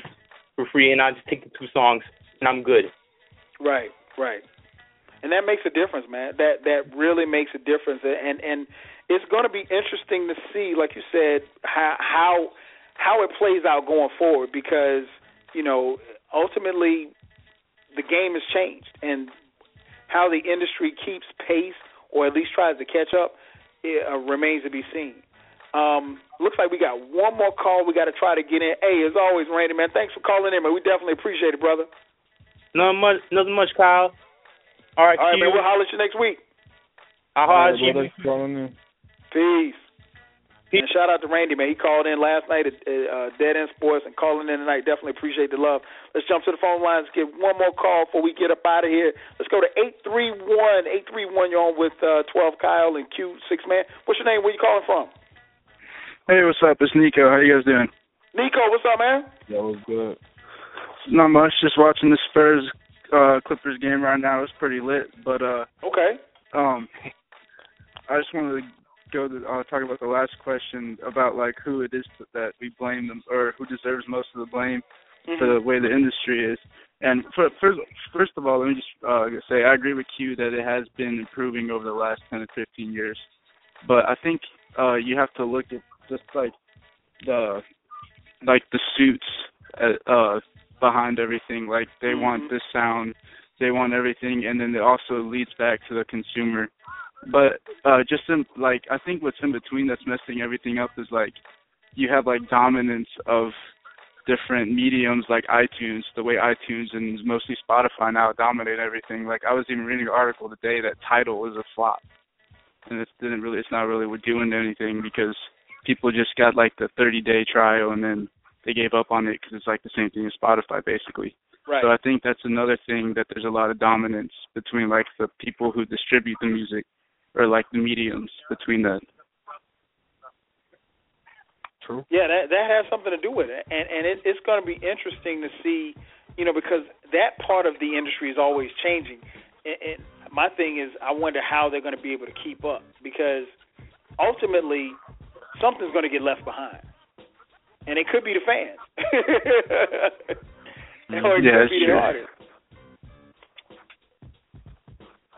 for free and I'll just take the two songs and I'm good. Right, right. And that makes a difference, man. That that really makes a difference and and it's going to be interesting to see like you said how how how it plays out going forward because, you know, ultimately the game has changed and how the industry keeps pace or at least tries to catch up it, uh, remains to be seen. Um, looks like we got one more call we got to try to get in. Hey, as always, Randy, man, thanks for calling in, man. We definitely appreciate it, brother. Nothing much, nothing much, Kyle. All right, All right, Q. man. We'll holler at you next week. I'll holler at you. Peace. And shout out to Randy, man. He called in last night at uh, Dead End Sports and calling in tonight. Definitely appreciate the love. Let's jump to the phone lines. Get one more call before we get up out of here. Let's go to eight three one eight three one. You're on with uh, twelve Kyle and Q six man. What's your name? Where you calling from? Hey, what's up? It's Nico. How you guys doing? Nico, what's up, man? That was good. Not much. Just watching the Spurs uh Clippers game right now. It's pretty lit, but uh Okay. um I just wanted to go to uh, talk about the last question about like who it is that we blame them or who deserves most of the blame for the way the industry is. And for, first, first of all, let me just uh, say I agree with Q that it has been improving over the last 10 to 15 years. But I think uh, you have to look at just like the like the suits uh, uh, behind everything. Like they Mm-hmm. want this sound, they want everything, and then it also leads back to the consumer. But uh, just in like I think what's in between that's messing everything up is like you have like dominance of different mediums like iTunes, the way iTunes and mostly Spotify now dominate everything. Like I was even reading an article today that Tidal was a flop, and it didn't really, it's not really doing anything because people just got like the 30 day trial and then they gave up on it because it's like the same thing as Spotify basically. Right. So I think that's another thing that there's a lot of dominance between like the people who distribute the music or like the mediums between that. True. Yeah, that that has something to do with it, and and it, it's going to be interesting to see, you know, because that part of the industry is always changing. And, and my thing is, I wonder how they're going to be able to keep up because ultimately something's going to get left behind, and it could be the fans, (laughs) or it Yeah, could be sure. the artist.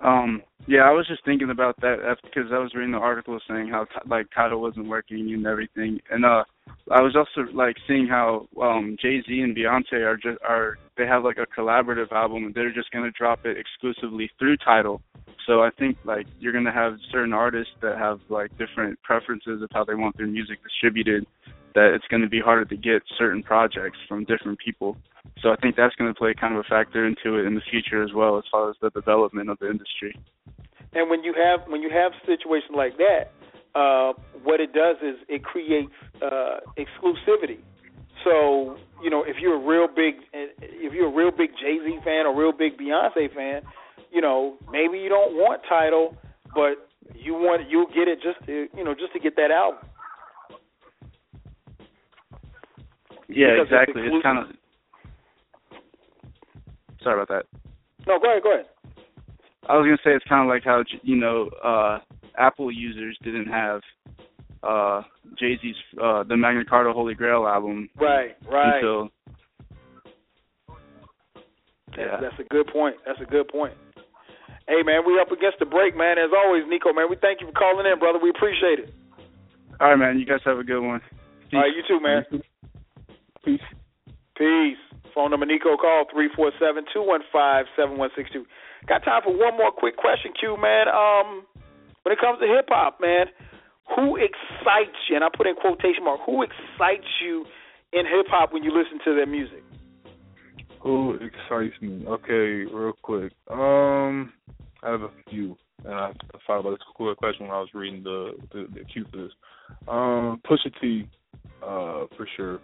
Um, yeah, I was just thinking about that because I was reading the article saying how like Tidal wasn't working and everything, and uh, I was also like seeing how um Jay Z and Beyonce are just are they have like a collaborative album and they're just gonna drop it exclusively through Tidal. So I think like you're gonna have certain artists that have like different preferences of how they want their music distributed. That it's going to be harder to get certain projects from different people. So I think that's going to play kind of a factor into it in the future as well, as far as the development of the industry. And when you have when you have situations like that, uh, what it does is it creates uh, exclusivity. So you know, if you're a real big if you're a real big Jay Z fan or real big Beyonce fan, you know maybe you don't want Tidal, but you want you'll get it just to you know just to get that album. Yeah, it's exactly. It's exclusive. kind of. Sorry about that. No, go ahead, go ahead. I was gonna say it's kind of like how you know uh Apple users didn't have uh Jay Z's uh the Magna Carta Holy Grail album Right, right. until That's, yeah. that's a good point. That's a good point. Hey man, we up against the break, man. As always, Nico, man, we thank you for calling in, brother. We appreciate it. All right, man. You guys have a good one. All right, you too, man. Peace. Peace. Phone number Nico call three four seven two one five seven one six two. Got time for one more quick question, Q man. Um, when it comes to hip hop, man, who excites you? And I put in quotation mark. Who excites you in hip hop when you listen to their music? Who excites me? Okay, real quick. Um, I have a few, and I I thought about this cool question when I was reading the the, the cue for this. Um, Pusha T, uh, for sure.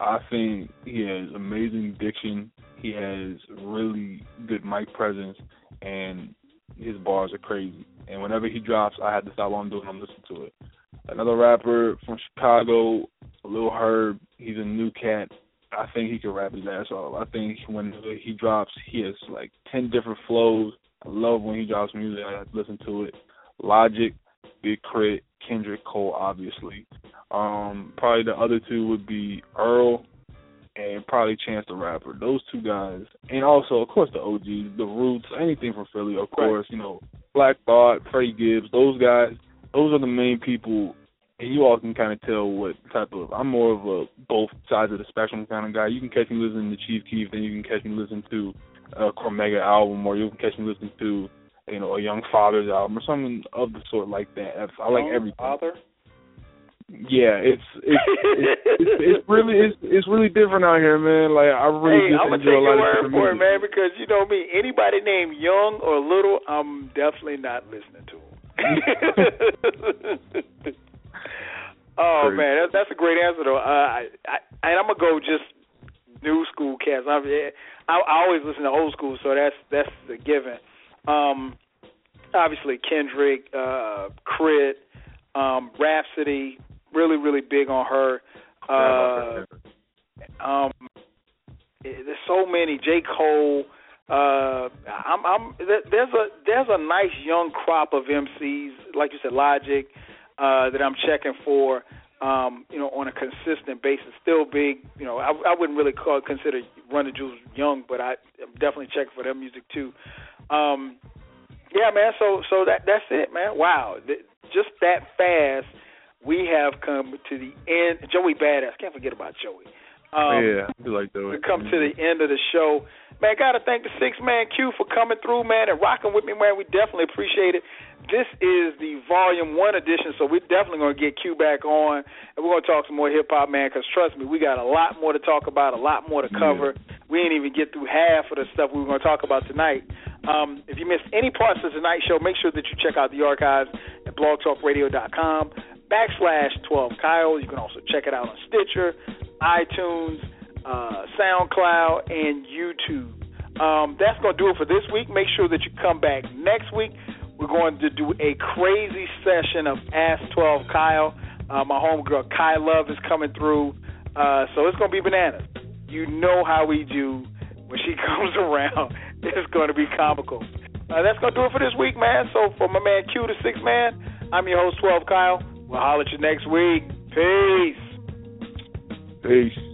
I think he has amazing diction. He has really good mic presence, and his bars are crazy. And whenever he drops, I have to stop what I'm doing and listen to it. Another rapper from Chicago, Lil Herb. He's a new cat. I think he can rap his ass off. I think when he drops, he has like ten different flows. I love when he drops music. I listen to it. Logic, Big K.R.I.T., Kendrick Cole, obviously. Um, probably the other two would be Earl and probably Chance the Rapper. Those two guys, and also of course the OGs, the Roots, anything from Philly, of course. You know, Black Thought, Freddie Gibbs, those guys. Those are the main people and you all can kind of tell what type of. I'm more of a both sides of the spectrum kind of guy. You can catch me listening to Chief Keef, then you can catch me listening to a Cormega album, or you can catch me listening to you know a Young Father's album or something of the sort like that. I like everything. Father? Yeah, it's it's it's, it's, it's really it's it's really different out here, man. Like I really hey, just I'm enjoy a lot of different for it, man, because you know me. Anybody named Young or Little, I'm definitely not listening to. 'em. (laughs) oh man, that's, that's a great answer though. Uh, I, I and I'm gonna go just new school cats. I'm, I, I always listen to old school, so that's that's a given. Um, obviously Kendrick, uh, K.R.I.T., um, Rapsody, really really big on her. Uh, um, eh, there's so many. J. Cole, uh, I'm, I'm there's a there's a nice young crop of MCs, like you said, Logic, uh, that I'm checking for. Um, you know, on a consistent basis, still big. You know, I, I wouldn't really call consider Run the Jewels young, but I, I'm definitely checking for their music too. Um, yeah, man. So so that that's it, man. Wow, just that fast, we have come to the end. Joey Badass, can't forget about Joey. Um, yeah, I like that. We come to the end of the show. Man, gotta thank the six man Q for coming through, man, and rocking with me, man. We definitely appreciate it. This is the volume one edition, so we're definitely gonna get Q back on, and we're gonna talk some more hip hop, man. Because trust me, we got a lot more to talk about, a lot more to cover. Yeah. We ain't even get through half of the stuff we were gonna talk about tonight. Um, if you missed any parts of tonight's show, make sure that you check out the archives at blogtalkradio.com backslash 12 Kyle. You can also check it out on Stitcher, iTunes, uh, SoundCloud, and YouTube. Um, that's going to do it for this week. Make sure that you come back next week. We're going to do a crazy session of Ask 12 Kyle. Uh, my homegirl Kai Love is coming through. Uh, so it's going to be bananas. You know how we do when she (laughs) comes around. It's going to be comical. Uh, that's going to do it for this week, man. So for my man Q, the six man, I'm your host, 12 Kyle. We'll holler at you next week. Peace. Peace.